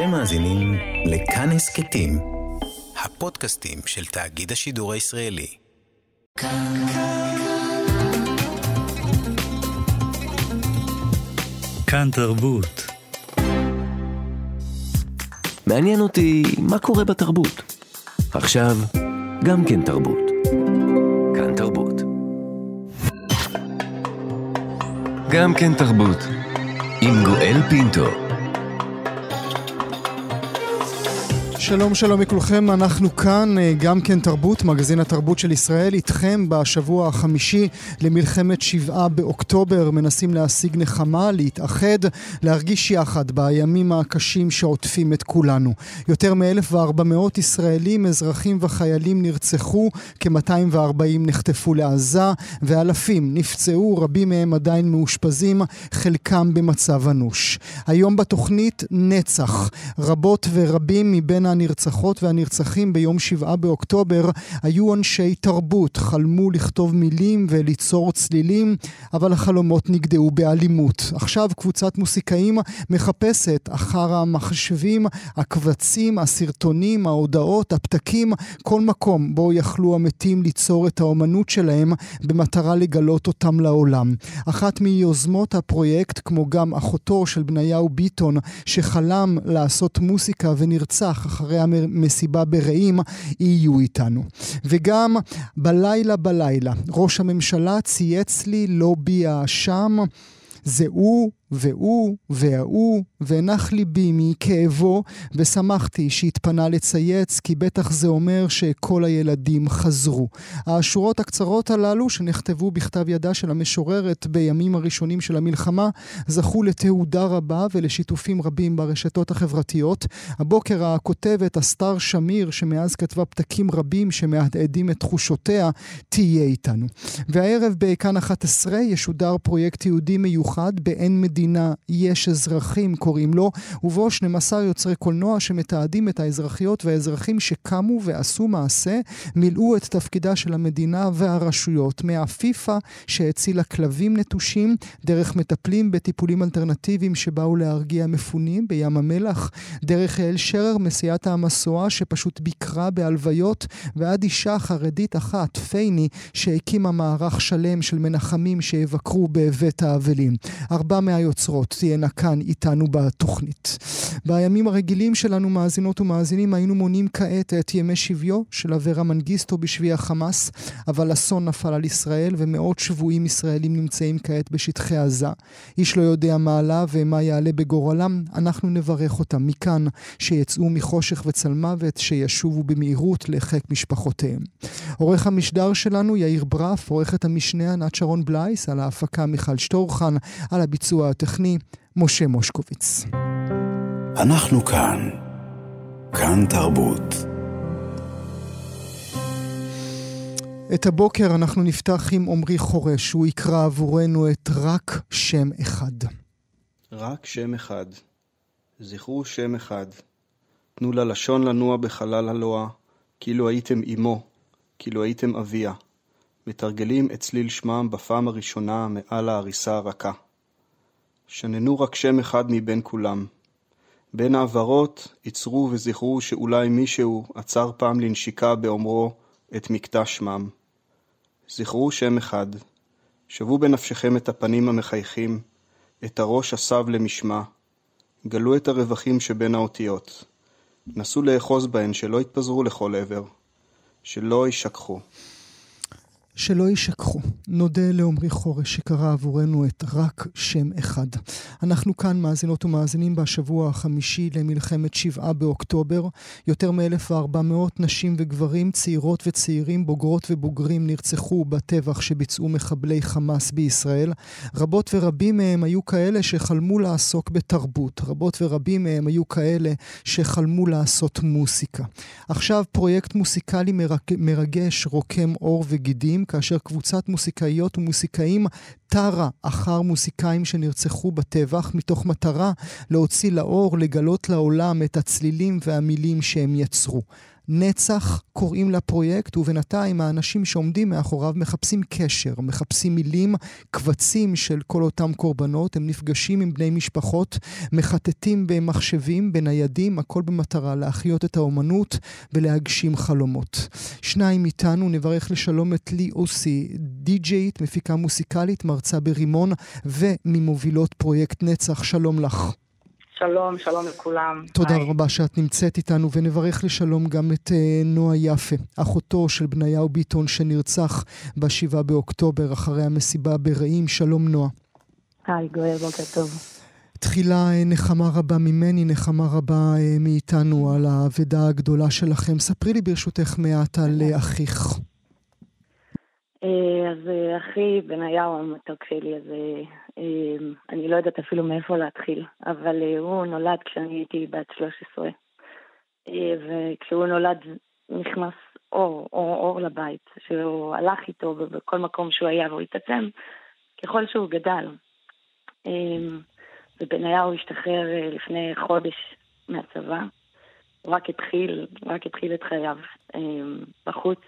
אתם מאזינים לכאן הסכתים, הפודקאסטים של תאגיד השידור הישראלי. כאן, כאן תרבות. מעניין אותי מה קורה בתרבות. עכשיו, גם כן תרבות. כאן תרבות. גם כן תרבות. עם גואל פינטו. שלום שלום לכולכם, אנחנו כאן, אה, גם כן תרבות, מגזין התרבות של ישראל, איתכם בשבוע החמישי למלחמת שבעה באוקטובר, מנסים להשיג נחמה, להתאחד, להרגיש יחד בימים הקשים שעוטפים את כולנו. יותר מ-1,400 ישראלים, אזרחים וחיילים נרצחו, כ-240 נחטפו לעזה, ואלפים נפצעו, רבים מהם עדיין מאושפזים, חלקם במצב אנוש. היום בתוכנית נצח, רבות ורבים מבין הנרצחות והנרצחים ביום שבעה באוקטובר היו אנשי תרבות, חלמו לכתוב מילים וליצור צלילים, אבל החלומות נגדעו באלימות. עכשיו קבוצת מוסיקאים מחפשת אחר המחשבים, הקבצים, הסרטונים, ההודעות, הפתקים, כל מקום בו יכלו המתים ליצור את האומנות שלהם במטרה לגלות אותם לעולם. אחת מיוזמות הפרויקט, כמו גם אחותו של בניהו ביטון, שחלם לעשות מוסיקה ונרצח אחרי המסיבה ברעים יהיו איתנו. וגם בלילה בלילה, ראש הממשלה צייץ לי לובי האשם. זה הוא והוא וההוא, ונח ליבי מכאבו, ושמחתי שהתפנה לצייץ, כי בטח זה אומר שכל הילדים חזרו. השורות הקצרות הללו, שנכתבו בכתב ידה של המשוררת בימים הראשונים של המלחמה, זכו לתהודה רבה ולשיתופים רבים ברשתות החברתיות. הבוקר הכותבת אסתר שמיר, שמאז כתבה פתקים רבים שמהדהדים את תחושותיה, תהיה איתנו. והערב בכאן 11 ישודר פרויקט יהודי מיוחד באין מדינה. המדינה יש אזרחים קוראים לו, ובו 12 יוצרי קולנוע שמתעדים את האזרחיות והאזרחים שקמו ועשו מעשה, מילאו את תפקידה של המדינה והרשויות, מהפיפ"א שהצילה כלבים נטושים, דרך מטפלים בטיפולים אלטרנטיביים שבאו להרגיע מפונים בים המלח, דרך יעל שרר, מסיעת המסוע שפשוט ביקרה בהלוויות, ועד אישה חרדית אחת, פייני, שהקימה מערך שלם של מנחמים שיבקרו בבית האבלים. ארבע מהיוצרים היוצרות תהיינה כאן איתנו בתוכנית. בימים הרגילים שלנו, מאזינות ומאזינים, היינו מונים כעת את ימי שביו של אברה מנגיסטו בשבי החמאס, אבל אסון נפל על ישראל ומאות שבויים ישראלים נמצאים כעת בשטחי עזה. איש לא יודע מה עלה ומה יעלה בגורלם, אנחנו נברך אותם מכאן, שיצאו מחושך וצל מוות, שישובו במהירות לחיק משפחותיהם. עורך המשדר שלנו יאיר ברף, עורכת המשנה ענת שרון בלייס, על ההפקה מיכל שטורחן, על הביצוע הטכני משה מושקוביץ. אנחנו כאן. כאן תרבות. את הבוקר אנחנו נפתח עם עמרי חורש, הוא יקרא עבורנו את רק שם אחד. רק שם אחד. זכרו שם אחד. תנו ללשון לנוע בחלל הלוע, כאילו הייתם אמו, כאילו הייתם אביה. מתרגלים את צליל שמם בפעם הראשונה מעל ההריסה הרכה. שננו רק שם אחד מבין כולם. בין העברות יצרו וזכרו שאולי מישהו עצר פעם לנשיקה באומרו את מקטע שמם. זכרו שם אחד. שוו בנפשכם את הפנים המחייכים, את הראש הסב למשמע. גלו את הרווחים שבין האותיות. נסו לאחוז בהן שלא יתפזרו לכל עבר. שלא יישכחו. שלא יישכחו. נודה לעמרי חורש שקרא עבורנו את רק שם אחד. אנחנו כאן מאזינות ומאזינים בשבוע החמישי למלחמת שבעה באוקטובר. יותר מ-1,400 נשים וגברים, צעירות וצעירים, בוגרות ובוגרים נרצחו בטבח שביצעו מחבלי חמאס בישראל. רבות ורבים מהם היו כאלה שחלמו לעסוק בתרבות. רבות ורבים מהם היו כאלה שחלמו לעשות מוסיקה. עכשיו פרויקט מוסיקלי מרגש רוקם עור וגידים. כאשר קבוצת מוסיקאיות ומוסיקאים טרה אחר מוסיקאים שנרצחו בטבח, מתוך מטרה להוציא לאור, לגלות לעולם את הצלילים והמילים שהם יצרו. נצח קוראים לפרויקט, ובינתיים האנשים שעומדים מאחוריו מחפשים קשר, מחפשים מילים, קבצים של כל אותם קורבנות, הם נפגשים עם בני משפחות, מחטטים במחשבים, בניידים, הכל במטרה להחיות את האומנות ולהגשים חלומות. שניים איתנו, נברך לשלום את לי אוסי, די-ג'יית, מפיקה מוסיקלית, מרצה ברימון וממובילות פרויקט נצח. שלום לך. שלום, שלום לכולם. תודה היי. רבה שאת נמצאת איתנו, ונברך לשלום גם את uh, נועה יפה, אחותו של בניהו ביטון שנרצח ב-7 באוקטובר אחרי המסיבה ברעים. שלום נועה. היי, גואל, בוקר טוב. תחילה אה, נחמה רבה ממני, נחמה רבה uh, מאיתנו על האבדה הגדולה שלכם. ספרי לי ברשותך מעט על אחיך. אז אחי בניהו המתוק שלי, אז אמ, אני לא יודעת אפילו מאיפה להתחיל, אבל אה, הוא נולד כשאני הייתי בת 13, אה, וכשהוא נולד נכנס אור, אור, אור לבית, שהוא הלך איתו בכל מקום שהוא היה והוא התעצם ככל שהוא גדל. ובניהו השתחרר אה, לפני חודש מהצבא, הוא רק התחיל, רק התחיל את חייו בחוץ,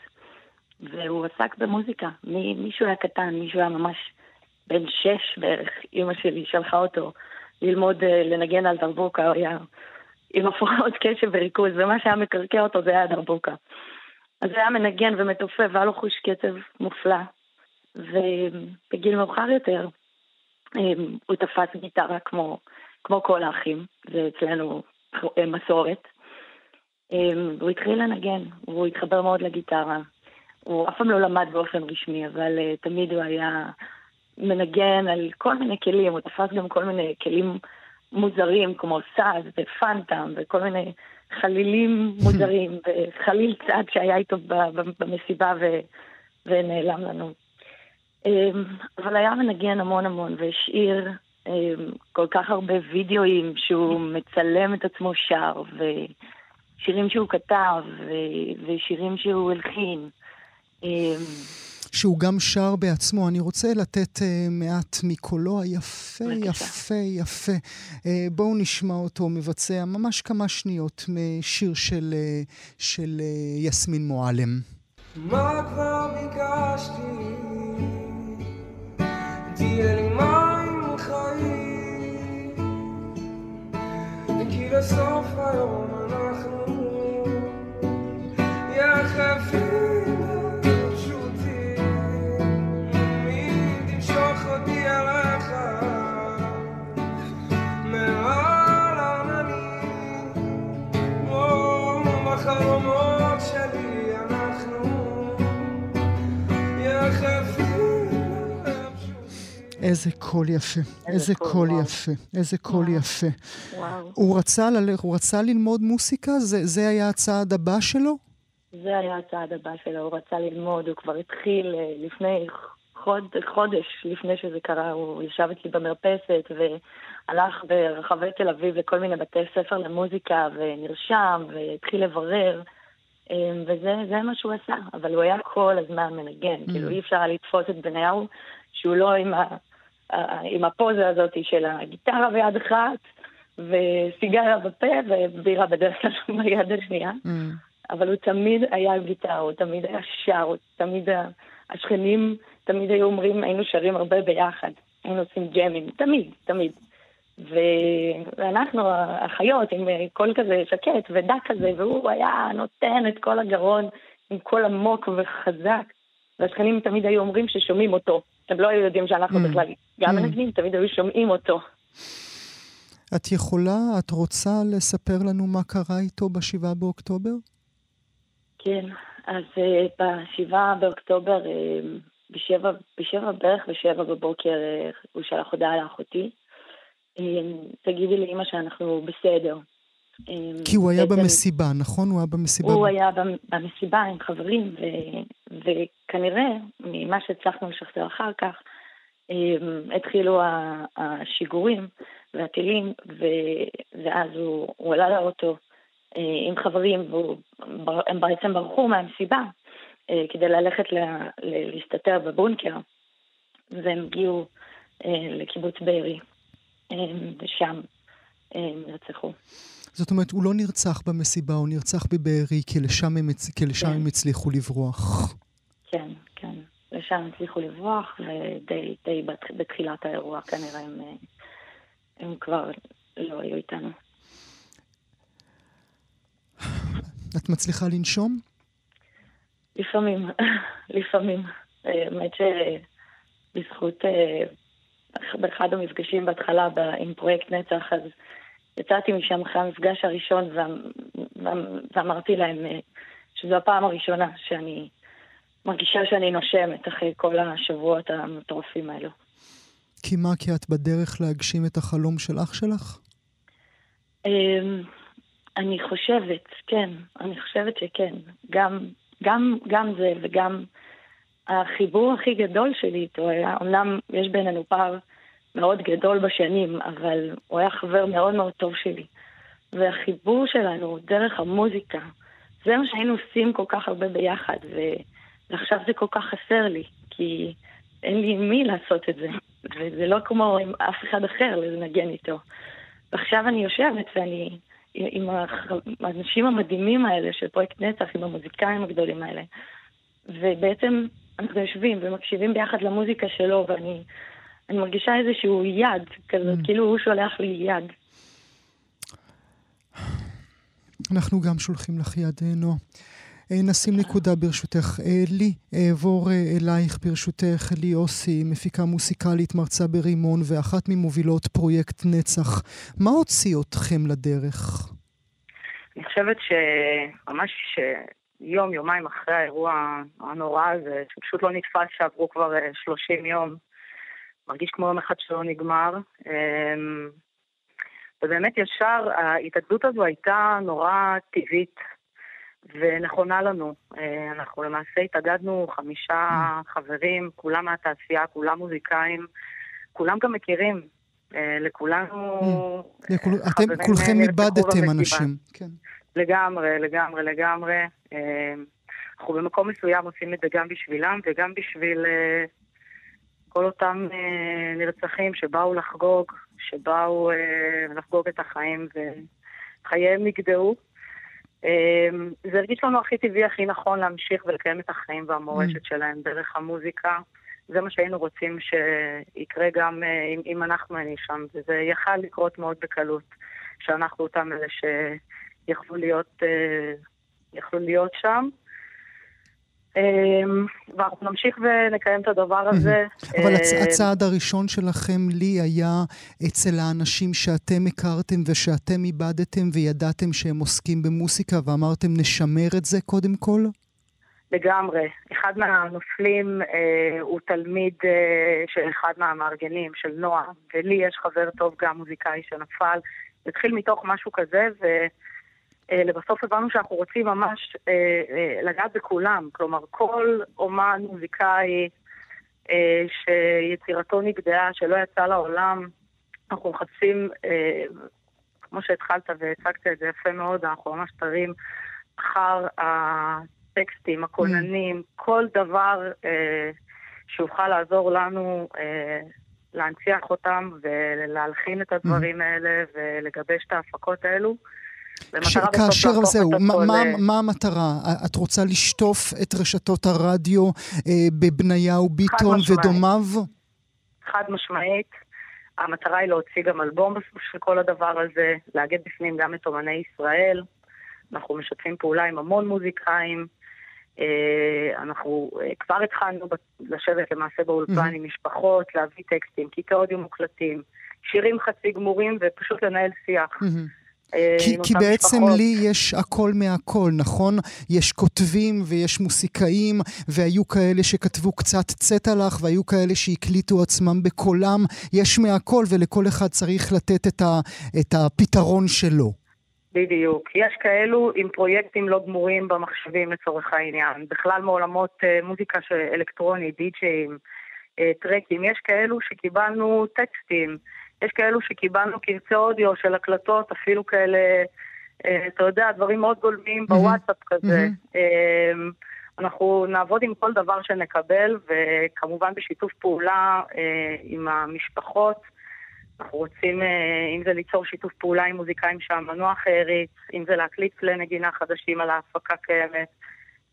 והוא עסק במוזיקה. מישהו היה קטן, מישהו היה ממש בן שש בערך, אימא שלי שלחה אותו ללמוד אה, לנגן על דרבוקה, הוא היה עם הפרעות קשב וריכוז, ומה שהיה מקרקע אותו זה היה דרבוקה. אז היה מנגן ומתופף, והיה לו חוש קצב מופלא. ובגיל מאוחר יותר אה, הוא תפס גיטרה כמו, כמו כל האחים, זה אצלנו אה, מסורת. הוא התחיל לנגן, הוא התחבר מאוד לגיטרה. הוא אף פעם לא למד באופן רשמי, אבל תמיד הוא היה מנגן על כל מיני כלים, הוא תפס גם כל מיני כלים מוזרים כמו סאז ופנטם וכל מיני חלילים מוזרים וחליל צד שהיה איתו במסיבה ו... ונעלם לנו. אמ, אבל היה מנגן המון המון והשאיר אמ, כל כך הרבה וידאוים שהוא מצלם את עצמו שר ושירים שהוא כתב ושירים שהוא הלחין. אמ, שהוא גם שר בעצמו. אני רוצה לתת uh, מעט מקולו היפה, יפה, יפה. Uh, בואו נשמע אותו מבצע ממש כמה שניות משיר של, uh, של uh, יסמין מועלם. מה כבר ביקשתי? תהיה לי מים חיים, כי לסוף היום אנחנו יחפים איזה קול יפה, איזה קול יפה, איזה קול יפה. הוא רצה, הוא רצה ללמוד מוסיקה? זה, זה היה הצעד הבא שלו? זה היה הצעד הבא שלו, הוא רצה ללמוד, הוא כבר התחיל אה, לפני חוד, חודש לפני שזה קרה, הוא ישב אצלי במרפסת והלך ברחבי תל אביב לכל מיני בתי ספר למוזיקה ונרשם והתחיל לברר. אה, וזה מה שהוא עשה, אבל הוא היה כל הזמן מנגן, אמ. כאילו אי אפשר היה לתפוס את בניהו שהוא לא עם ה... עם הפוזה הזאת של הגיטרה ביד אחת, וסיגריה בפה ובירה בדרך כלל ביד השנייה. Mm. אבל הוא תמיד היה עם גיטרה, הוא תמיד היה שר, הוא תמיד, השכנים תמיד היו אומרים, היינו שרים הרבה ביחד, היינו עושים ג'מים, תמיד, תמיד. ואנחנו, החיות, עם קול כזה שקט ודק כזה, והוא היה נותן את כל הגרון עם קול עמוק וחזק, והשכנים תמיד היו אומרים ששומעים אותו. הם לא היו יודעים שאנחנו mm. בכלל גם mm. מנגנים, תמיד היו שומעים אותו. את יכולה, את רוצה לספר לנו מה קרה איתו בשבעה באוקטובר? כן, אז uh, בשבעה באוקטובר, uh, בשבע, בשבע, בערך בשבע בבוקר, uh, הוא שלח הודעה לאחותי. Uh, תגידי לאמא שאנחנו בסדר. כי הוא היה במסיבה, נכון? הוא היה במסיבה. הוא היה במסיבה עם חברים, ו, וכנראה, ממה שהצלחנו לשחזר אחר כך, אמ, התחילו השיגורים והטילים, ואז הוא, הוא עלה לאוטו אה, עם חברים, והם בעצם ברחו מהמסיבה אה, כדי ללכת לה, להסתתר בבונקר, והם הגיעו אה, לקיבוץ בארי, ושם נרצחו. זאת אומרת, הוא לא נרצח במסיבה, הוא נרצח בבארי, כי לשם הם, כי לשם כן. הם הצליחו לברוח. כן, כן. לשם הצליחו לברוח, ודי בתחילת האירוע כנראה הם, הם כבר לא היו איתנו. את מצליחה לנשום? לפעמים, לפעמים. האמת שבזכות, אה, באחד המפגשים בהתחלה עם פרויקט נצח, אז יצאתי משם אחרי המפגש הראשון ואמרתי להם אה, שזו הפעם הראשונה שאני מרגישה שאני נושמת אחרי כל השבועות המטורפים האלו. כי מה, כי את בדרך להגשים את החלום של אח שלך? אמ, אני חושבת, כן, אני חושבת שכן. גם, גם, גם זה וגם החיבור הכי גדול שלי איתו היה, אמנם יש בינינו פער מאוד גדול בשנים, אבל הוא היה חבר מאוד מאוד טוב שלי. והחיבור שלנו דרך המוזיקה, זה מה שהיינו עושים כל כך הרבה ביחד. ועכשיו זה כל כך חסר לי, כי אין לי מי לעשות את זה, וזה לא כמו עם אף אחד אחר לנגן איתו. ועכשיו אני יושבת ואני עם האנשים המדהימים האלה של פרויקט נצח, עם המוזיקאים הגדולים האלה, ובעצם אנחנו יושבים ומקשיבים ביחד למוזיקה שלו, ואני מרגישה איזשהו יד כזאת, mm. כאילו הוא שולח לי יד. אנחנו גם שולחים לך יד, אה, נועה. אה, נשים נקודה ברשותך. אה, לי, אעבור אלייך ברשותך, לי אוסי, מפיקה מוסיקלית, מרצה ברימון ואחת ממובילות פרויקט נצח. מה הוציא אתכם לדרך? אני חושבת שממש יום, יומיים אחרי האירוע הנורא הזה, שפשוט לא נתפס שעברו כבר 30 יום, מרגיש כמו יום אחד שלא נגמר. אמ, ובאמת ישר ההתאגדות הזו הייתה נורא טבעית ונכונה לנו. אה, אנחנו למעשה התאגדנו חמישה. חברים, כולם מהתעשייה, כולם מוזיקאים, כולם גם מכירים. אה, לכולנו... Mm. אתם כולכם איבדתם אנשים. לגמרי, לגמרי, לגמרי. אה, אנחנו במקום מסוים עושים את זה גם בשבילם וגם בשביל כל אותם נרצחים שבאו לחגוג, שבאו לחגוג את החיים וחייהם נגדעו. זה הרגיש לנו הכי טבעי, הכי נכון להמשיך ולקיים את החיים והמורשת mm. שלהם דרך המוזיקה. זה מה שהיינו רוצים שיקרה גם אה, אם, אם אנחנו היינו שם, וזה יכל לקרות מאוד בקלות, שאנחנו אותם אלה שיכלו להיות, אה, יכלו להיות שם. אמ, ואנחנו נמשיך ונקיים את הדבר הזה. אבל אה, הצעד הראשון שלכם לי היה אצל האנשים שאתם הכרתם ושאתם איבדתם וידעתם שהם עוסקים במוסיקה ואמרתם נשמר את זה קודם כל? לגמרי. אחד מהנופלים אה, הוא תלמיד אה, של אחד מהמארגנים, של נועה, ולי יש חבר טוב גם מוזיקאי שנפל. התחיל מתוך משהו כזה, ו... אה, לבסוף הבנו שאנחנו רוצים ממש אה, אה, לגעת בכולם. כלומר, כל אומן מוזיקאי שיצירתו נגדעה, שלא יצא לעולם, אנחנו מחפשים, כמו שהתחלת והצגת את זה יפה מאוד, אנחנו ממש תרים אחר הטקסטים, הכוננים, mm. כל דבר שיוכל לעזור לנו להנציח אותם ולהלחין את הדברים mm. האלה ולגבש את ההפקות האלו. כש, כאשר זהו, מה, מה, מה המטרה? את רוצה לשטוף את רשתות הרדיו אה, בבניהו ביטון ודומיו? חד משמעית. המטרה היא להוציא גם אלבום של כל הדבר הזה, לאגד בפנים גם את אומני ישראל. אנחנו משתפים פעולה עם המון מוזיקאים. אה, אנחנו אה, כבר התחלנו לשבת למעשה באולפן mm-hmm. עם משפחות, להביא טקסטים, קטעי אודיו מוקלטים, שירים חצי גמורים ופשוט לנהל שיח. Mm-hmm. אה, כי, כי בעצם משפחות. לי יש הכל מהכל, נכון? יש כותבים ויש מוסיקאים, והיו כאלה שכתבו קצת צטע לך, והיו כאלה שהקליטו עצמם בקולם. יש מהכל, ולכל אחד צריך לתת את, ה, את הפתרון שלו. בדיוק. יש כאלו עם פרויקטים לא גמורים במחשבים לצורך העניין. בכלל מעולמות uh, מוזיקה אלקטרונית, די-ג'אים, uh, טרקים. יש כאלו שקיבלנו טקסטים. יש כאלו שקיבלנו קרצי אודיו של הקלטות, אפילו כאלה, אה, אתה יודע, דברים מאוד גולמיים בוואטסאפ כזה. אה, אנחנו נעבוד עם כל דבר שנקבל, וכמובן בשיתוף פעולה אה, עם המשפחות. אנחנו רוצים, אם זה ליצור שיתוף פעולה עם מוזיקאים שהמנוח העריץ, אם זה להקליט כלי נגינה חדשים על ההפקה קיימת,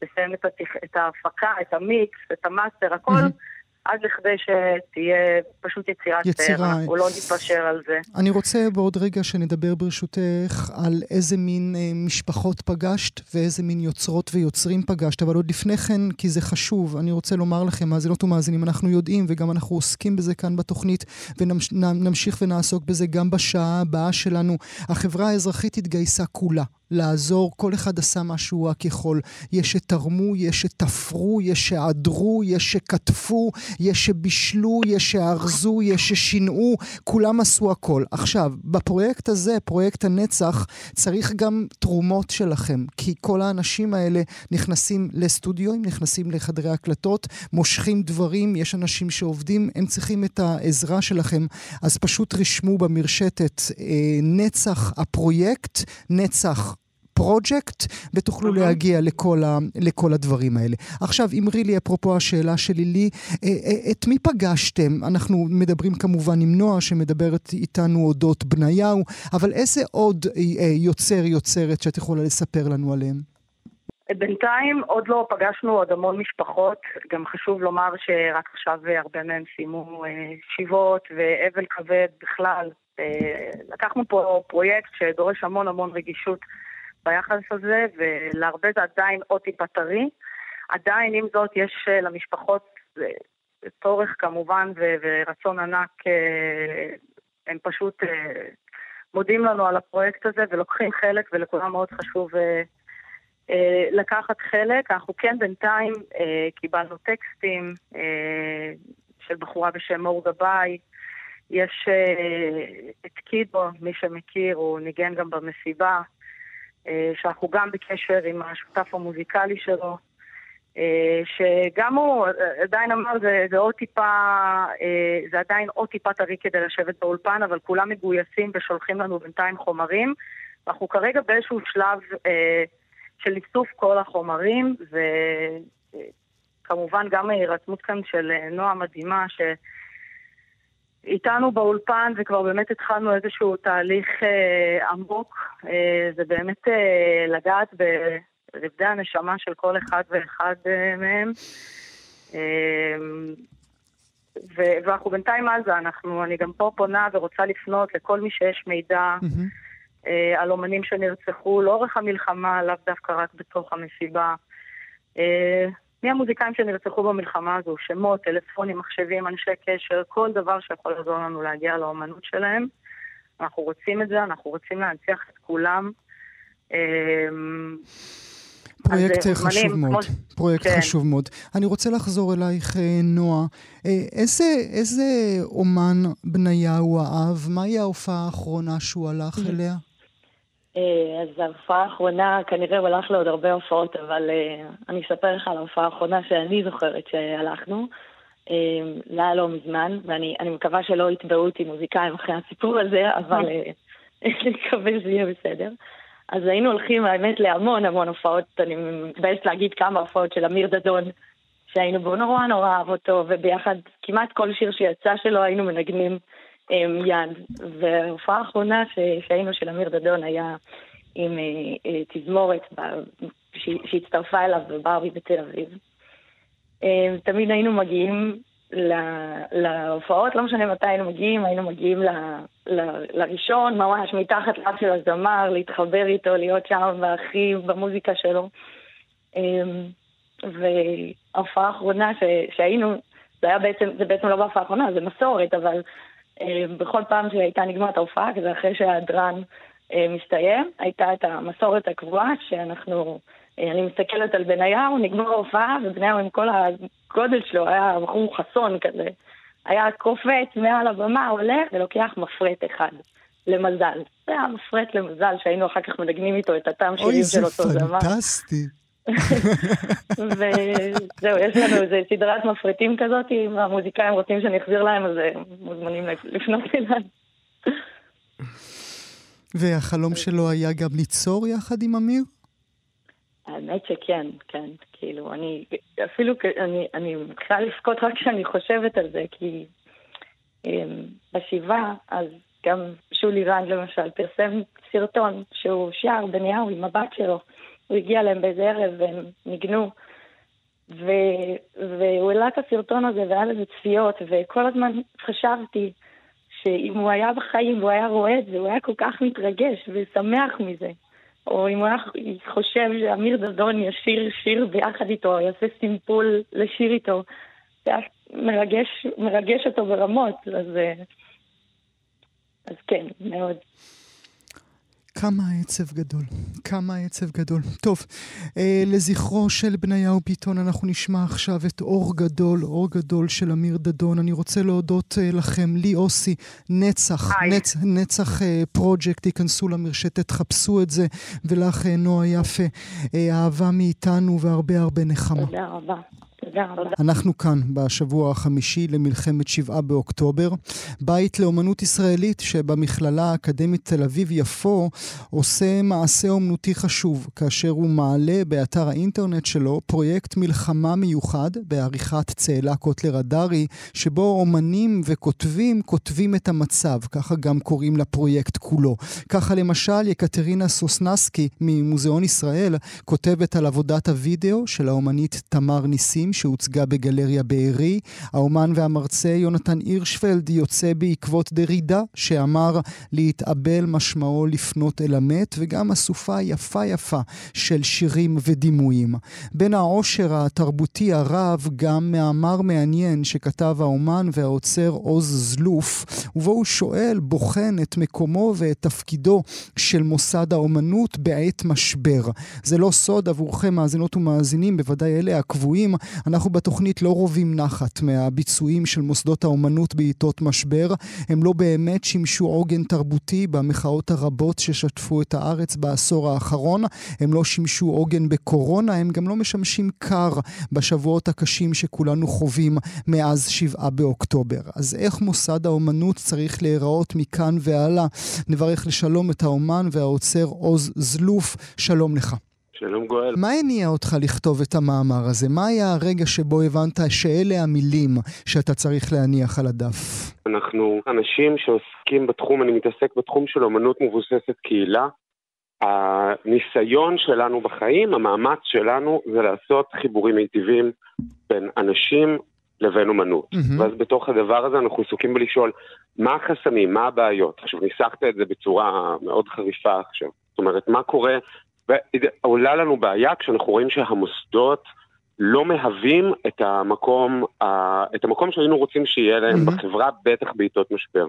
לסיים את ההפקה, את המיקס, את המאסטר, הכל. Mm-hmm. עד לכדי שתהיה פשוט יצירת יצירה. אנחנו לא נתפשר על זה. אני רוצה בעוד רגע שנדבר ברשותך על איזה מין אה, משפחות פגשת ואיזה מין יוצרות ויוצרים פגשת, אבל עוד לפני כן, כי זה חשוב, אני רוצה לומר לכם, מאזינות ומאזינים, אנחנו יודעים וגם אנחנו עוסקים בזה כאן בתוכנית ונמשיך ונעסוק בזה גם בשעה הבאה שלנו. החברה האזרחית התגייסה כולה. לעזור, כל אחד עשה מה שהוא רק יכול. יש שתרמו, יש שתפרו, יש שעדרו, יש שכתפו, יש שבישלו, יש שארזו, יש ששינעו, כולם עשו הכל. עכשיו, בפרויקט הזה, פרויקט הנצח, צריך גם תרומות שלכם, כי כל האנשים האלה נכנסים לסטודיו, נכנסים לחדרי הקלטות, מושכים דברים, יש אנשים שעובדים, הם צריכים את העזרה שלכם. אז פשוט רשמו במרשתת אה, נצח הפרויקט, נצח פרויקט, ותוכלו. להגיע לכל, ה, לכל הדברים האלה. עכשיו, אמרי לי, אפרופו השאלה שלי, לי, אה, אה, את מי פגשתם? אנחנו מדברים כמובן עם נועה, שמדברת איתנו אודות בניהו, אבל איזה עוד אה, יוצר, יוצרת שאת יכולה לספר לנו עליהם? בינתיים עוד לא פגשנו עוד המון משפחות, גם חשוב לומר שרק עכשיו הרבה מהם סיימו שיבות ואבל כבד בכלל. לקחנו פה פרויקט שדורש המון המון רגישות ביחס הזה, ולהרבה זה עדיין עוד טיפה טרי. עדיין, עם זאת, יש אה, למשפחות אה, צורך כמובן ורצון ענק, אה, הם פשוט מודים לנו על הפרויקט הזה ולוקחים חלק, ולכולם מאוד חשוב לקחת חלק. אנחנו כן בינתיים קיבלנו טקסטים של בחורה בשם מור גבאי. יש את קידו, מי שמכיר, הוא ניגן גם במסיבה. אה, שאנחנו גם בקשר עם השותף המוזיקלי שלו, אה, שגם הוא אה, עדיין אמר, זה, זה עוד טיפה, זה עדיין עוד טיפה טרי כדי לשבת באולפן, אבל כולם מגויסים ושולחים לנו בינתיים חומרים. אנחנו כרגע באיזשהו שלב של איסוף כל החומרים, וכמובן גם ההירתמות כאן של נועה מדהימה, ש... איתנו באולפן וכבר באמת התחלנו איזשהו תהליך אה, עמוק. אה, זה באמת אה, לגעת ברבדי הנשמה של כל אחד ואחד אה, מהם. אה, ו- ואנחנו בינתיים על זה, אנחנו, אני גם פה פונה ורוצה לפנות לכל מי שיש מידע mm-hmm. אה, על אומנים שנרצחו לאורך המלחמה, לאו דווקא רק בתוך המסיבה. אה, מי המוזיקאים שנרצחו במלחמה הזו, שמות, טלפונים, מחשבים, אנשי קשר, כל דבר שיכול לעזור לנו להגיע לאומנות שלהם. אנחנו רוצים את זה, אנחנו רוצים להנציח את כולם. אמ, פרויקט אה, חשוב מאוד, כמו... פרויקט כן. חשוב מאוד. אני רוצה לחזור אלייך, אה, נועה. אה, איזה, איזה אומן בניהו אהב? מהי ההופעה האחרונה שהוא הלך אליה? אה, אז ההופעה האחרונה, כנראה הוא הלך לעוד הרבה הופעות, אבל אה, אני אספר לך על ההופעה האחרונה שאני זוכרת שהלכנו. אה, זה היה לא מזמן, ואני מקווה שלא יתבעו אותי מוזיקאים אחרי הסיפור הזה, אבל אני מקווה שזה יהיה בסדר. אז היינו הולכים, האמת, להמון המון הופעות, אני מתביישת להגיד כמה הופעות של אמיר דדון, שהיינו בו נורא נורא אהב אותו, וביחד, כמעט כל שיר שיצא שלו היינו מנגנים. מיד. וההופעה האחרונה שהיינו של אמיר דדון היה עם אה, אה, תזמורת שהצטרפה אליו בברבי בתל אביב. אה, תמיד היינו מגיעים להופעות, לא משנה מתי היינו מגיעים, היינו מגיעים לראשון, ממש מתחת לאף של הזמר, להתחבר איתו, להיות שם והכי במוזיקה שלו. וההופעה האחרונה שהיינו, זה היה בעצם, זה בעצם לא בהופעה האחרונה, זה מסורת, אבל בכל פעם שהייתה נגמרת ההופעה, כזה אחרי שהדרן מסתיים, הייתה את המסורת הקבועה שאנחנו, אה, אני מסתכלת על בניהו, נגמר ההופעה, ובניהו עם כל הגודל שלו היה בחור חסון כזה. היה קופץ מעל הבמה, הולך ולוקח מפרט אחד. למזל. זה היה מפרט למזל שהיינו אחר כך מנגנים איתו את הטעם שירים של אותו זמן. אוי, זה פנטסטי. וזהו, יש לנו איזה סדרת מפריטים כזאת, אם המוזיקאים רוצים שאני אחזיר להם, אז הם מוזמנים לפנות אליי. והחלום שלו היה גם ליצור יחד עם אמיר? האמת שכן, כן. כאילו, אני אפילו, אני, אני מתחילה לבכות רק כשאני חושבת על זה, כי בשבעה, אז גם שולי רן למשל פרסם סרטון שהוא שר בניהו עם הבת שלו. הוא הגיע אליהם באיזה ערב והם ניגנו. ו... והוא העלה את הסרטון הזה והיה לזה צפיות, וכל הזמן חשבתי שאם הוא היה בחיים והוא היה רואה את זה, הוא היה כל כך מתרגש ושמח מזה. או אם הוא היה חושב שאמיר דדון ישיר שיר ביחד איתו, יעשה סימפול לשיר איתו, זה היה מרגש, מרגש אותו ברמות, אז, אה, אז כן, מאוד. כמה עצב גדול, כמה עצב גדול. טוב, אה, לזכרו של בניהו ביטון אנחנו נשמע עכשיו את אור גדול, אור גדול של אמיר דדון. אני רוצה להודות אה, לכם, לי אוסי, נצח, נצ, נצח אה, פרויקט, תיכנסו למרשתת, חפשו את זה, ולך אה, נועה יפה, אה, אהבה מאיתנו והרבה הרבה נחמה. תודה רבה. תודה רבה. אנחנו כאן בשבוע החמישי למלחמת שבעה באוקטובר, בית לאומנות ישראלית שבמכללה האקדמית תל אביב-יפו עושה מעשה אומנותי חשוב, כאשר הוא מעלה באתר האינטרנט שלו פרויקט מלחמה מיוחד בעריכת צאלה קוטלר הדרי, שבו אומנים וכותבים כותבים את המצב, ככה גם קוראים לפרויקט כולו. ככה למשל יקטרינה סוסנסקי ממוזיאון ישראל כותבת על עבודת הוידאו של האומנית תמר ניסים שהוצגה בגלריה בארי. האומן והמרצה יונתן הירשפלד יוצא בעקבות דרידה, שאמר להתאבל משמעו לפנות אל המת, וגם אסופה יפה יפה של שירים ודימויים. בין העושר התרבותי הרב גם מאמר מעניין שכתב האומן והעוצר עוז זלוף, ובו הוא שואל, בוחן את מקומו ואת תפקידו של מוסד האומנות בעת משבר. זה לא סוד עבורכם מאזינות ומאזינים, בוודאי אלה הקבועים, אנחנו בתוכנית לא רובים נחת מהביצועים של מוסדות האומנות בעיתות משבר. הם לא באמת שימשו עוגן תרבותי במחאות הרבות ששטפו את הארץ בעשור האחרון. הם לא שימשו עוגן בקורונה, הם גם לא משמשים קר בשבועות הקשים שכולנו חווים מאז שבעה באוקטובר. אז איך מוסד האומנות צריך להיראות מכאן והלאה? נברך לשלום את האומן והעוצר עוז זלוף. שלום לך. שלום גואל. מה הניע אותך לכתוב את המאמר הזה? מה היה הרגע שבו הבנת שאלה המילים שאתה צריך להניח על הדף? אנחנו אנשים שעוסקים בתחום, אני מתעסק בתחום של אומנות מבוססת קהילה. הניסיון שלנו בחיים, המאמץ שלנו, זה לעשות חיבורים מיטיבים בין אנשים לבין אומנות. Mm-hmm. ואז בתוך הדבר הזה אנחנו עסוקים בלשאול מה החסמים, מה הבעיות. עכשיו, ניסחת את זה בצורה מאוד חריפה עכשיו. זאת אומרת, מה קורה ועולה לנו בעיה כשאנחנו רואים שהמוסדות לא מהווים את המקום, את המקום שהיינו רוצים שיהיה להם mm-hmm. בחברה, בטח בעיתות משבר.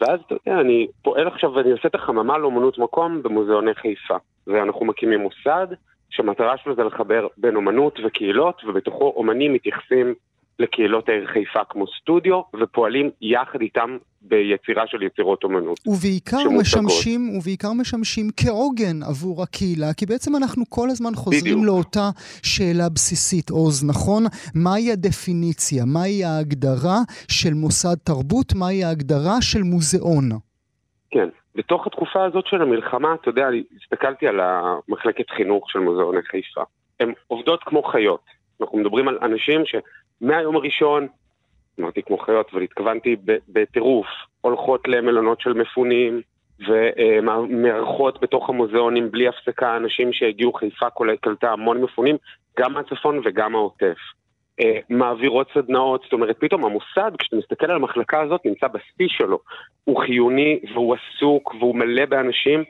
ואז, אתה יודע, אני פועל עכשיו ואני עושה את החממה לאומנות מקום במוזיאוני חיפה. ואנחנו מקימים מוסד שהמטרה שלו זה לחבר בין אומנות וקהילות, ובתוכו אומנים מתייחסים לקהילות העיר חיפה כמו סטודיו, ופועלים יחד איתם ביצירה של יצירות אומנות. ובעיקר משמשים, ובעיקר משמשים כעוגן עבור הקהילה, כי בעצם אנחנו כל הזמן חוזרים בדיוק. לאותה שאלה בסיסית, עוז, נכון? מהי הדפיניציה? מהי ההגדרה של מוסד תרבות? מהי ההגדרה של מוזיאון? כן. בתוך התקופה הזאת של המלחמה, אתה יודע, אני הסתכלתי על המחלקת חינוך של מוזיאוני חיפה. הן עובדות כמו חיות. אנחנו מדברים על אנשים ש... מהיום הראשון, אמרתי כמו חיות, אבל התכוונתי בטירוף, הולכות למלונות של מפונים, ומארחות בתוך המוזיאונים בלי הפסקה אנשים שהגיעו, חיפה קלטה המון מפונים, גם מהצפון וגם מהעוטף. אה, מעבירות סדנאות, זאת אומרת, פתאום המוסד, כשאתה מסתכל על המחלקה הזאת, נמצא בשיא שלו. הוא חיוני והוא עסוק והוא מלא באנשים,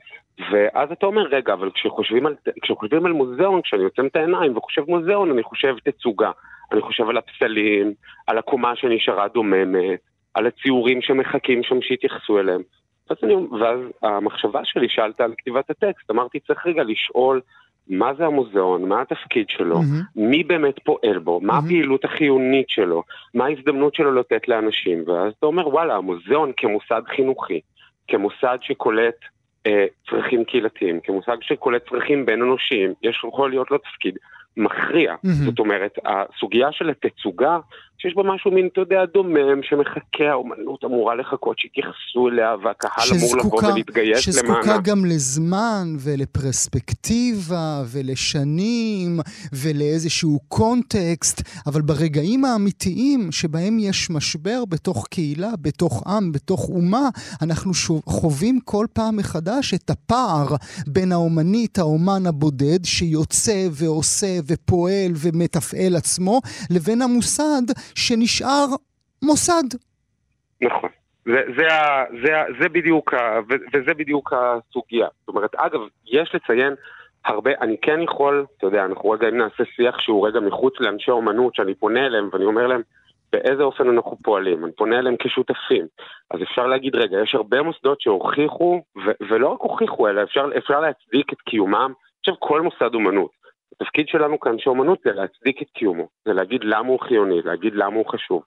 ואז אתה אומר, רגע, אבל כשחושבים על, כשחושבים על מוזיאון, כשאני עוצם את העיניים וחושב מוזיאון, אני חושב תצוגה. אני חושב על הפסלים, על הקומה שנשארה דוממת, על הציורים שמחכים שם שיתייחסו אליהם. ואז, אני, ואז המחשבה שלי שאלת על כתיבת הטקסט, אמרתי, צריך רגע לשאול מה זה המוזיאון, מה התפקיד שלו, mm-hmm. מי באמת פועל בו, מה mm-hmm. הפעילות החיונית שלו, מה ההזדמנות שלו לתת לאנשים, ואז אתה אומר, וואלה, המוזיאון כמוסד חינוכי, כמוסד שקולט צרכים קהילתיים, כמוסד שקולט צרכים בין אנושיים, יש יכול להיות לו תפקיד מכריע. Mm-hmm. זאת אומרת, הסוגיה של התצוגה, שיש בה משהו מין, אתה יודע, דומם, שמחכה, האומנות אמורה לחכות שיתייחסו אליה, והקהל אמור לבוא ולהתגייס למענה. שזקוקה גם לזמן ולפרספקטיבה ולשנים ולאיזשהו קונטקסט, אבל ברגעים האמיתיים שבהם יש משבר בתוך קהילה, בתוך עם, בתוך אומה, אנחנו חווים כל פעם מחדש את הפער בין האומנית, האומן הבודד, שיוצא ועושה ופועל ומתפעל עצמו, לבין המוסד שנשאר מוסד. נכון. זה, זה, זה, זה, בדיוק, וזה בדיוק הסוגיה. זאת אומרת, אגב, יש לציין הרבה, אני כן יכול, אתה יודע, אנחנו רגע אם נעשה שיח שהוא רגע מחוץ לאנשי אומנות, שאני פונה אליהם ואני אומר להם, באיזה אופן אנחנו פועלים, אני פונה אליהם כשותפים. אז אפשר להגיד, רגע, יש הרבה מוסדות שהוכיחו, ו- ולא רק הוכיחו, אלא אפשר, אפשר להצדיק את קיומם. עכשיו, כל מוסד אומנות, התפקיד שלנו כאנשי אומנות זה להצדיק את קיומו, זה להגיד למה הוא חיוני, להגיד למה הוא חשוב.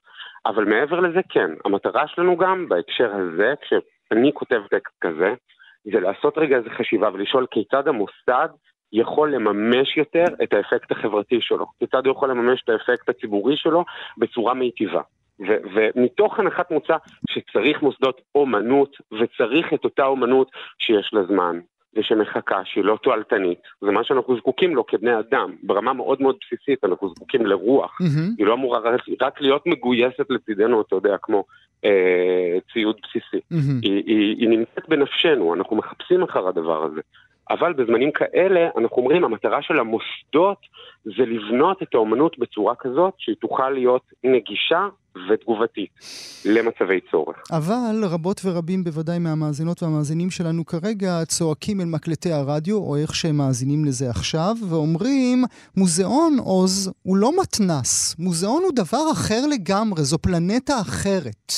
אבל מעבר לזה, כן, המטרה שלנו גם בהקשר הזה, כשאני כותב טקסט כזה, זה לעשות רגע איזה חשיבה ולשאול כיצד המוסד יכול לממש יותר את האפקט החברתי שלו, כיצד הוא יכול לממש את האפקט הציבורי שלו בצורה מיטיבה. ו- ומתוך הנחת מוצא שצריך מוסדות אומנות וצריך את אותה אומנות שיש לה זמן, ושמחכה, שהיא לא תועלתנית. זה מה שאנחנו זקוקים לו כבני אדם. ברמה מאוד מאוד בסיסית אנחנו זקוקים לרוח. Mm-hmm. היא לא אמורה רק, רק להיות מגויסת לצידנו, אתה יודע, כמו אה, ציוד בסיסי. Mm-hmm. היא, היא, היא נמצאת בנפשנו, אנחנו מחפשים אחר הדבר הזה. אבל בזמנים כאלה אנחנו אומרים המטרה של המוסדות זה לבנות את האומנות בצורה כזאת שהיא תוכל להיות נגישה ותגובתית למצבי צורך. אבל רבות ורבים בוודאי מהמאזינות והמאזינים שלנו כרגע צועקים אל מקלטי הרדיו, או איך שהם מאזינים לזה עכשיו, ואומרים, מוזיאון עוז הוא לא מתנס, מוזיאון הוא דבר אחר לגמרי, זו פלנטה אחרת.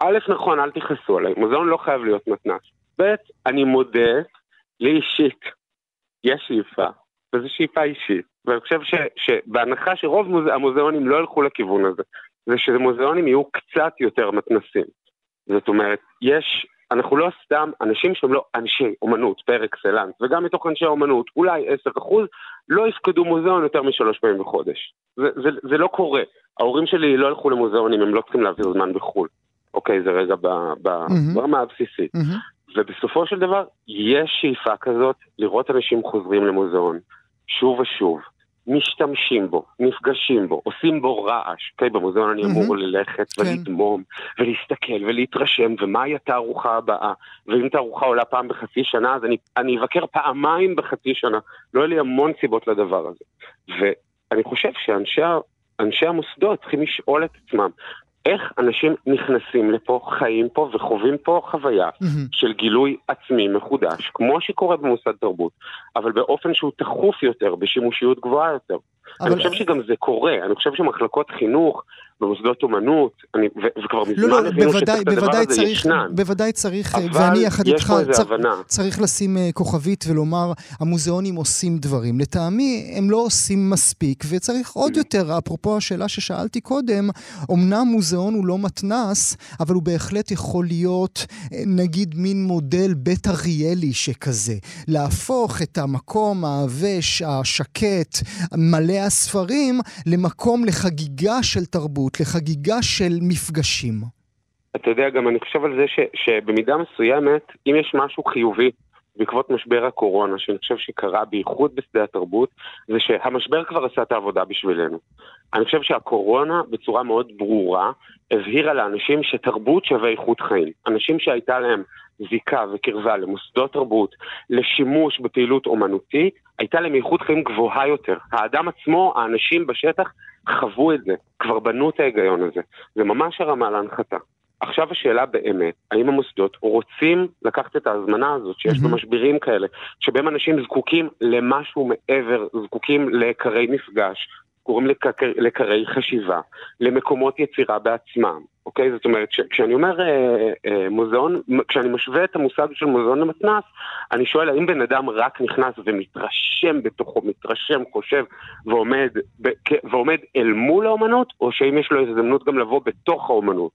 א', נכון, אל תכעסו עליי, מוזיאון לא חייב להיות מתנס. ב', אני מודה לי אישית יש שאיפה, וזו שאיפה אישית. ואני חושב ש, שבהנחה שרוב מוז... המוזיאונים לא ילכו לכיוון הזה, זה שמוזיאונים יהיו קצת יותר מתנסים. זאת אומרת, יש, אנחנו לא סתם אנשים שהם לא אנשי אומנות פר אקסלנס, וגם מתוך אנשי אומנות, אולי 10% לא יפקדו מוזיאון יותר משלוש פעמים בחודש. זה, זה, זה לא קורה. ההורים שלי לא ילכו למוזיאונים, הם לא צריכים להעביר זמן בחו"ל. אוקיי, זה רגע ב, ב, mm-hmm. ברמה הבסיסית. Mm-hmm. ובסופו של דבר, יש שאיפה כזאת לראות אנשים חוזרים למוזיאון, שוב ושוב, משתמשים בו, נפגשים בו, עושים בו רעש. אוקיי, במוזיאון אני אמור ללכת כן. ולדמום, ולהסתכל ולהתרשם, ומהי התערוכה הבאה. ואם תערוכה עולה פעם בחצי שנה, אז אני, אני אבקר פעמיים בחצי שנה. לא יהיו לי המון סיבות לדבר הזה. ואני חושב שאנשי המוסדות צריכים לשאול את עצמם, איך אנשים נכנסים לפה, חיים פה וחווים פה חוויה mm-hmm. של גילוי עצמי מחודש, כמו שקורה במוסד תרבות, אבל באופן שהוא תכוף יותר, בשימושיות גבוהה יותר. אבל... אני חושב שגם זה קורה, אני חושב שמחלקות חינוך במוסדות אומנות, אני, ו, וכבר מזמן לא, לא, הדבר הזה צריך, ישנן. בוודאי צריך, ואני יחד איתך, צר, צריך לשים uh, כוכבית ולומר, המוזיאונים עושים דברים. לטעמי, הם לא עושים מספיק, וצריך עוד mm. יותר, אפרופו השאלה ששאלתי קודם, אמנם מוזיאון הוא לא מתנס, אבל הוא בהחלט יכול להיות, אה, נגיד, מין מודל בית אריאלי שכזה. להפוך את המקום העבש, השקט, מלא הספרים, למקום לחגיגה של תרבות. תרבות, לחגיגה של מפגשים. אתה יודע, גם אני חושב על זה ש, שבמידה מסוימת, אם יש משהו חיובי בעקבות משבר הקורונה, שאני חושב שקרה בייחוד בשדה התרבות, זה שהמשבר כבר עשה את העבודה בשבילנו. אני חושב שהקורונה בצורה מאוד ברורה הבהירה לאנשים שתרבות שווה איכות חיים. אנשים שהייתה להם זיקה וקרבה למוסדות תרבות, לשימוש בפעילות אומנותית, הייתה להם איכות חיים גבוהה יותר. האדם עצמו, האנשים בשטח, חוו את זה, כבר בנו את ההיגיון הזה. זה ממש הרמה להנחתה. עכשיו השאלה באמת, האם המוסדות רוצים לקחת את ההזמנה הזאת שיש mm-hmm. במשברים כאלה, שבהם אנשים זקוקים למשהו מעבר, זקוקים לעיקרי מפגש, קוראים לקרי חשיבה, למקומות יצירה בעצמם, אוקיי? זאת אומרת, כשאני אומר אה, אה, מוזיאון, כשאני משווה את המושג של מוזיאון למתנ"ס, אני שואל האם בן אדם רק נכנס ומתרשם בתוכו, מתרשם, חושב ועומד, ב, ועומד אל מול האומנות, או שאם יש לו הזדמנות גם לבוא בתוך האומנות,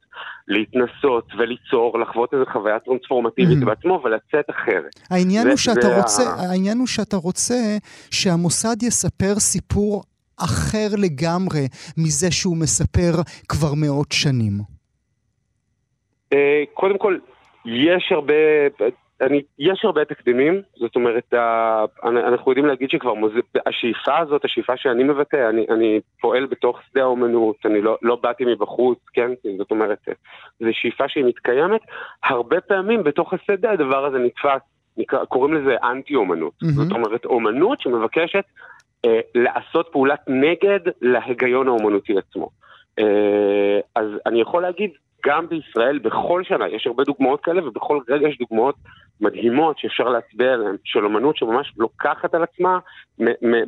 להתנסות וליצור, לחוות איזו חוויה טרנספורמטיבית mm-hmm. בעצמו ולצאת אחרת. העניין, זה, הוא שאתה רוצה, ה... העניין הוא שאתה רוצה שהמוסד יספר סיפור אחר לגמרי מזה שהוא מספר כבר מאות שנים? אה, קודם כל, יש הרבה, אני, יש הרבה תקדימים, זאת אומרת, אנחנו יודעים להגיד שכבר מוז... השאיפה הזאת, השאיפה שאני מבטא, אני, אני פועל בתוך שדה האומנות, אני לא, לא באתי מבחוץ, כן? זאת אומרת, זו שאיפה שהיא מתקיימת. הרבה פעמים בתוך השדה הדבר הזה נתפס, נקרא, קוראים לזה אנטי-אומנות. Mm-hmm. זאת אומרת, אומנות שמבקשת אה, לעשות פעולת נגד להיגיון האומנותי עצמו. אה, אז אני יכול להגיד, גם בישראל, בכל שנה, יש הרבה דוגמאות כאלה, ובכל רגע יש דוגמאות מדהימות שאפשר להצביע עליהן, של אומנות שממש לוקחת על עצמה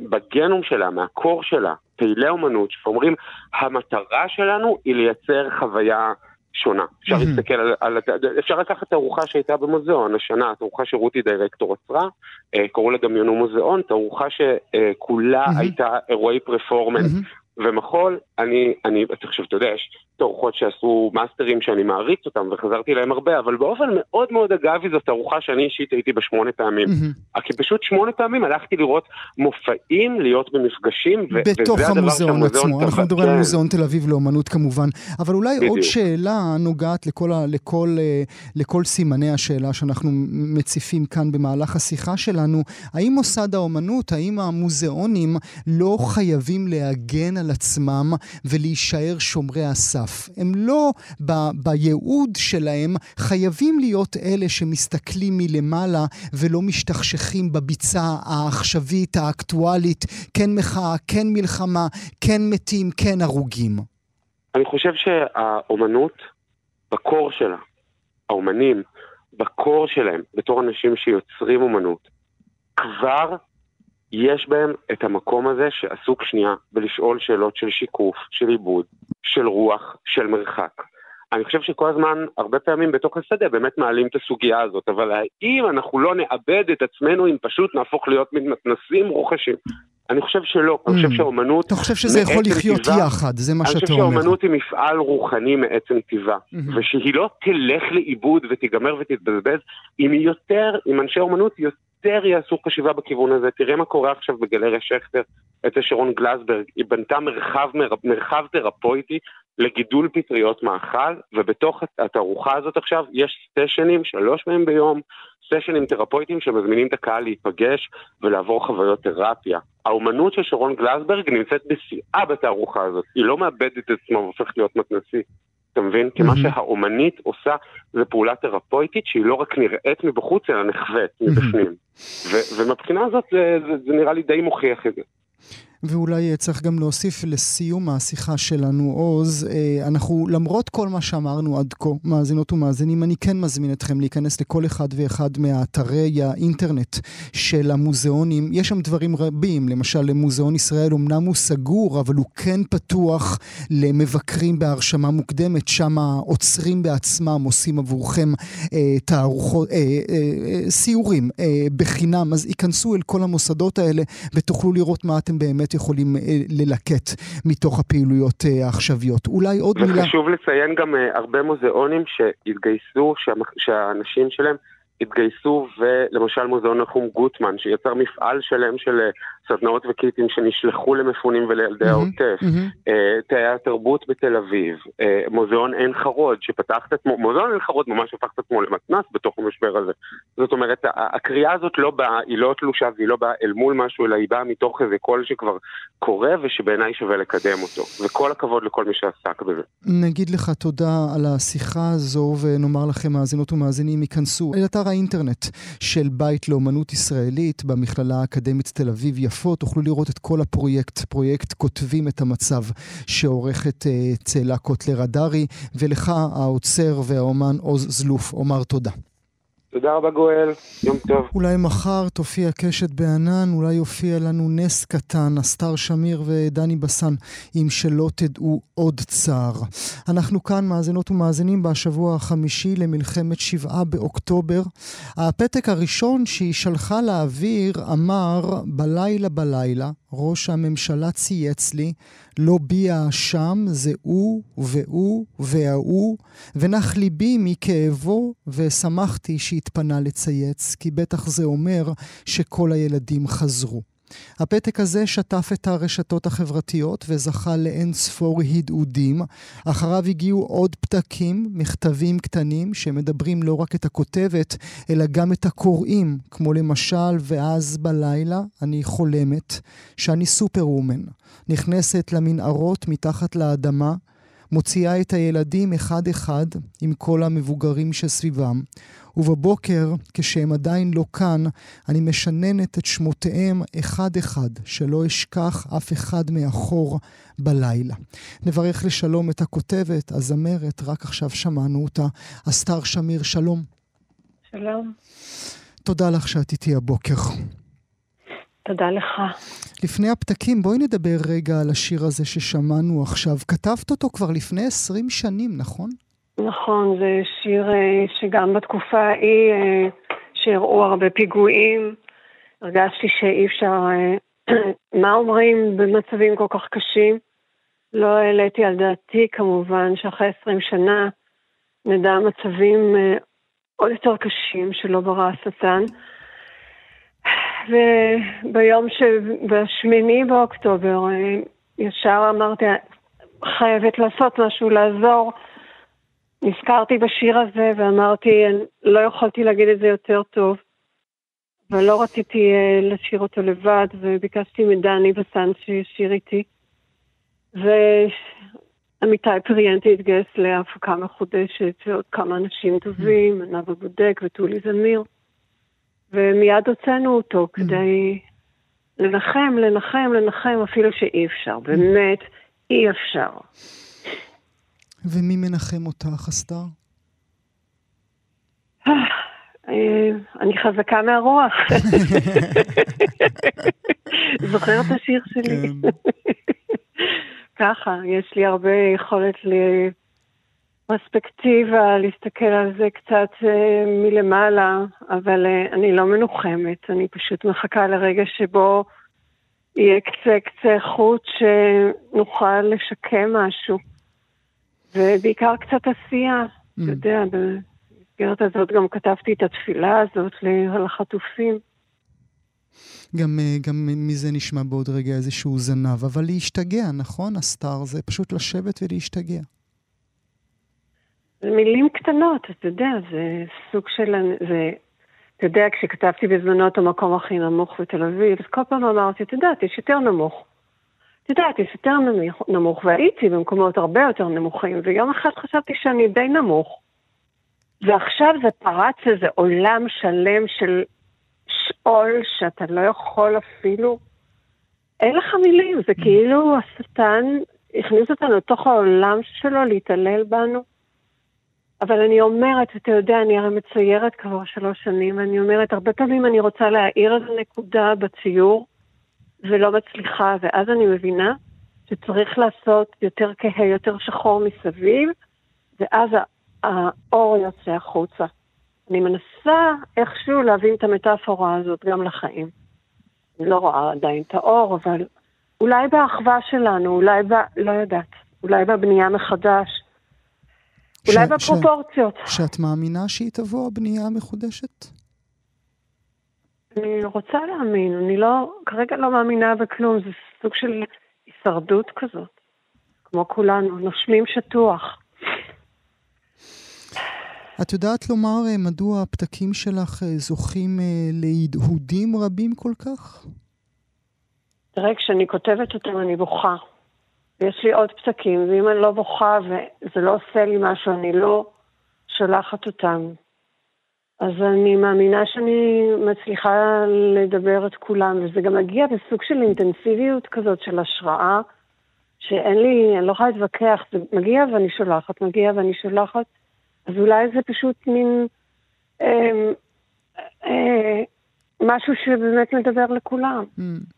בגנום שלה, מהקור שלה, פעילי אומנות, שאומרים, המטרה שלנו היא לייצר חוויה שונה. אפשר להסתכל על, על... אפשר לקחת תערוכה שהייתה במוזיאון השנה, תערוכה שרותי דירקטור עצרה, אה, קראו לה דמיינו מוזיאון, תערוכה שכולה הייתה אירועי פרפורמנס ומחול, אני, אני, חושב, אתה יודע, יש תערוכות שעשו מאסטרים שאני מעריץ אותם וחזרתי להם הרבה, אבל באופן מאוד מאוד אגבי זאת תערוכה שאני אישית הייתי בה שמונה פעמים. Mm-hmm. כי פשוט שמונה פעמים הלכתי לראות מופעים, להיות במפגשים, ו- בתוך המוזיאון עצמו, אנחנו מדברים על מוזיאון תל אביב לאומנות כמובן, אבל אולי בדיוק. עוד שאלה נוגעת לכל, ה- לכל, אה, לכל סימני השאלה שאנחנו מציפים כאן במהלך השיחה שלנו, האם מוסד האומנות, האם המוזיאונים לא חייבים להגן על עצמם ולהישאר שומרי הסף. הם לא ב- בייעוד שלהם חייבים להיות אלה שמסתכלים מלמעלה ולא משתכשכים בביצה העכשווית, האקטואלית, כן מחאה, כן מלחמה, כן מתים, כן הרוגים. אני חושב שהאומנות, בקור שלה, האומנים, בקור שלהם, בתור אנשים שיוצרים אומנות, כבר יש בהם את המקום הזה שעסוק שנייה בלשאול שאלות של שיקוף, של עיבוד, של רוח, של מרחק. אני חושב שכל הזמן, הרבה פעמים בתוך השדה באמת מעלים את הסוגיה הזאת, אבל האם אנחנו לא נאבד את עצמנו אם פשוט נהפוך להיות מתנסים רוכשים? אני חושב שלא, אני חושב mm. שהאומנות... אתה חושב שזה יכול לחיות יחד, זה מה שאתה אומר. אני חושב שהאומנות היא מפעל רוחני מעצם טבעה, mm-hmm. ושהיא לא תלך לאיבוד ותיגמר ותתבזבז, אם היא יותר, אם אנשי האומנות יותר יעשו חשיבה בכיוון הזה. תראה מה קורה עכשיו בגלריה שכטר, אצל שרון גלסברג, היא בנתה מרחב, מרחב תרפויטי לגידול פטריות מאכל, ובתוך התערוכה הזאת עכשיו יש סטיישנים, שלוש מהם ביום, סשנים תרפויטיים שמזמינים את הקהל להיפגש ולעבור חוויות תרפיה. האומנות של שרון גלסברג נמצאת בשיאה בתערוכה הזאת, היא לא מאבדת את עצמה והופכת להיות מתנשיא. אתה מבין? כי מה שהאומנית עושה זה פעולה תרפויטית שהיא לא רק נראית מבחוץ אלא נחווית מבפנים. ומבחינה הזאת זה, זה, זה נראה לי די מוכיח את זה. ואולי אה, צריך גם להוסיף לסיום השיחה שלנו, עוז, אה, אנחנו, למרות כל מה שאמרנו עד כה, מאזינות ומאזינים, אני כן מזמין אתכם להיכנס לכל אחד ואחד מאתרי האינטרנט של המוזיאונים. יש שם דברים רבים, למשל למוזיאון ישראל אמנם הוא סגור, אבל הוא כן פתוח למבקרים בהרשמה מוקדמת, שם העוצרים בעצמם עושים עבורכם אה, תערוכות, אה, אה, אה, סיורים אה, בחינם, אז היכנסו אל כל המוסדות האלה ותוכלו לראות מה אתם באמת יכולים אה, ללקט מתוך הפעילויות אה, העכשוויות. אולי עוד מילה... וחשוב לציין גם אה, הרבה מוזיאונים שהתגייסו, שהאנשים שלהם התגייסו, ולמשל מוזיאון נחום גוטמן, שיצר מפעל שלם של סדנאות וקיטים שנשלחו למפונים ולילדי העוטף, אה, תאי התרבות בתל אביב, אה, מוזיאון עין חרוד, שפתח את עצמו, מוזיאון עין חרוד ממש הפך את עצמו למתנ"ס בתוך המשבר הזה. זאת אומרת, הקריאה הזאת לא באה, היא לא תלושה והיא לא באה אל מול משהו, אלא היא באה מתוך איזה קול שכבר קורה ושבעיניי שווה לקדם אותו. וכל הכבוד לכל מי שעסק בזה. נגיד לך תודה על השיחה הזו, ונאמר לכם, מאזינות ומאזינים, ייכנסו אל אתר האינטרנט של בית לאומנות ישראלית במכללה האקדמית תל אביב-יפו. תוכלו לראות את כל הפרויקט, פרויקט כותבים את המצב שעורכת uh, צאלה קוטלר הדרי, ולך העוצר והאומן עוז זלוף, אומר תודה. תודה רבה גואל, יום טוב. אולי מחר תופיע קשת בענן, אולי יופיע לנו נס קטן, אסתר שמיר ודני בסן, אם שלא תדעו עוד צער. אנחנו כאן מאזינות ומאזינים בשבוע החמישי למלחמת שבעה באוקטובר. הפתק הראשון שהיא שלחה לאוויר אמר, בלילה בלילה, ראש הממשלה צייץ לי, לא בי האשם, זה הוא והוא וההוא, ונח ליבי מכאבו, ושמחתי שהתפנה לצייץ, כי בטח זה אומר שכל הילדים חזרו. הפתק הזה שטף את הרשתות החברתיות וזכה לאין ספור הדהודים. אחריו הגיעו עוד פתקים, מכתבים קטנים, שמדברים לא רק את הכותבת, אלא גם את הקוראים, כמו למשל, ואז בלילה אני חולמת שאני סופר-וומן. נכנסת למנהרות מתחת לאדמה, מוציאה את הילדים אחד-אחד עם כל המבוגרים שסביבם, ובבוקר, כשהם עדיין לא כאן, אני משננת את שמותיהם אחד-אחד, שלא אשכח אף אחד מאחור בלילה. נברך לשלום את הכותבת, הזמרת, רק עכשיו שמענו אותה, אסתר שמיר, שלום. שלום. תודה לך שאת איתי הבוקר. תודה לך. לפני הפתקים, בואי נדבר רגע על השיר הזה ששמענו עכשיו. כתבת אותו כבר לפני 20 שנים, נכון? נכון, זה שיר אה, שגם בתקופה ההיא, אה, שהראו הרבה פיגועים, הרגשתי שאי אפשר, אה, מה אומרים במצבים כל כך קשים? לא העליתי על דעתי כמובן שאחרי 20 שנה נדע מצבים עוד יותר קשים שלא ברא השטן. וביום שבשמיני באוקטובר ישר אמרתי, חייבת לעשות משהו, לעזור. נזכרתי בשיר הזה ואמרתי, לא יכולתי להגיד את זה יותר טוב, ולא רציתי uh, לשיר אותו לבד, וביקשתי מדני בסן שישיר איתי. ועמיתי פריאנטי התגייס להפקה מחודשת, ועוד כמה אנשים טובים, mm. נאוה בודק וטולי זמיר, ומיד הוצאנו אותו כדי לנחם, לנחם, לנחם, אפילו שאי אפשר, באמת אי אפשר. ומי מנחם אותך, אסתר? אה, אני חזקה מהרוח. זוכר את השיר שלי? כן. ככה, יש לי הרבה יכולת לפרספקטיבה, להסתכל על זה קצת אה, מלמעלה, אבל אה, אני לא מנוחמת, אני פשוט מחכה לרגע שבו יהיה קצה קצה חוט שנוכל לשקם משהו. ובעיקר קצת עשייה, mm. אתה יודע, במסגרת הזאת גם כתבתי את התפילה הזאת לחטופים. גם, אה, גם מזה נשמע בעוד רגע איזשהו זנב, אבל להשתגע, נכון, אסתר? זה פשוט לשבת ולהשתגע. זה מילים קטנות, אתה יודע, זה סוג של... זה, אתה יודע, כשכתבתי בזמנו את המקום הכי נמוך בתל אביב, אז כל פעם אמרתי, את יודעת, יש יותר נמוך. את יודעת, יש יותר נמוך, והייתי במקומות הרבה יותר נמוכים, ויום אחד חשבתי שאני די נמוך. ועכשיו זה פרץ איזה עולם שלם של שאול שאתה לא יכול אפילו... אין לך מילים, זה כאילו השטן הכניס אותנו לתוך העולם שלו להתעלל בנו. אבל אני אומרת, אתה יודע, אני הרי מציירת כבר שלוש שנים, ואני אומרת, הרבה פעמים אני רוצה להעיר איזה נקודה בציור, ולא מצליחה, ואז אני מבינה שצריך לעשות יותר כהה, יותר שחור מסביב, ואז האור יוצא החוצה. אני מנסה איכשהו להבין את המטאפורה הזאת גם לחיים. אני לא רואה עדיין את האור, אבל אולי באחווה שלנו, אולי ב... לא יודעת, אולי בבנייה מחדש, אולי ש... בפרופורציות. ש... שאת מאמינה שהיא תבוא, הבנייה המחודשת? אני רוצה להאמין, אני לא, כרגע לא מאמינה בכלום, זה סוג של הישרדות כזאת. כמו כולנו, נושמים שטוח. את יודעת לומר אה, מדוע הפתקים שלך אה, זוכים אה, להדהודים רבים כל כך? תראה, כשאני כותבת אותם אני בוכה. ויש לי עוד פתקים, ואם אני לא בוכה וזה לא עושה לי משהו, אני לא שולחת אותם. אז אני מאמינה שאני מצליחה לדבר את כולם, וזה גם מגיע בסוג של אינטנסיביות כזאת של השראה, שאין לי, אני לא יכולה להתווכח, זה מגיע ואני שולחת, מגיע ואני שולחת, אז אולי זה פשוט מין אה, אה, משהו שבאמת מדבר לכולם. Mm.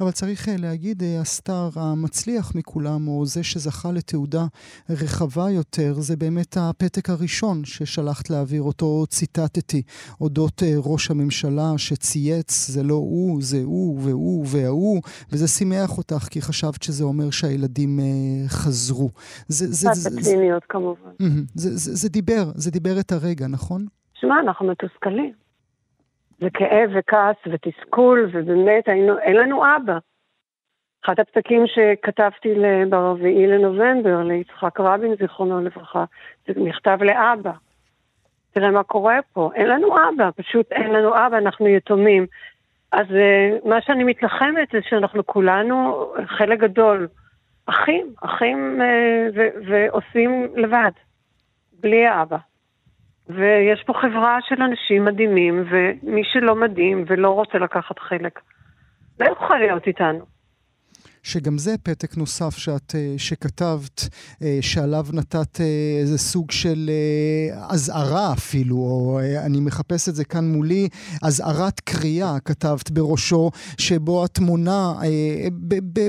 אבל צריך אה, להגיד, אה, הסטאר המצליח מכולם, או זה שזכה לתעודה רחבה יותר, זה באמת הפתק הראשון ששלחת להעביר, אותו ציטטתי, אודות אה, ראש הממשלה שצייץ, זה לא הוא, זה הוא והוא וההוא, וזה שימח אותך, כי חשבת שזה אומר שהילדים חזרו. זה, זה, זה, הציניות כמובן. זה, זה, זה דיבר, זה דיבר את הרגע, נכון? שמע, אנחנו מתוסכלים. וכאב וכעס ותסכול, ובאמת היינו, אין לנו אבא. אחד הפתקים שכתבתי ברביעי לנובמבר ליצחק רבין, זיכרונו לברכה, זה מכתב לאבא. תראה מה קורה פה, אין לנו אבא, פשוט אין לנו אבא, אנחנו יתומים. אז uh, מה שאני מתלחמת זה שאנחנו כולנו, חלק גדול, אחים, אחים uh, ועושים לבד, בלי האבא. ויש פה חברה של אנשים מדהימים, ומי שלא מדהים ולא רוצה לקחת חלק, לא יוכל להיות איתנו. שגם זה פתק נוסף שאת, אה, שכתבת, אה, שעליו נתת אה, איזה סוג של אזהרה אפילו, או אני מחפש את זה כאן מולי, אזהרת קריאה כתבת בראשו, שבו התמונה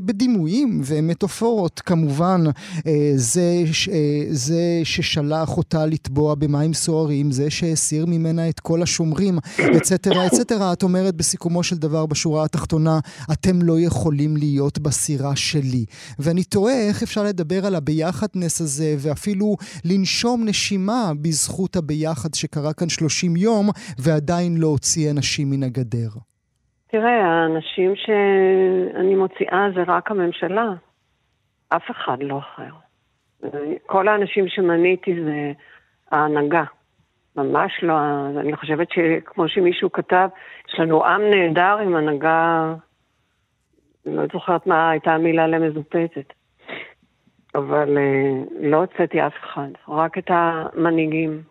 בדימויים ומטאפורות כמובן, זה, זה ששלח אותה לטבוע במים סוערים, זה שהסיר ממנה את כל השומרים, אצטרה אצטרה, את אומרת בסיכומו של דבר בשורה התחתונה, אתם לא יכולים להיות בסיום. הסירה שלי. ואני תוהה איך אפשר לדבר על הביחדנס הזה, ואפילו לנשום נשימה בזכות הביחד שקרה כאן 30 יום, ועדיין לא הוציא אנשים מן הגדר. תראה, האנשים שאני מוציאה זה רק הממשלה. אף אחד לא אחר. כל האנשים שמניתי זה ההנהגה. ממש לא, אני חושבת שכמו שמישהו כתב, יש לנו עם נהדר עם הנהגה לא זוכרת מה הייתה המילה למזופתת. אבל אה, לא הוצאתי אף אחד, רק את המנהיגים.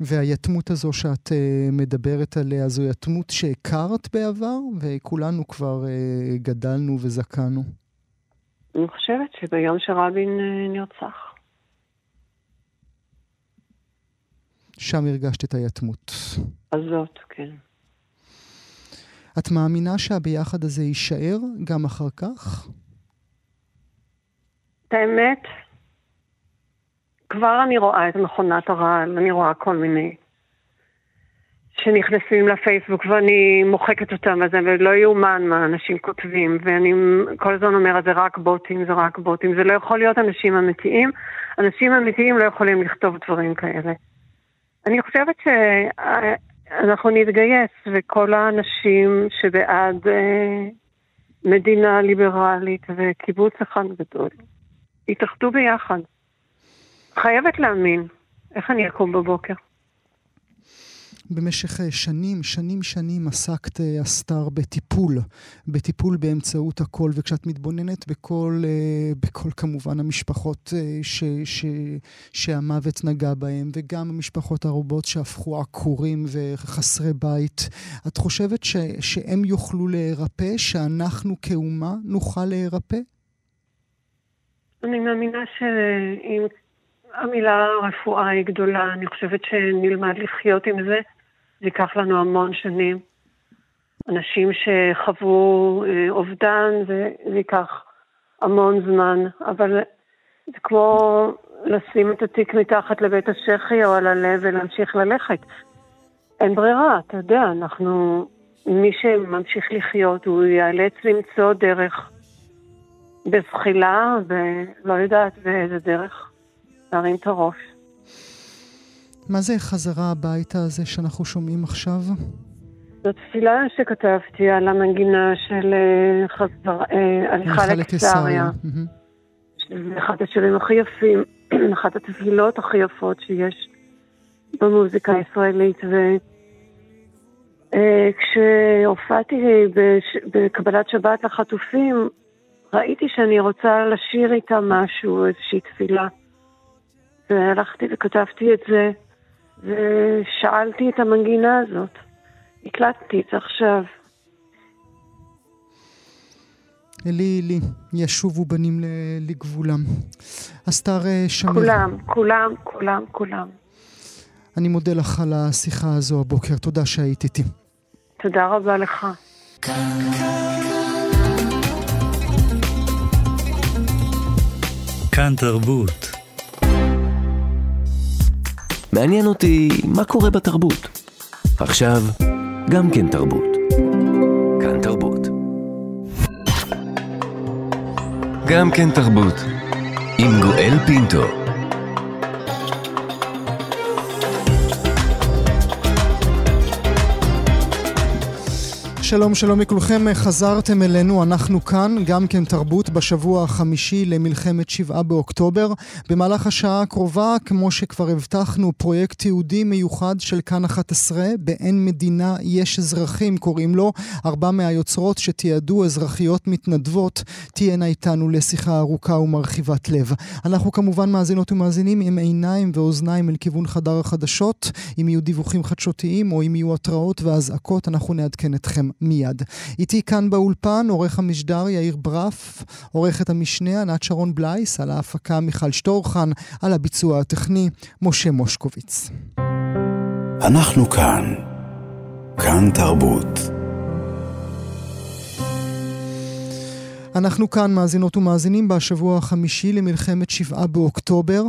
והיתמות הזו שאת uh, מדברת עליה, זו יתמות שהכרת בעבר, וכולנו כבר uh, גדלנו וזקנו. אני חושבת שביום שרבין נרצח. שם הרגשת את היתמות. הזאת, כן. את מאמינה שהביחד הזה יישאר גם אחר כך? את האמת, כבר אני רואה את מכונת הרעל, אני רואה כל מיני שנכנסים לפייסבוק ואני מוחקת אותם וזה, ולא יאומן מה אנשים כותבים, ואני כל הזמן אומרת זה רק בוטים, זה רק בוטים, זה לא יכול להיות אנשים אמיתיים, אנשים אמיתיים לא יכולים לכתוב דברים כאלה. אני חושבת ש... אנחנו נתגייס, וכל האנשים שבעד אה, מדינה ליברלית וקיבוץ אחד גדול, יתאחדו ביחד. חייבת להאמין. איך אני אקום בבוקר? במשך אה, שנים, שנים שנים עסקת, אה, אסתר, בטיפול, בטיפול באמצעות הכל, וכשאת מתבוננת בכל, אה, בכל כמובן המשפחות ש, ש, שהמוות נגע בהם, וגם המשפחות הרבות שהפכו עקורים וחסרי בית, את חושבת ש, שהם יוכלו להירפא, שאנחנו כאומה נוכל להירפא? אני מאמינה שאם המילה רפואה היא גדולה, אני חושבת שנלמד לחיות עם זה. זה ייקח לנו המון שנים. אנשים שחוו אה, אובדן, זה, ייקח המון זמן, אבל זה כמו לשים את התיק מתחת לבית השחי או על הלב ולהמשיך ללכת. אין ברירה, אתה יודע, אנחנו, מי שממשיך לחיות, הוא ייאלץ למצוא דרך בזחילה, ולא יודעת באיזה דרך, להרים את הראש. מה זה חזרה הביתה הזה שאנחנו שומעים עכשיו? זו תפילה שכתבתי על המנגינה של חזר, הליכה לקיסריה. זה אחד השירים הכי יפים, אחת התפילות הכי יפות שיש במוזיקה הישראלית. וכשהופעתי אה, בקבלת שבת לחטופים, ראיתי שאני רוצה לשיר איתם משהו, איזושהי תפילה. והלכתי וכתבתי את זה. ושאלתי את המנגינה הזאת. הקלטתי את זה עכשיו. אלי אלי, ישובו בנים לגבולם. אסתר אה, שמיר. כולם, כולם, כולם, כולם. אני מודה לך על השיחה הזו הבוקר, תודה שהיית איתי. תודה רבה לך. כאן תרבות. מעניין אותי מה קורה בתרבות. עכשיו, גם כן תרבות. כאן תרבות. גם כן תרבות. עם גואל פינטו. שלום, שלום לכולכם, חזרתם אלינו, אנחנו כאן, גם כן תרבות, בשבוע החמישי למלחמת שבעה באוקטובר. במהלך השעה הקרובה, כמו שכבר הבטחנו, פרויקט תיעודי מיוחד של כאן 11, באין מדינה יש אזרחים, קוראים לו. ארבע מהיוצרות שתיעדו אזרחיות מתנדבות, תהיינה איתנו לשיחה ארוכה ומרחיבת לב. אנחנו כמובן מאזינות ומאזינים עם עיניים ואוזניים אל כיוון חדר החדשות. אם יהיו דיווחים חדשותיים או אם יהיו התראות ואזעקות, אנחנו נעדכן אתכם מיד. איתי כאן באולפן עורך המשדר יאיר ברף, עורכת המשנה ענת שרון בלייס, על ההפקה מיכל שטורחן, על הביצוע הטכני משה מושקוביץ. אנחנו כאן. כאן תרבות. אנחנו כאן מאזינות ומאזינים בשבוע החמישי למלחמת שבעה באוקטובר.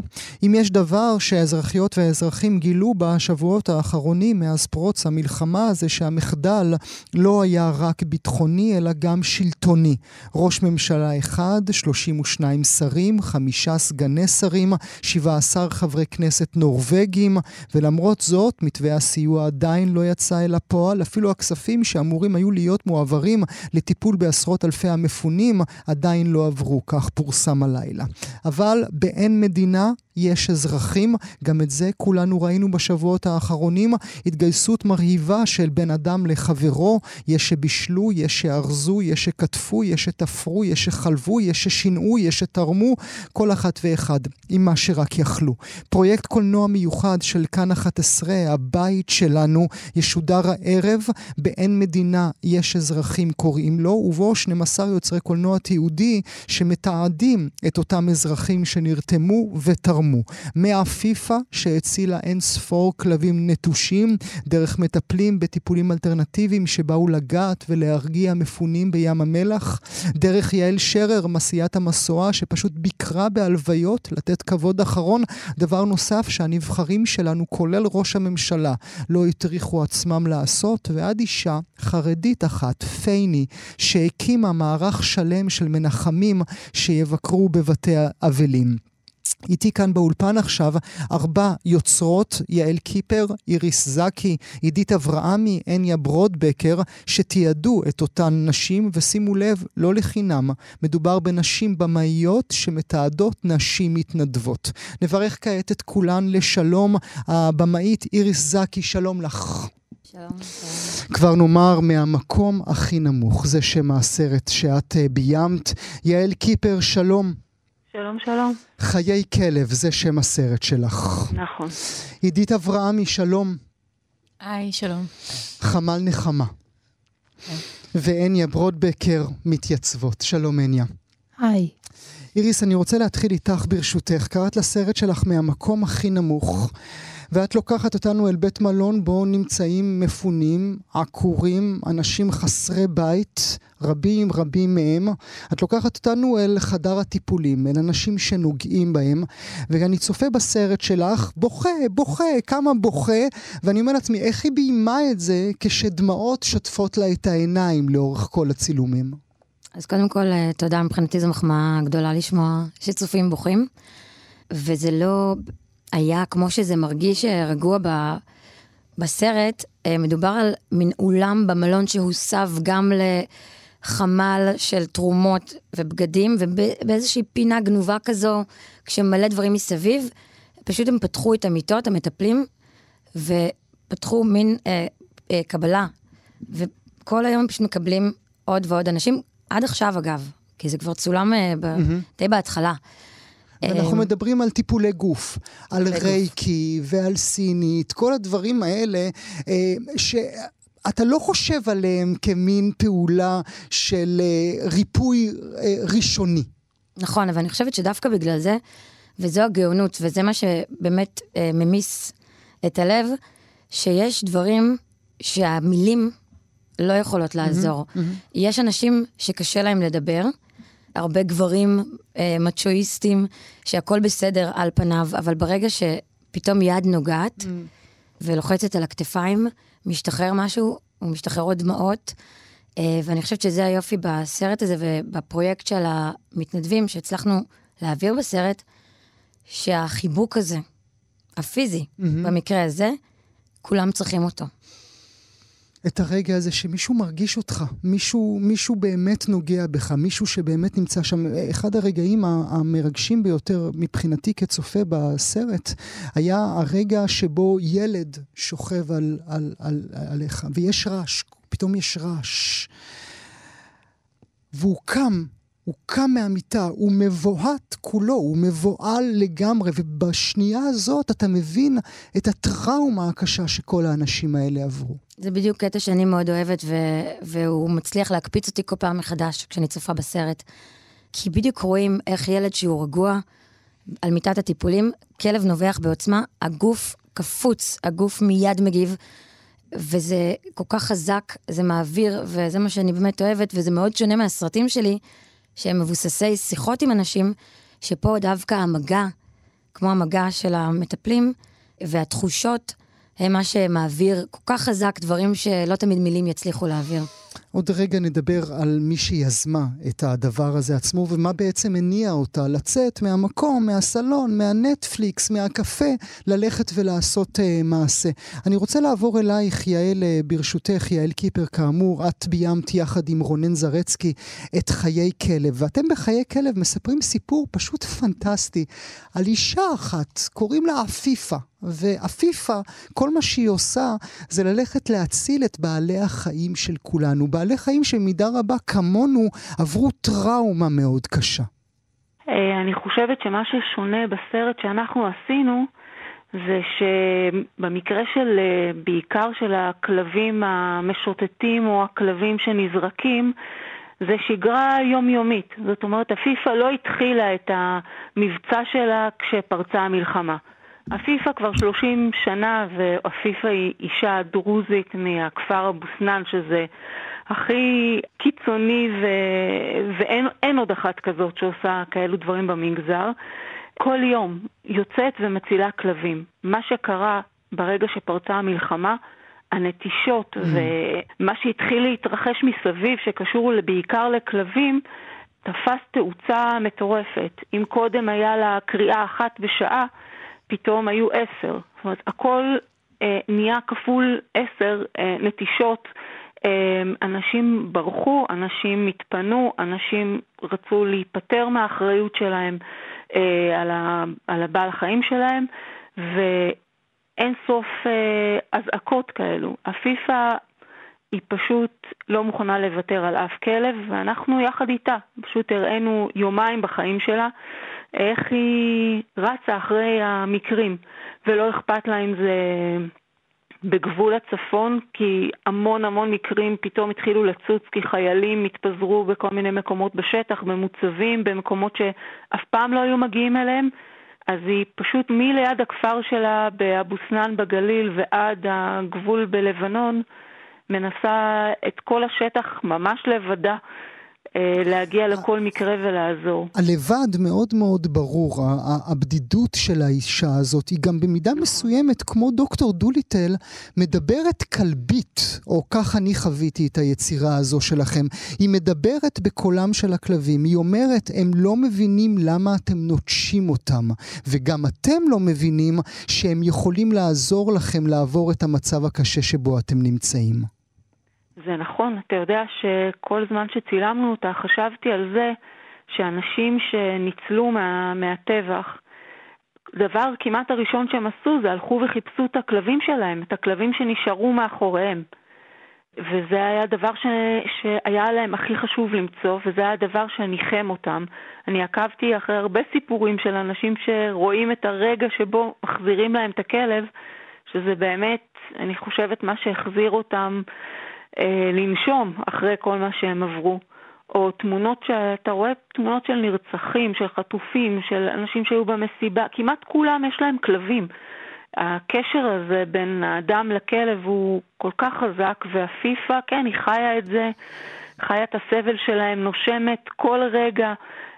אם יש דבר שהאזרחיות והאזרחים גילו בשבועות האחרונים מאז פרוץ המלחמה זה שהמחדל לא היה רק ביטחוני אלא גם שלטוני. ראש ממשלה אחד, 32 שרים, חמישה סגני שרים, 17 חברי כנסת נורבגים, ולמרות זאת מתווה הסיוע עדיין לא יצא אל הפועל. אפילו הכספים שאמורים היו להיות מועברים לטיפול בעשרות אלפי המפונים עדיין לא עברו, כך פורסם הלילה. אבל באין מדינה יש אזרחים, גם את זה כולנו ראינו בשבועות האחרונים, התגייסות מרהיבה של בן אדם לחברו, יש שבישלו, יש שארזו, יש שכתפו, יש שתפרו, יש שחלבו, יש ששינעו, יש שתרמו, כל אחת ואחד עם מה שרק יכלו. פרויקט קולנוע מיוחד של כאן 11, הבית שלנו, ישודר הערב, באין מדינה יש אזרחים קוראים לו, ובו 12 יוצרי קולנוע תיעודי שמתעדים את אותם אזרחים שנרתמו ותרמו. תרמו. מהפיפ"א שהצילה אין ספור כלבים נטושים, דרך מטפלים בטיפולים אלטרנטיביים שבאו לגעת ולהרגיע מפונים בים המלח, דרך יעל שרר, מסיעת המסועה, שפשוט ביקרה בהלוויות לתת כבוד אחרון. דבר נוסף שהנבחרים שלנו, כולל ראש הממשלה, לא הטריחו עצמם לעשות, ועד אישה חרדית אחת, פייני, שהקימה מערך שלם של מנחמים שיבקרו בבתי האבלים. איתי כאן באולפן עכשיו ארבע יוצרות, יעל קיפר, איריס זקי, עידית אברהמי, הניה ברודבקר, שתיעדו את אותן נשים, ושימו לב, לא לחינם, מדובר בנשים במאיות שמתעדות נשים מתנדבות. נברך כעת את כולן לשלום. הבמאית איריס זקי, שלום לך. שלום. כבר נאמר מהמקום הכי נמוך, זה שם הסרט שאת אה, ביימת. יעל קיפר, שלום. שלום, שלום. חיי כלב, זה שם הסרט שלך. נכון. עידית אברהמי, שלום. היי, שלום. חמל נחמה. כן. והניה ברודבקר מתייצבות. שלום, הניה. היי. איריס, אני רוצה להתחיל איתך ברשותך. קראת לסרט שלך מהמקום הכי נמוך. ואת לוקחת אותנו אל בית מלון בו נמצאים מפונים, עקורים, אנשים חסרי בית, רבים רבים מהם. את לוקחת אותנו אל חדר הטיפולים, אל אנשים שנוגעים בהם, ואני צופה בסרט שלך, בוכה, בוכה, כמה בוכה, ואני אומר לעצמי, איך היא ביימה את זה כשדמעות שוטפות לה את העיניים לאורך כל הצילומים? אז קודם כל, אה, תודה, מבחינתי זו מחמאה גדולה לשמוע שצופים בוכים. וזה לא היה כמו שזה מרגיש אה, רגוע ב, בסרט, אה, מדובר על מין אולם במלון שהוסב גם לחמ"ל של תרומות ובגדים, ובאיזושהי פינה גנובה כזו, כשמלא דברים מסביב, פשוט הם פתחו את המיטות, המטפלים, ופתחו מין אה, אה, קבלה, וכל היום פשוט מקבלים עוד ועוד אנשים, עד עכשיו אגב, כי זה כבר צולם אה, ב, mm-hmm. די בהתחלה. אנחנו אמ, מדברים על טיפולי גוף, על רייקי ועל סינית, כל הדברים האלה אה, ש... אתה לא חושב עליהם כמין פעולה של אה, ריפוי אה, ראשוני. נכון, אבל אני חושבת שדווקא בגלל זה, וזו הגאונות, וזה מה שבאמת ממיס את הלב, שיש דברים שהמילים לא יכולות לעזור. Mm-hmm, mm-hmm. יש אנשים שקשה להם לדבר, הרבה גברים אה, מצ'ואיסטים, שהכול בסדר על פניו, אבל ברגע שפתאום יד נוגעת mm-hmm. ולוחצת על הכתפיים, משתחרר משהו, הוא משתחרר עוד דמעות. אה, ואני חושבת שזה היופי בסרט הזה ובפרויקט של המתנדבים שהצלחנו להעביר בסרט, שהחיבוק הזה, הפיזי, mm-hmm. במקרה הזה, כולם צריכים אותו. את הרגע הזה שמישהו מרגיש אותך, מישהו, מישהו באמת נוגע בך, מישהו שבאמת נמצא שם. אחד הרגעים המרגשים ביותר מבחינתי כצופה בסרט היה הרגע שבו ילד שוכב על, על, על, עליך, ויש רעש, פתאום יש רעש. והוא קם הוא קם מהמיטה, הוא מבוהת כולו, הוא מבוהל לגמרי, ובשנייה הזאת אתה מבין את הטראומה הקשה שכל האנשים האלה עברו. זה בדיוק קטע שאני מאוד אוהבת, ו- והוא מצליח להקפיץ אותי כל פעם מחדש כשאני צופה בסרט. כי בדיוק רואים איך ילד שהוא רגוע על מיטת הטיפולים, כלב נובח בעוצמה, הגוף קפוץ, הגוף מיד מגיב. וזה כל כך חזק, זה מעביר, וזה מה שאני באמת אוהבת, וזה מאוד שונה מהסרטים שלי, שהם מבוססי שיחות עם אנשים, שפה דווקא המגע, כמו המגע של המטפלים, והתחושות הם מה שמעביר כל כך חזק דברים שלא תמיד מילים יצליחו להעביר. עוד רגע נדבר על מי שיזמה את הדבר הזה עצמו ומה בעצם הניע אותה לצאת מהמקום, מהסלון, מהנטפליקס, מהקפה, ללכת ולעשות uh, מעשה. אני רוצה לעבור אלייך, יעל, uh, ברשותך, יעל קיפר, כאמור, את ביימת יחד עם רונן זרצקי את חיי כלב, ואתם בחיי כלב מספרים סיפור פשוט פנטסטי על אישה אחת, קוראים לה עפיפה. ועפיפה, כל מה שהיא עושה זה ללכת להציל את בעלי החיים של כולנו. בעלי חיים שבמידה רבה כמונו עברו טראומה מאוד קשה. אה, אני חושבת שמה ששונה בסרט שאנחנו עשינו זה שבמקרה של, אה, בעיקר של הכלבים המשוטטים או הכלבים שנזרקים, זה שגרה יומיומית. זאת אומרת, עפיפה לא התחילה את המבצע שלה כשפרצה המלחמה. עפיפה כבר 30 שנה, ועפיפה היא אישה דרוזית מהכפר אבו סנאן, שזה הכי קיצוני ו... ואין עוד אחת כזאת שעושה כאלו דברים במגזר. כל יום יוצאת ומצילה כלבים. מה שקרה ברגע שפרצה המלחמה, הנטישות mm. ומה שהתחיל להתרחש מסביב, שקשור בעיקר לכלבים, תפס תאוצה מטורפת. אם קודם היה לה קריאה אחת בשעה, פתאום היו עשר. זאת אומרת, הכל אה, נהיה כפול עשר אה, נטישות. אה, אנשים ברחו, אנשים התפנו, אנשים רצו להיפטר מהאחריות שלהם אה, על, ה, על הבעל החיים שלהם, ואין סוף אה, אזעקות כאלו. עפיפה היא פשוט לא מוכנה לוותר על אף כלב, ואנחנו יחד איתה, פשוט הראינו יומיים בחיים שלה. איך היא רצה אחרי המקרים, ולא אכפת לה אם זה בגבול הצפון, כי המון המון מקרים פתאום התחילו לצוץ, כי חיילים התפזרו בכל מיני מקומות בשטח, במוצבים, במקומות שאף פעם לא היו מגיעים אליהם. אז היא פשוט מליד הכפר שלה באבו סנאן בגליל ועד הגבול בלבנון, מנסה את כל השטח ממש לבדה. אה, להגיע לכל מקרה ולעזור. הלבד מאוד מאוד ברור, הבדידות של האישה הזאת היא גם במידה מסוימת, כמו דוקטור דוליטל, מדברת כלבית, או כך אני חוויתי את היצירה הזו שלכם. היא מדברת בקולם של הכלבים, היא אומרת, הם לא מבינים למה אתם נוטשים אותם, וגם אתם לא מבינים שהם יכולים לעזור לכם לעבור את המצב הקשה שבו אתם נמצאים. זה נכון, אתה יודע שכל זמן שצילמנו אותה חשבתי על זה שאנשים שניצלו מה, מהטבח, דבר כמעט הראשון שהם עשו זה הלכו וחיפשו את הכלבים שלהם, את הכלבים שנשארו מאחוריהם. וזה היה הדבר ש... שהיה להם הכי חשוב למצוא, וזה היה הדבר שניחם אותם. אני עקבתי אחרי הרבה סיפורים של אנשים שרואים את הרגע שבו מחזירים להם את הכלב, שזה באמת, אני חושבת, מה שהחזיר אותם לנשום אחרי כל מה שהם עברו. או תמונות שאתה רואה תמונות של נרצחים, של חטופים, של אנשים שהיו במסיבה, כמעט כולם יש להם כלבים. הקשר הזה בין האדם לכלב הוא כל כך חזק, והפיפ"א, כן, היא חיה את זה, חיה את הסבל שלהם, נושמת כל רגע.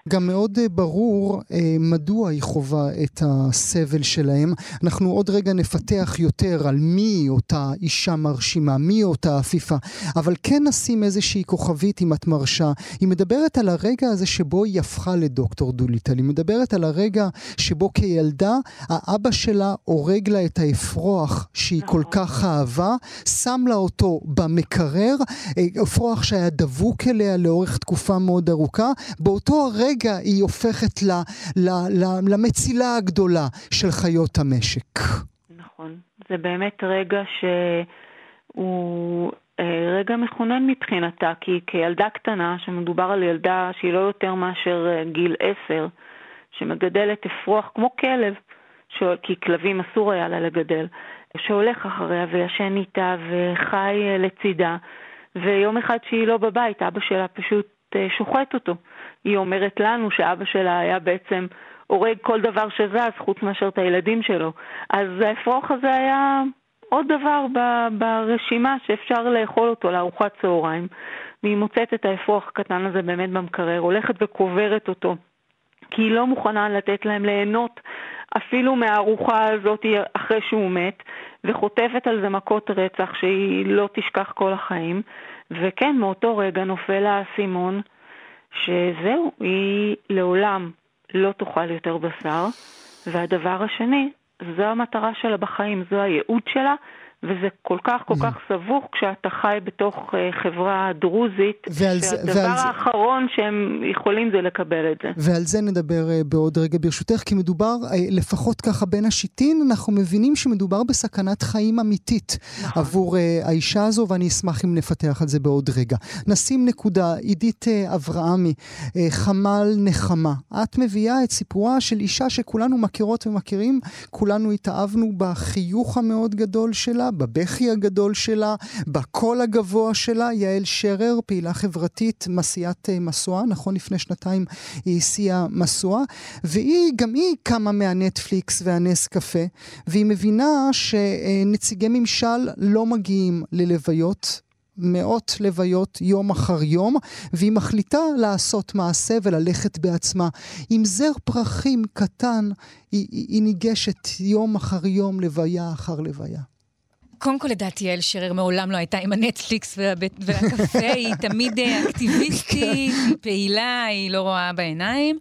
גם מאוד אה, ברור אה, מדוע היא חווה את הסבל שלהם. אנחנו עוד רגע נפתח יותר על מי אותה אישה מרשימה, מי אותה עפיפה, אבל כן נשים איזושהי כוכבית אם את מרשה. היא מדברת על הרגע הזה שבו היא הפכה לדוקטור דוליטל. היא מדברת על הרגע שבו כילדה האבא שלה הורג לה את האפרוח שהיא כל כך אהבה, שם לה אותו במקרר, אה, אפרוח שהיה דבוק אליה לאורך תקופה מאוד ארוכה. באותו הרגע רגע היא הופכת ל, ל, ל, למצילה הגדולה של חיות המשק. נכון. זה באמת רגע שהוא אה, רגע מכונן מבחינתה, כי כילדה קטנה, שמדובר על ילדה שהיא לא יותר מאשר אה, גיל עשר, שמגדלת אפרוח כמו כלב, ש... כי כלבים אסור היה לה לגדל, שהולך אחריה וישן איתה וחי אה, לצידה, ויום אחד שהיא לא בבית, אבא שלה פשוט שוחט אותו. היא אומרת לנו שאבא שלה היה בעצם הורג כל דבר שזז, חוץ מאשר את הילדים שלו. אז האפרוח הזה היה עוד דבר ברשימה שאפשר לאכול אותו לארוחת צהריים. והיא מוצאת את האפרוח הקטן הזה באמת במקרר, הולכת וקוברת אותו, כי היא לא מוכנה לתת להם ליהנות אפילו מהארוחה הזאת אחרי שהוא מת, וחוטפת על זה מכות רצח שהיא לא תשכח כל החיים. וכן, מאותו רגע נופל האסימון שזהו, היא לעולם לא תאכל יותר בשר. והדבר השני, זו המטרה שלה בחיים, זו הייעוד שלה, וזה כל כך כל כך סבוך כשאתה חי בתוך uh, חברה דרוזית, שהדבר ועל האחרון. שהם יכולים זה לקבל את זה. ועל זה נדבר uh, בעוד רגע ברשותך, כי מדובר, uh, לפחות ככה בין השיטין, אנחנו מבינים שמדובר בסכנת חיים אמיתית נכון. עבור האישה הזו, ואני אשמח אם נפתח על זה בעוד רגע. נשים נקודה, עידית אברהמי, חמ"ל נחמה. את מביאה את סיפורה של אישה שכולנו מכירות ומכירים, כולנו התאהבנו בחיוך המאוד גדול שלה. בבכי הגדול שלה, בקול הגבוה שלה. יעל שרר, פעילה חברתית, מסיעת אה, משואה, נכון? לפני שנתיים היא הסיעה משואה, והיא, גם היא קמה מהנטפליקס והנס קפה, והיא מבינה שנציגי ממשל לא מגיעים ללוויות. מאות לוויות יום אחר יום, והיא מחליטה לעשות מעשה וללכת בעצמה. עם זר פרחים קטן, היא, היא, היא ניגשת יום אחר יום, לוויה אחר לוויה. קודם כל, לדעתי, יעל שרר מעולם לא הייתה עם הנטפליקס והקפה, היא תמיד אה, אקטיביסטית, היא פעילה, היא לא רואה בעיניים.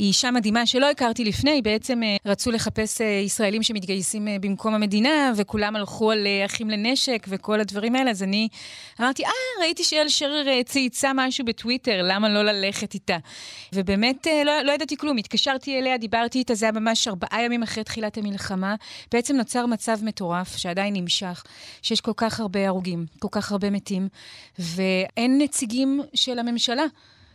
היא אישה מדהימה שלא הכרתי לפני, בעצם אה, רצו לחפש אה, ישראלים שמתגייסים במקום המדינה, וכולם הלכו על אחים לנשק וכל הדברים האלה, אז אני אמרתי, אה, ראיתי שיעל שרר צייצה משהו בטוויטר, למה לא ללכת איתה? ובאמת, לא, לא ידעתי כלום, התקשרתי אליה, דיברתי איתה, זה היה ממש ארבעה ימים אחרי תחילת המלחמה. בעצם נוצר מצב מטורף, שעדיין נמשך. לכך שיש כל כך הרבה הרוגים, כל כך הרבה מתים, ואין נציגים של הממשלה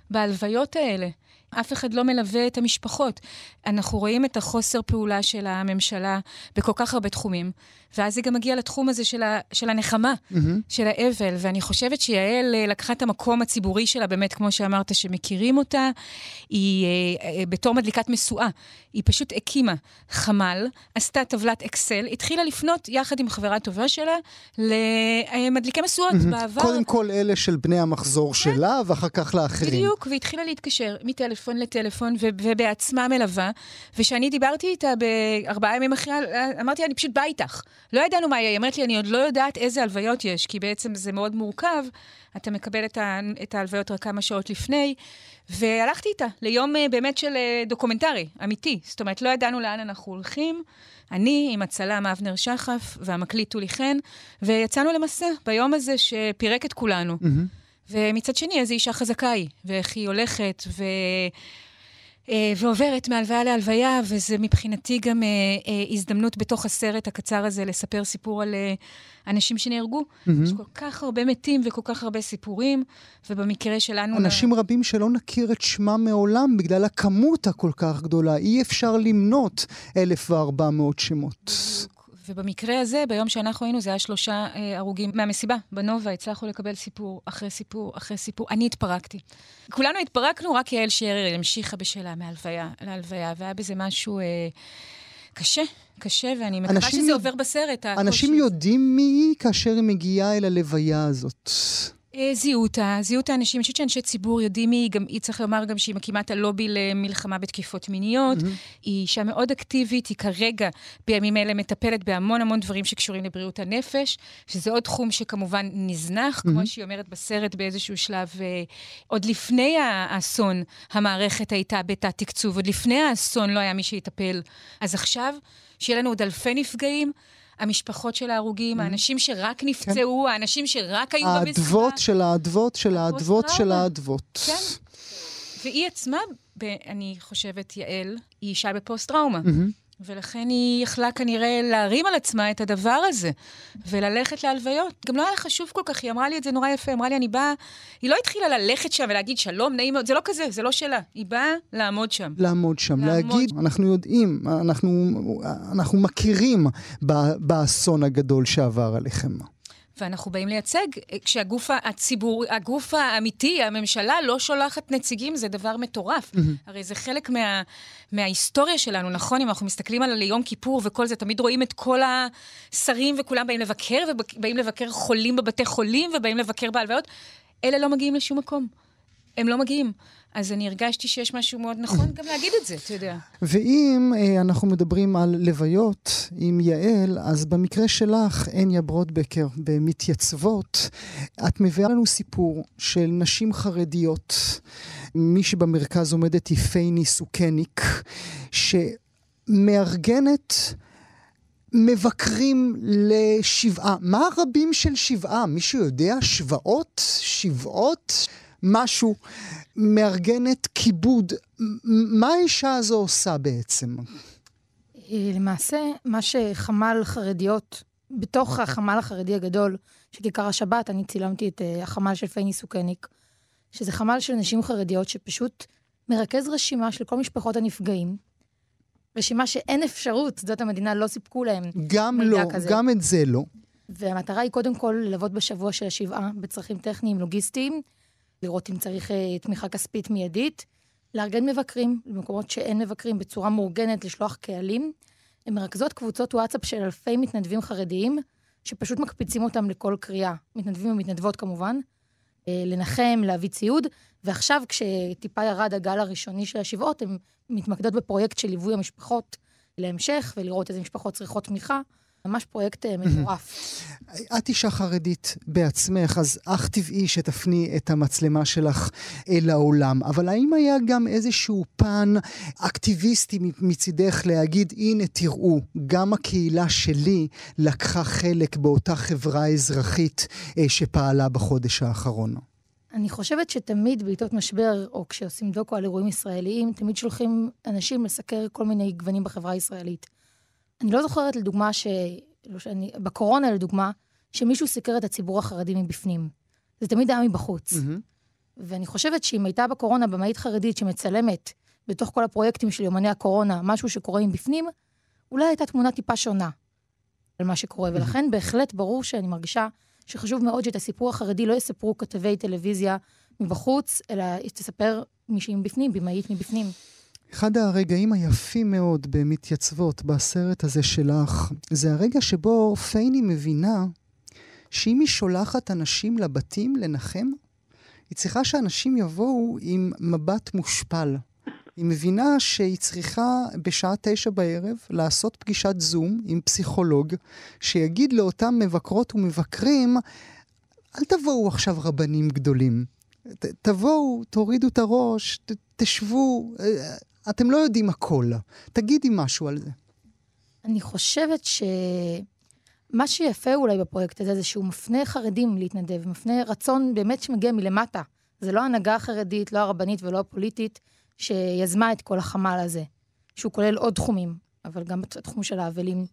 בהלוויות האלה. אף אחד לא מלווה את המשפחות. אנחנו רואים את החוסר פעולה של הממשלה בכל כך הרבה תחומים, ואז זה גם מגיע לתחום הזה של, ה, של הנחמה, mm-hmm. של האבל, ואני חושבת שיעל אה, לקחה את המקום הציבורי שלה, באמת, כמו שאמרת, שמכירים אותה, היא אה, אה, בתור מדליקת משואה, היא פשוט הקימה חמ"ל, עשתה טבלת אקסל, התחילה לפנות יחד עם חברה טובה שלה למדליקי משואות mm-hmm. בעבר. קודם כל אלה של בני המחזור כן. שלה, ואחר כך לאחרים. בדיוק, והתחילה להתקשר מטלפון לטלפון, ו- ובעצמה מלווה, וכשאני דיברתי איתה בארבעה ימים אחרי, אמרתי, אני פשוט באה איתך. לא ידענו מה יהיה, היא אומרת לי, אני עוד לא יודעת איזה הלוויות יש, כי בעצם זה מאוד מורכב, אתה מקבל את, ה, את ההלוויות רק כמה שעות לפני, והלכתי איתה ליום אה, באמת של אה, דוקומנטרי, אמיתי. זאת אומרת, לא ידענו לאן אנחנו הולכים. אני עם הצלם אבנר שחף והמקליט טולי חן, ויצאנו למסע ביום הזה שפירק את כולנו. Mm-hmm. ומצד שני, איזו אישה חזקה היא, ואיך היא הולכת, ו... אה, ועוברת מהלוויה להלוויה, וזה מבחינתי גם אה, אה, הזדמנות בתוך הסרט הקצר הזה לספר סיפור על אנשים שנהרגו. Mm-hmm. יש כל כך הרבה מתים וכל כך הרבה סיפורים, ובמקרה שלנו... אנשים לה... רבים שלא נכיר את שמם מעולם בגלל הכמות הכל כך גדולה. אי אפשר למנות 1,400 שמות. ובמקרה הזה, ביום שאנחנו היינו, זה היה שלושה אה, הרוגים מהמסיבה. בנובה הצלחנו לקבל סיפור אחרי סיפור אחרי סיפור. אני התפרקתי. כולנו התפרקנו, רק יעל שרר המשיכה בשלה מהלוויה להלוויה, והיה בזה משהו... אה, קשה, קשה, ואני מקווה שזה יודע... עובר בסרט. אנשים יודעים מי היא כאשר היא מגיעה אל הלוויה הזאת. זיהו אותה, זיהו את האנשים. אני חושבת שאנשי ציבור יודעים היא, גם היא צריך לומר גם שהיא מקימה את הלובי למלחמה בתקיפות מיניות. Mm-hmm. היא אישה מאוד אקטיבית, היא כרגע, בימים אלה, מטפלת בהמון המון דברים שקשורים לבריאות הנפש, שזה עוד תחום שכמובן נזנח, mm-hmm. כמו שהיא אומרת בסרט באיזשהו שלב. אה, עוד לפני האסון, המערכת הייתה בתת-תקצוב, עוד לפני האסון לא היה מי שיטפל. אז עכשיו, שיהיה לנו עוד אלפי נפגעים, המשפחות של ההרוגים, mm-hmm. האנשים שרק כן. נפצעו, כן. האנשים שרק היו במסיבה. האדוות של האדוות של האדוות של האדוות. כן. והיא עצמה, אני חושבת, יעל, היא אישה בפוסט-טראומה. Mm-hmm. ולכן היא יכלה כנראה להרים על עצמה את הדבר הזה, וללכת להלוויות. גם לא היה חשוב כל כך, היא אמרה לי את זה נורא יפה, אמרה לי, אני באה... היא לא התחילה ללכת שם ולהגיד שלום, נעים מאוד, זה לא כזה, זה לא שלה. היא באה לעמוד שם. לעמוד שם, לעמוד... להגיד, אנחנו יודעים, אנחנו, אנחנו מכירים באסון הגדול שעבר עליכם. ואנחנו באים לייצג, כשהגוף הציבור, הגוף האמיתי, הממשלה, לא שולחת נציגים, זה דבר מטורף. Mm-hmm. הרי זה חלק מה, מההיסטוריה שלנו, נכון? אם אנחנו מסתכלים על יום כיפור וכל זה, תמיד רואים את כל השרים וכולם באים לבקר, ובאים לבקר חולים בבתי חולים, ובאים לבקר בהלוויות. אלה לא מגיעים לשום מקום. הם לא מגיעים. אז אני הרגשתי שיש משהו מאוד נכון גם להגיד את זה, אתה יודע. ואם אה, אנחנו מדברים על לוויות עם יעל, אז במקרה שלך, הניה ברודבקר, במתייצבות, את מביאה לנו סיפור של נשים חרדיות. מי שבמרכז עומדת היא פייני סוכניק, שמארגנת... מבקרים לשבעה. מה הרבים של שבעה? מישהו יודע? שבעות? שבעות? משהו, מארגנת כיבוד. מה האישה הזו עושה בעצם? למעשה, מה שחמ"ל חרדיות, בתוך החמ"ל החרדי הגדול של כיכר השבת, אני צילמתי את uh, החמ"ל של פייני סוכניק, שזה חמ"ל של נשים חרדיות שפשוט מרכז רשימה של כל משפחות הנפגעים. רשימה שאין אפשרות, זאת המדינה לא סיפקו להם גם לא, כזה. גם את זה לא. והמטרה היא קודם כל ללוות בשבוע של השבעה בצרכים טכניים, לוגיסטיים, לראות אם צריך אה, תמיכה כספית מיידית, לארגן מבקרים במקומות שאין מבקרים בצורה מאורגנת, לשלוח קהלים. הן מרכזות קבוצות וואטסאפ של אלפי מתנדבים חרדיים, שפשוט מקפיצים אותם לכל קריאה. מתנדבים ומתנדבות כמובן, אה, לנחם, להביא ציוד, ועכשיו כשטיפה ירד הגל הראשוני של השבעות, הן מתמקדות בפרויקט של ליווי המשפחות להמשך, ולראות איזה משפחות צריכות תמיכה. ממש פרויקט אה, מטורף. את אישה חרדית בעצמך, אז אך טבעי שתפני את המצלמה שלך אל העולם. אבל האם היה גם איזשהו פן אקטיביסטי מצידך להגיד, הנה תראו, גם הקהילה שלי לקחה חלק באותה חברה אזרחית אה, שפעלה בחודש האחרון? אני חושבת שתמיד בעיתות משבר, או כשעושים דוקו על אירועים ישראליים, תמיד שולחים אנשים לסקר כל מיני גוונים בחברה הישראלית. אני לא זוכרת, לדוגמה, ש... לא שאני... בקורונה, לדוגמה, שמישהו סיקר את הציבור החרדי מבפנים. זה תמיד היה מבחוץ. Mm-hmm. ואני חושבת שאם הייתה בקורונה במאית חרדית שמצלמת בתוך כל הפרויקטים של יומני הקורונה משהו שקורה מבפנים, אולי הייתה תמונה טיפה שונה על מה שקורה. Mm-hmm. ולכן בהחלט ברור שאני מרגישה שחשוב מאוד שאת הסיפור החרדי לא יספרו כתבי טלוויזיה מבחוץ, אלא תספר מישהי מבפנים, במאית מבפנים. אחד הרגעים היפים מאוד במתייצבות בסרט הזה שלך, זה הרגע שבו פייני מבינה שאם היא שולחת אנשים לבתים לנחם, היא צריכה שאנשים יבואו עם מבט מושפל. היא מבינה שהיא צריכה בשעה תשע בערב לעשות פגישת זום עם פסיכולוג, שיגיד לאותם מבקרות ומבקרים, אל תבואו עכשיו רבנים גדולים. ת, תבואו, תורידו את הראש, ת, תשבו, אה, אתם לא יודעים הכל. תגידי משהו על זה. אני חושבת שמה שיפה אולי בפרויקט הזה, זה שהוא מפנה חרדים להתנדב, מפנה רצון באמת שמגיע מלמטה. זה לא הנהגה החרדית, לא הרבנית ולא הפוליטית, שיזמה את כל החמ"ל הזה, שהוא כולל עוד תחומים, אבל גם התחום של האבלים.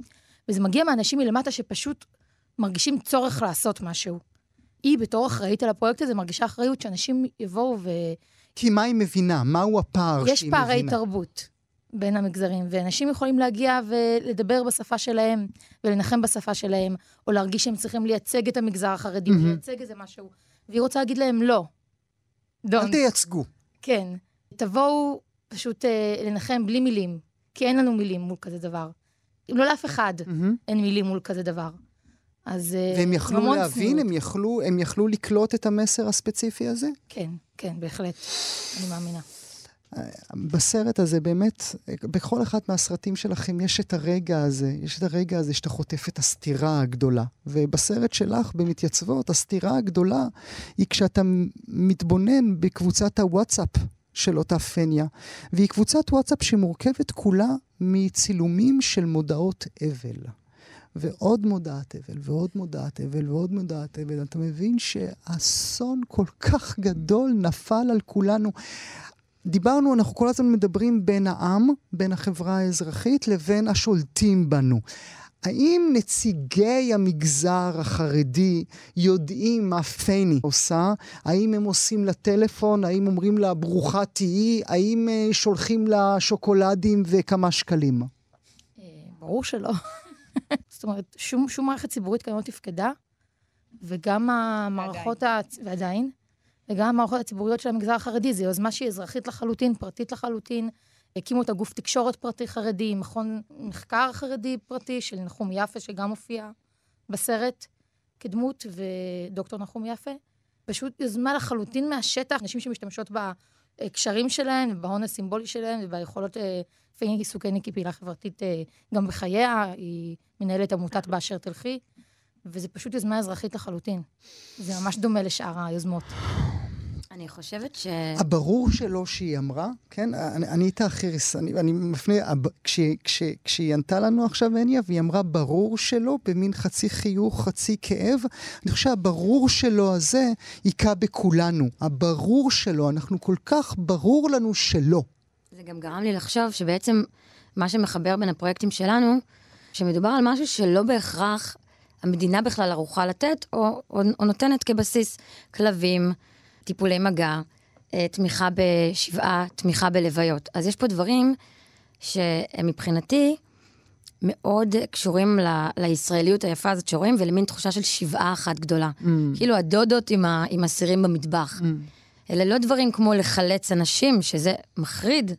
וזה מגיע מאנשים מלמטה שפשוט מרגישים צורך לעשות משהו. היא, בתור אחראית על הפרויקט הזה, מרגישה אחריות שאנשים יבואו ו... כי מה היא מבינה? מהו הפער שהיא מבינה? יש פערי תרבות בין המגזרים, ואנשים יכולים להגיע ולדבר בשפה שלהם, ולנחם בשפה שלהם, או להרגיש שהם צריכים לייצג את המגזר החרדי, mm-hmm. לייצג איזה משהו. והיא רוצה להגיד להם, לא. Don't. אל תייצגו. כן. תבואו פשוט אה, לנחם בלי מילים, כי אין לנו מילים מול כזה דבר. לא לאף אחד אין מילים מול כזה דבר. אז... אה, והם יכלו להבין, צניעות. הם יכלו, הם יכלו לקלוט את המסר הספציפי הזה? כן, כן, בהחלט. אני מאמינה. בסרט הזה באמת, בכל אחד מהסרטים שלכם יש את הרגע הזה, יש את הרגע הזה שאתה חוטף את הסתירה הגדולה. ובסרט שלך, במתייצבות, הסתירה הגדולה היא כשאתה מתבונן בקבוצת הוואטסאפ של אותה פניה, והיא קבוצת וואטסאפ שמורכבת כולה מצילומים של מודעות אבל. ועוד מודעת אבל, ועוד מודעת אבל, ועוד מודעת אבל. אתה מבין שאסון כל כך גדול נפל על כולנו. דיברנו, אנחנו כל הזמן מדברים בין העם, בין החברה האזרחית, לבין השולטים בנו. האם נציגי המגזר החרדי יודעים מה פייני עושה? האם הם עושים לה טלפון? האם אומרים לה ברוכה תהיי? האם uh, שולחים לה שוקולדים וכמה שקלים? ברור שלא. זאת אומרת, שום, שום מערכת ציבורית כאן לא תפקדה, וגם המערכות, ה... ועדיין, וגם המערכות הציבוריות של המגזר החרדי, זו יוזמה שהיא אזרחית לחלוטין, פרטית לחלוטין. הקימו את הגוף תקשורת פרטי חרדי, מכון מחקר חרדי פרטי של נחום יפה, שגם הופיע בסרט כדמות, ודוקטור נחום יפה. פשוט יוזמה לחלוטין מהשטח, נשים שמשתמשות בקשרים שלהן, ובהון הסימבולי שלהן, וביכולות... פייני סוכני כפעילה חברתית אה, גם בחייה, היא מנהלת עמותת באשר תלכי, וזה פשוט יוזמה אזרחית לחלוטין. זה ממש דומה לשאר היוזמות. אני חושבת ש... הברור שלו שהיא אמרה, כן, אני, אני איתך איריס, אני, אני מפנה, כש, כש, כשהיא ענתה לנו עכשיו הניה, והיא אמרה ברור שלו, במין חצי חיוך, חצי כאב, אני חושב שהברור שלו הזה היכה בכולנו. הברור שלו, אנחנו כל כך ברור לנו שלא. זה גם גרם לי לחשוב שבעצם מה שמחבר בין הפרויקטים שלנו, שמדובר על משהו שלא בהכרח המדינה בכלל ערוכה לתת, או, או, או נותנת כבסיס כלבים, טיפולי מגע, אה, תמיכה בשבעה, תמיכה בלוויות. אז יש פה דברים שמבחינתי מאוד קשורים ל, לישראליות היפה הזאת שרואים, ולמין תחושה של שבעה אחת גדולה. Mm. כאילו הדודות עם, ה, עם הסירים במטבח. Mm. אלה לא דברים כמו לחלץ אנשים, שזה מחריד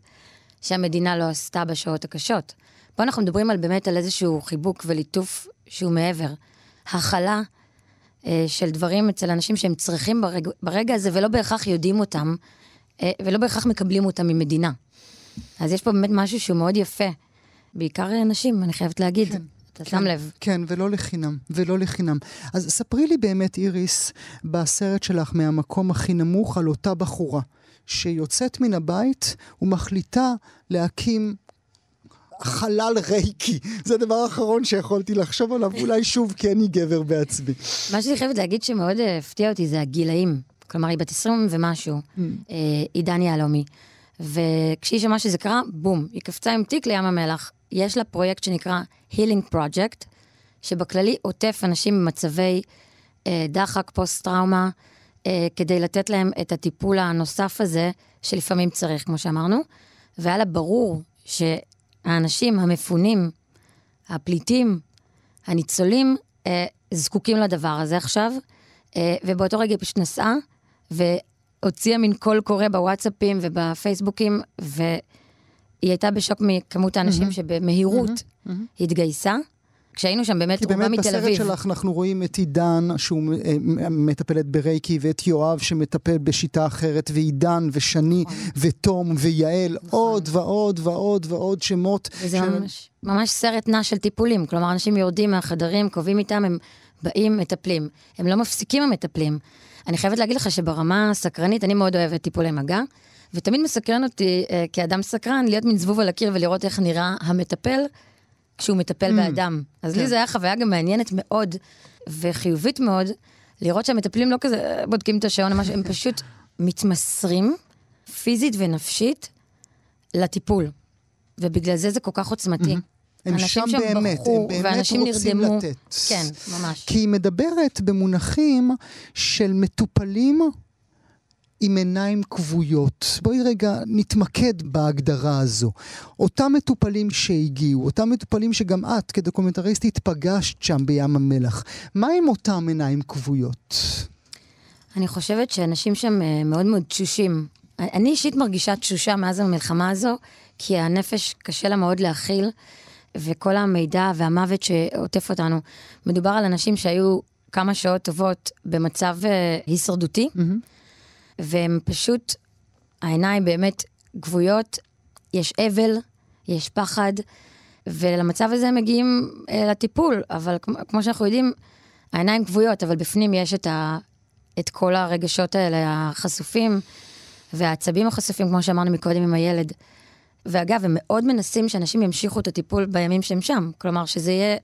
שהמדינה לא עשתה בשעות הקשות. פה אנחנו מדברים על באמת על איזשהו חיבוק וליטוף שהוא מעבר. הכלה של דברים אצל אנשים שהם צריכים ברג, ברגע הזה ולא בהכרח יודעים אותם, אה, ולא בהכרח מקבלים אותם ממדינה. אז יש פה באמת משהו שהוא מאוד יפה. בעיקר נשים, אני חייבת להגיד. כן. אתה כן, שם לב. כן, ולא לחינם, ולא לחינם. אז ספרי לי באמת, איריס, בסרט שלך מהמקום הכי נמוך על אותה בחורה, שיוצאת מן הבית ומחליטה להקים חלל רייקי. זה הדבר האחרון שיכולתי לחשוב עליו, אולי שוב כי אני גבר בעצמי. מה שאני חייבת להגיד שמאוד הפתיע אותי זה הגילאים. כלומר, היא בת 20 ומשהו, mm. עידן יהלומי. וכשהיא שמעה שזה קרה, בום, היא קפצה עם תיק לים המלח. יש לה פרויקט שנקרא Healing Project, שבכללי עוטף אנשים במצבי אה, דחק, פוסט-טראומה, אה, כדי לתת להם את הטיפול הנוסף הזה, שלפעמים צריך, כמו שאמרנו. והיה לה ברור שהאנשים המפונים, הפליטים, הניצולים, אה, זקוקים לדבר הזה עכשיו, אה, ובאותו רגע היא פשוט נסעה, והוציאה מין קול קורא בוואטסאפים ובפייסבוקים, ו... היא הייתה בשוק מכמות האנשים mm-hmm. שבמהירות. Mm-hmm. התגייסה. כשהיינו שם באמת רובה מתל אביב. כי באמת בסרט שלך אנחנו רואים את עידן, שהוא אה, מטפלת ברייקי, ואת יואב שמטפל בשיטה אחרת, ועידן, ושני, נכון. ותום, ויעל, נכון. עוד ועוד ועוד ועוד שמות. וזה. ממש, ממש סרט נע של טיפולים. כלומר, אנשים יורדים מהחדרים, קובעים איתם, הם באים, מטפלים. הם לא מפסיקים המטפלים. אני חייבת להגיד לך שברמה הסקרנית, אני מאוד אוהבת טיפולי מגע. ותמיד מסקרן אותי, אה, כאדם סקרן, להיות מין זבוב על הקיר ולראות איך נראה המטפל כשהוא מטפל mm. באדם. אז כן. לי זו הייתה חוויה גם מעניינת מאוד וחיובית מאוד, לראות שהמטפלים לא כזה אה, בודקים את השעון, משהו, הם פשוט מתמסרים פיזית ונפשית לטיפול. ובגלל זה זה כל כך עוצמתי. Mm-hmm. הם שם באמת, בחו, הם באמת רוצים נרדמו. לתת. כן, ממש. כי היא מדברת במונחים של מטופלים עם עיניים כבויות. בואי רגע נתמקד בהגדרה הזו. אותם מטופלים שהגיעו, אותם מטופלים שגם את כדוקומנטריסטית פגשת שם בים המלח, מה עם אותם עיניים כבויות? אני חושבת שאנשים שם אה, מאוד מאוד תשושים. אני אישית מרגישה תשושה מאז המלחמה הזו, כי הנפש קשה לה מאוד להכיל וכל המידע והמוות שעוטף אותנו, מדובר על אנשים שהיו כמה שעות טובות במצב אה, הישרדותי, והם פשוט, העיניים באמת גבויות, יש אבל, יש פחד, ולמצב הזה הם מגיעים אה, לטיפול, אבל כמו, כמו שאנחנו יודעים, העיניים כבויות, אבל בפנים יש את, ה, את כל הרגשות האלה החשופים, והעצבים החשופים, כמו שאמרנו מקודם עם הילד. ואגב, הם מאוד מנסים שאנשים ימשיכו את הטיפול בימים שהם שם, כלומר שזה יהיה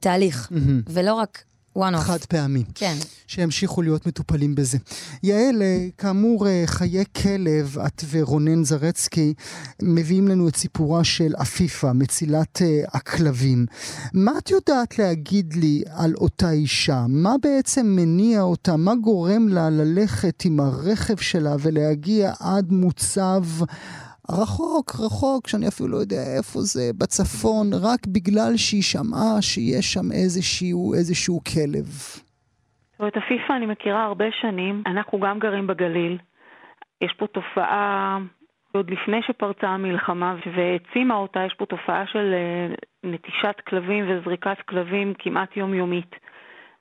תהליך, מהמם. ולא רק one off. חד פעמי. כן. שימשיכו להיות מטופלים בזה. יעל, אה, כאמור, אה, חיי כלב, את ורונן זרצקי מביאים לנו את סיפורה של עפיפה, מצילת אה, הכלבים. מה את יודעת להגיד לי על אותה אישה? מה בעצם מניע אותה? מה גורם לה ללכת עם הרכב שלה ולהגיע עד מוצב רחוק, רחוק, שאני אפילו לא יודע איפה זה, בצפון, רק בגלל שהיא שמעה שיש שם איזשהו, איזשהו כלב. זאת אומרת, עפיפה אני מכירה הרבה שנים, אנחנו גם גרים בגליל. יש פה תופעה, עוד לפני שפרצה המלחמה והעצימה אותה, יש פה תופעה של אה, נטישת כלבים וזריקת כלבים כמעט יומיומית.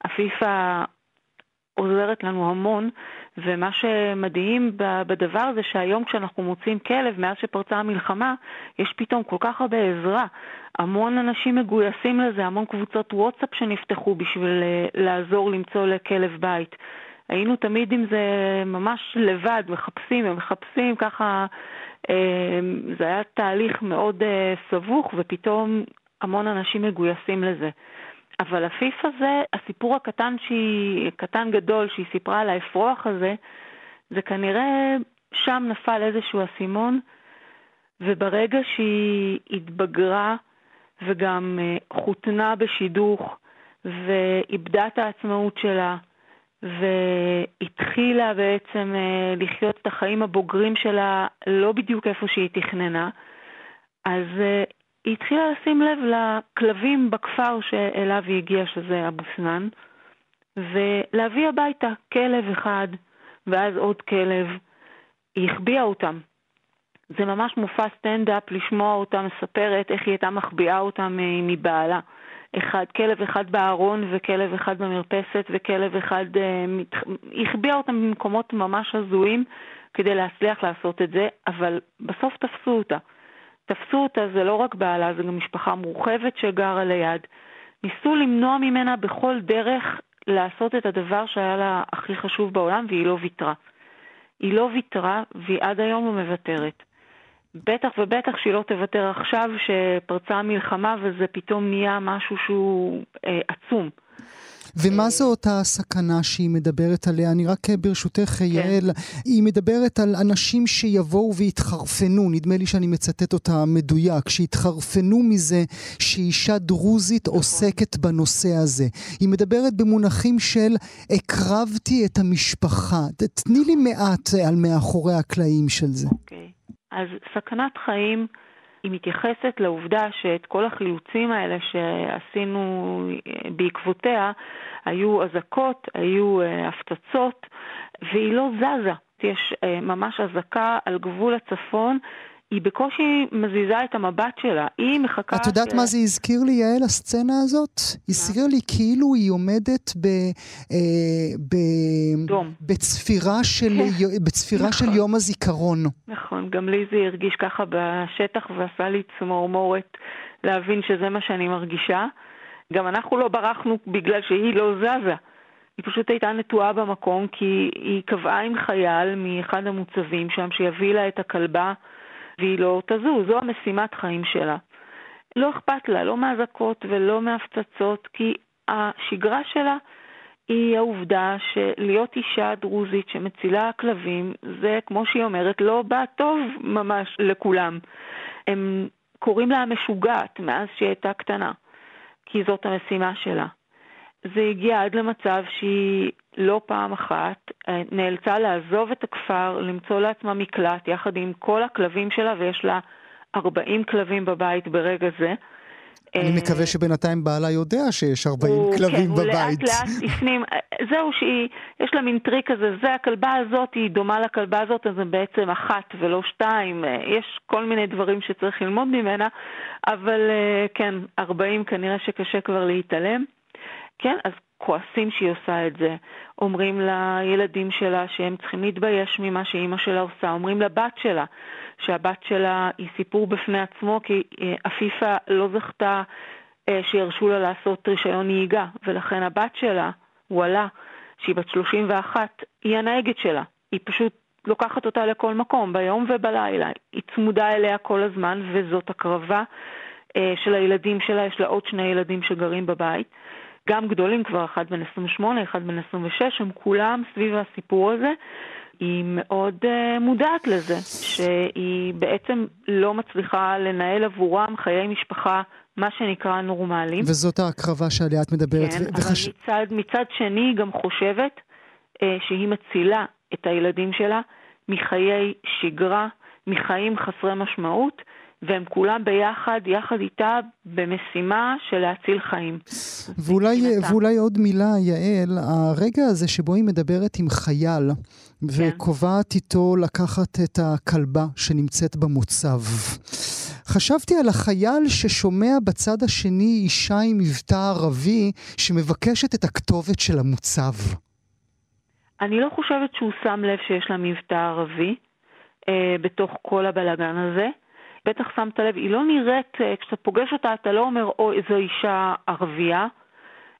עפיפה עוזרת לנו המון, ומה שמדהים בדבר הזה שהיום כשאנחנו מוצאים כלב, מאז שפרצה המלחמה, יש פתאום כל כך הרבה עזרה. המון אנשים מגויסים לזה, המון קבוצות וואטסאפ שנפתחו בשביל אה, לעזור למצוא לכלב בית. היינו תמיד עם זה ממש לבד, מחפשים ומחפשים, ככה אה, זה היה תהליך מאוד אה, סבוך, ופתאום המון אנשים מגויסים לזה. אבל עפיף הזה, הסיפור הקטן שהיא, קטן גדול שהיא סיפרה על האפרוח הזה, זה כנראה שם נפל איזשהו אסימון, וברגע שהיא התבגרה וגם אה, חותנה בשידוך ואיבדה את העצמאות שלה, והתחילה בעצם אה, לחיות את החיים הבוגרים שלה לא בדיוק איפה שהיא תכננה, אז אה, היא התחילה לשים לב לכלבים בכפר שאליו היא הגיעה, שזה אבו סנאן, ולהביא הביתה כלב אחד, ואז עוד כלב. היא החביאה אותם. זה ממש מופע סטנדאפ לשמוע אותה מספרת איך היא הייתה מחביאה אותם אה, מבעלה. אחד, כלב אחד בארון וכלב אחד במרפסת וכלב אחד... אה, החביאה אותם במקומות ממש הזויים כדי להצליח לעשות את זה, אבל בסוף תפסו אותה. תפסו אותה, זה לא רק בעלה, זה גם משפחה מורחבת שגרה ליד. ניסו למנוע ממנה בכל דרך לעשות את הדבר שהיה לה הכי חשוב בעולם, והיא לא ויתרה. היא לא ויתרה, והיא עד היום לא מוותרת. בטח ובטח שהיא לא תוותר עכשיו שפרצה המלחמה וזה פתאום נהיה משהו שהוא אה, עצום. ומה זו אותה הסכנה שהיא מדברת עליה? אני רק אה, ברשותך, כן. יעל, היא מדברת על אנשים שיבואו ויתחרפנו, נדמה לי שאני מצטט אותה מדויק, שיתחרפנו מזה שאישה דרוזית נכון. עוסקת בנושא הזה. היא מדברת במונחים של הקרבתי את המשפחה. תני לי מעט על מאחורי הקלעים של זה. אוקיי. אז סכנת חיים... היא מתייחסת לעובדה שאת כל החילוצים האלה שעשינו אה, בעקבותיה, היו אזעקות, היו אה, הפצצות, והיא לא זזה. יש אה, ממש אזעקה על גבול הצפון. היא בקושי מזיזה את המבט שלה, היא מחכה... את יודעת ש... מה זה הזכיר לי, יעל, הסצנה הזאת? הזכיר לי כאילו היא עומדת ב... אה, ב... דום. בצפירה, של, בצפירה נכון. של יום הזיכרון. נכון, גם לי זה הרגיש ככה בשטח ועשה לי צמרמורת להבין שזה מה שאני מרגישה. גם אנחנו לא ברחנו בגלל שהיא לא זזה. היא פשוט הייתה נטועה במקום כי היא קבעה עם חייל מאחד המוצבים שם שיביא לה את הכלבה והיא לא תזוז, זו המשימת חיים שלה. לא אכפת לה, לא מהאזעקות ולא מהפצצות, כי השגרה שלה היא העובדה שלהיות אישה דרוזית שמצילה כלבים, זה, כמו שהיא אומרת, לא בא טוב ממש לכולם. הם קוראים לה המשוגעת מאז שהיא הייתה קטנה, כי זאת המשימה שלה. זה הגיע עד למצב שהיא לא פעם אחת אה, נאלצה לעזוב את הכפר, למצוא לעצמה מקלט יחד עם כל הכלבים שלה, ויש לה 40 כלבים בבית ברגע זה. אני אה, מקווה שבינתיים בעלה יודע שיש 40 הוא, כלבים כן, בבית. הוא לאט לאט הפנים, זהו שהיא, יש לה מין טריק כזה, זה הכלבה הזאת, היא דומה לכלבה הזאת, אז זה בעצם אחת ולא שתיים, אה, יש כל מיני דברים שצריך ללמוד ממנה, אבל אה, כן, 40 כנראה שקשה כבר להתעלם. כן, אז כועסים שהיא עושה את זה, אומרים לילדים שלה שהם צריכים להתבייש ממה שאימא שלה עושה, אומרים לבת שלה שהבת שלה היא סיפור בפני עצמו, כי אה, עפיפה לא זכתה אה, שירשו לה לעשות רישיון נהיגה, ולכן הבת שלה, וואלה, שהיא בת 31, היא הנהגת שלה. היא פשוט לוקחת אותה לכל מקום, ביום ובלילה. היא צמודה אליה כל הזמן, וזאת הקרבה אה, של הילדים שלה. יש לה עוד שני ילדים שגרים בבית. גם גדולים כבר, אחד בן 28, אחד בן 26, הם כולם סביב הסיפור הזה. היא מאוד uh, מודעת לזה, שהיא בעצם לא מצליחה לנהל עבורם חיי משפחה, מה שנקרא נורמליים. וזאת ההקרבה שעליה את מדברת. כן, ו- אבל וחש... מצד, מצד שני היא גם חושבת uh, שהיא מצילה את הילדים שלה מחיי שגרה, מחיים חסרי משמעות, והם כולם ביחד, יחד איתה, במשימה של להציל חיים. ואולי, ואולי עוד מילה, יעל, הרגע הזה שבו היא מדברת עם חייל, כן. וקובעת איתו לקחת את הכלבה שנמצאת במוצב. חשבתי על החייל ששומע בצד השני אישה עם מבטא ערבי שמבקשת את הכתובת של המוצב. אני לא חושבת שהוא שם לב שיש לה מבטא ערבי אה, בתוך כל הבלגן הזה. בטח שמת לב, היא לא נראית, אה, כשאתה פוגש אותה אתה לא אומר, אוי, איזו אישה ערבייה.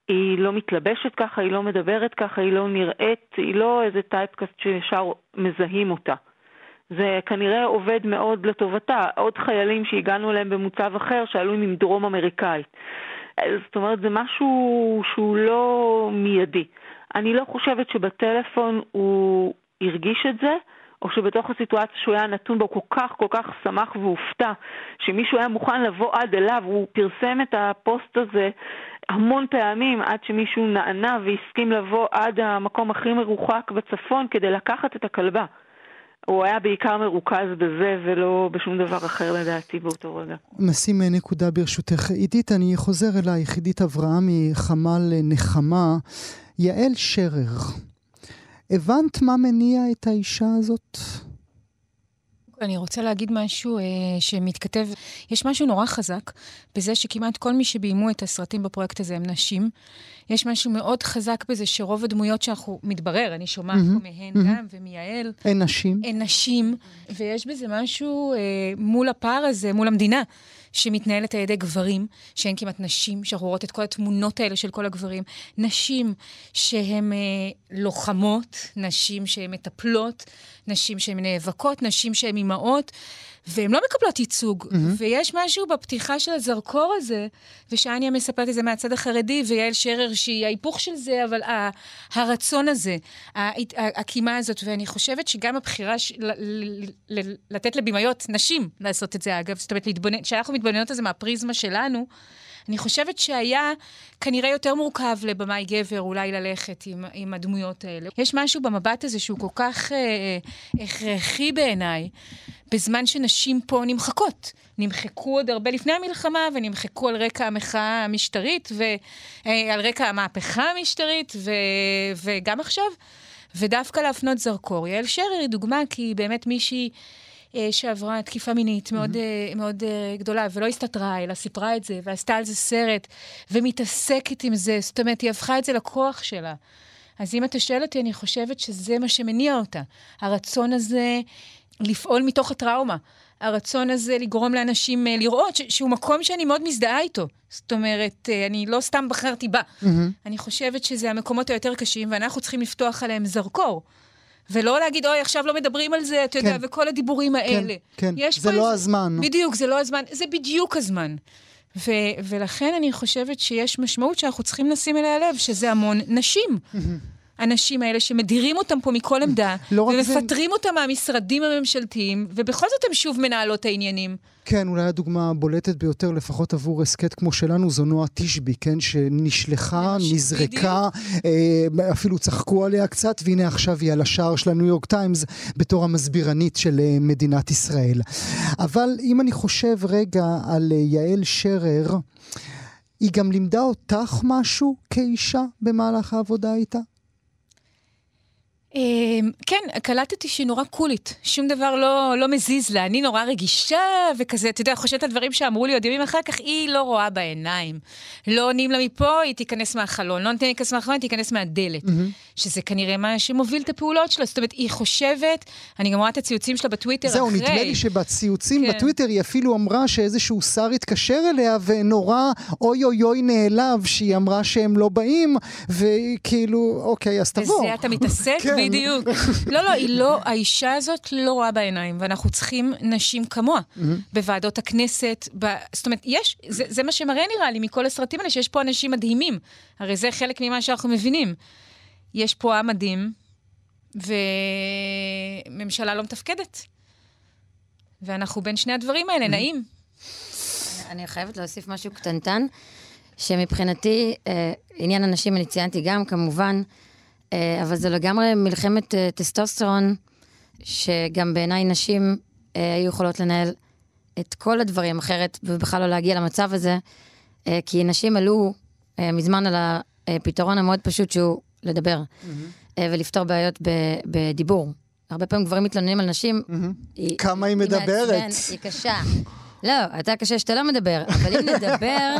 היא לא מתלבשת ככה, היא לא מדברת ככה, היא לא נראית, היא לא איזה טייפקאסט שישר מזהים אותה. זה כנראה עובד מאוד לטובתה. עוד חיילים שהגענו אליהם במוצב אחר שעלו עם דרום אמריקאית. זאת אומרת, זה משהו שהוא לא מיידי. אני לא חושבת שבטלפון הוא הרגיש את זה, או שבתוך הסיטואציה שהוא היה נתון בו כל כך כל כך שמח והופתע, שמישהו היה מוכן לבוא עד אליו, הוא פרסם את הפוסט הזה המון פעמים עד שמישהו נענה והסכים לבוא עד המקום הכי מרוחק בצפון כדי לקחת את הכלבה. הוא היה בעיקר מרוכז בזה ולא בשום דבר אחר לדעתי באותו רגע. נשים נקודה ברשותך. עידית, אני חוזר אלייך, עידית אברהם מחמ"ל נחמה. יעל שרר, הבנת מה מניע את האישה הזאת? אני רוצה להגיד משהו אה, שמתכתב, יש משהו נורא חזק בזה שכמעט כל מי שביימו את הסרטים בפרויקט הזה הם נשים. יש משהו מאוד חזק בזה שרוב הדמויות שאנחנו, מתברר, אני שומעת mm-hmm, מהן mm-hmm. גם ומיעל. הן נשים. הן נשים, ויש בזה משהו אה, מול הפער הזה, מול המדינה. שמתנהלת על ידי גברים, שאין כמעט נשים, שאנחנו רואות את כל התמונות האלה של כל הגברים. נשים שהן אה, לוחמות, נשים שהן מטפלות, נשים שהן נאבקות, נשים שהן אימהות. והן לא מקבלות ייצוג. Mm-hmm. ויש משהו בפתיחה של הזרקור הזה, ושאניה מספרת את זה מהצד החרדי, ויעל שרר שהיא ההיפוך של זה, אבל הרצון הזה, הקימה הזאת, ואני חושבת שגם הבחירה ש... לתת לבימאיות, נשים, לעשות את זה, אגב, זאת אומרת, להתבונן, כשאנחנו מתבוננות על זה מהפריזמה שלנו, אני חושבת שהיה כנראה יותר מורכב לבמאי גבר אולי ללכת עם, עם הדמויות האלה. יש משהו במבט הזה שהוא כל כך אה, הכרחי בעיניי, בזמן שנשים פה נמחקות. נמחקו עוד הרבה לפני המלחמה, ונמחקו על רקע המחאה המשטרית, ועל אה, רקע המהפכה המשטרית, ו, וגם עכשיו. ודווקא להפנות זרקור. יעל שרר היא דוגמה, כי היא באמת מישהי... אה, שעברה תקיפה מינית מאוד, mm-hmm. מאוד uh, גדולה, ולא הסתתרה, אלא סיפרה את זה, ועשתה על זה סרט, ומתעסקת עם זה, זאת אומרת, היא הפכה את זה לכוח שלה. אז אם אתה שואל אותי, אני חושבת שזה מה שמניע אותה. הרצון הזה לפעול מתוך הטראומה. הרצון הזה לגרום לאנשים לראות ש- שהוא מקום שאני מאוד מזדהה איתו. זאת אומרת, אני לא סתם בחרתי בה. Mm-hmm. אני חושבת שזה המקומות היותר קשים, ואנחנו צריכים לפתוח עליהם זרקור. ולא להגיד, אוי, עכשיו לא מדברים על זה, אתה כן. יודע, וכל הדיבורים כן, האלה. כן, כן, זה לא איזה... הזמן. בדיוק, זה לא הזמן, זה בדיוק הזמן. ו- ולכן אני חושבת שיש משמעות שאנחנו צריכים לשים אליה לב, שזה המון נשים. האנשים האלה שמדירים אותם פה מכל עמדה, לא ומפטרים זה... אותם מהמשרדים הממשלתיים, ובכל זאת הם שוב מנהלות העניינים. כן, אולי הדוגמה הבולטת ביותר, לפחות עבור הסכת כמו שלנו, זו נועה תשבי, כן? שנשלחה, נזרקה, אה, אפילו צחקו עליה קצת, והנה עכשיו היא על השער של הניו יורק טיימס בתור המסבירנית של אה, מדינת ישראל. אבל אם אני חושב רגע על אה, יעל שרר, היא גם לימדה אותך משהו כאישה במהלך העבודה איתה? אמ, כן, קלטתי שהיא נורא קולית, שום דבר לא, לא מזיז לה, אני נורא רגישה וכזה, אתה יודע, חושבת על דברים שאמרו לי עוד ימים אחר כך, היא לא רואה בעיניים. לא עונים לה מפה, היא תיכנס מהחלון, לא נותן להיכנס מהחלון, היא תיכנס מהדלת. Mm-hmm. שזה כנראה מה שמוביל את הפעולות שלה, זאת אומרת, היא חושבת, אני גם רואה את הציוצים שלה בטוויטר זהו, אחרי. זהו, נדמה לי שבציוצים כן. בטוויטר היא אפילו אמרה שאיזשהו שר התקשר אליה ונורא אוי אוי אוי נעלב שהיא אמרה שהם לא באים, וכאילו, אוקיי, אז תבוא. וזה אתה מתעסק? כן. בדיוק. לא, לא, היא לא, האישה הזאת לא רואה בעיניים, ואנחנו צריכים נשים כמוה בוועדות הכנסת. ב... זאת אומרת, יש, זה, זה מה שמראה נראה לי מכל הסרטים האלה, שיש פה אנשים מדהימים. הרי זה חלק ממה שאנחנו מבינים. יש פה עם מדהים, וממשלה לא מתפקדת. ואנחנו בין שני הדברים האלה, נעים. אני חייבת להוסיף משהו קטנטן, שמבחינתי, אה, עניין הנשים אני ציינתי גם, כמובן, אבל זה לגמרי מלחמת אה, טסטוסטרון, שגם בעיניי נשים אה, היו יכולות לנהל את כל הדברים אחרת, ובכלל לא להגיע למצב הזה, כי נשים עלו מזמן על הפתרון המאוד פשוט שהוא לדבר, mm-hmm. ולפתור בעיות בדיבור. הרבה פעמים גברים מתלוננים על נשים. Mm-hmm. היא, כמה היא מדברת. היא, מעצבן, היא קשה. לא, אתה קשה שאתה לא מדבר, אבל אם נדבר,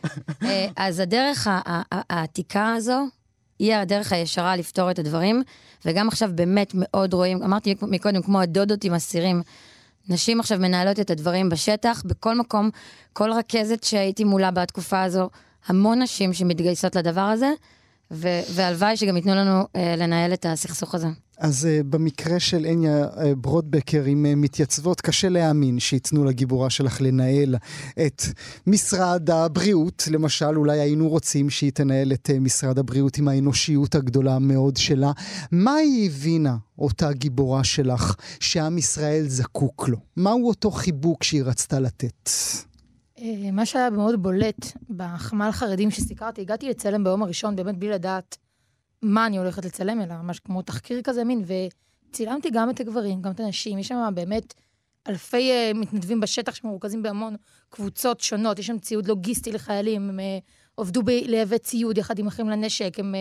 אז הדרך העתיקה הזו היא הדרך הישרה לפתור את הדברים, וגם עכשיו באמת מאוד רואים, אמרתי מקודם, כמו הדודות עם אסירים. נשים עכשיו מנהלות את הדברים בשטח, בכל מקום, כל רכזת שהייתי מולה בתקופה הזו, המון נשים שמתגייסות לדבר הזה, והלוואי שגם ייתנו לנו אה, לנהל את הסכסוך הזה. אז uh, במקרה של אניה uh, ברודבקר עם uh, מתייצבות, קשה להאמין שייתנו לגיבורה שלך לנהל את משרד הבריאות. למשל, אולי היינו רוצים שהיא תנהל את uh, משרד הבריאות עם האנושיות הגדולה מאוד שלה. מה היא הבינה, אותה גיבורה שלך, שעם ישראל זקוק לו? מהו אותו חיבוק שהיא רצתה לתת? מה שהיה מאוד בולט בחמ"ל חרדים שסיקרתי, הגעתי לצלם ביום הראשון באמת בלי לדעת מה אני הולכת לצלם, אלא ממש כמו תחקיר כזה מין, וצילמתי גם את הגברים, גם את הנשים, יש שם באמת אלפי uh, מתנדבים בשטח שמרוכזים בהמון קבוצות שונות, יש שם ציוד לוגיסטי לחיילים, הם uh, עובדו לייבא ציוד יחד עם אחים לנשק, הם,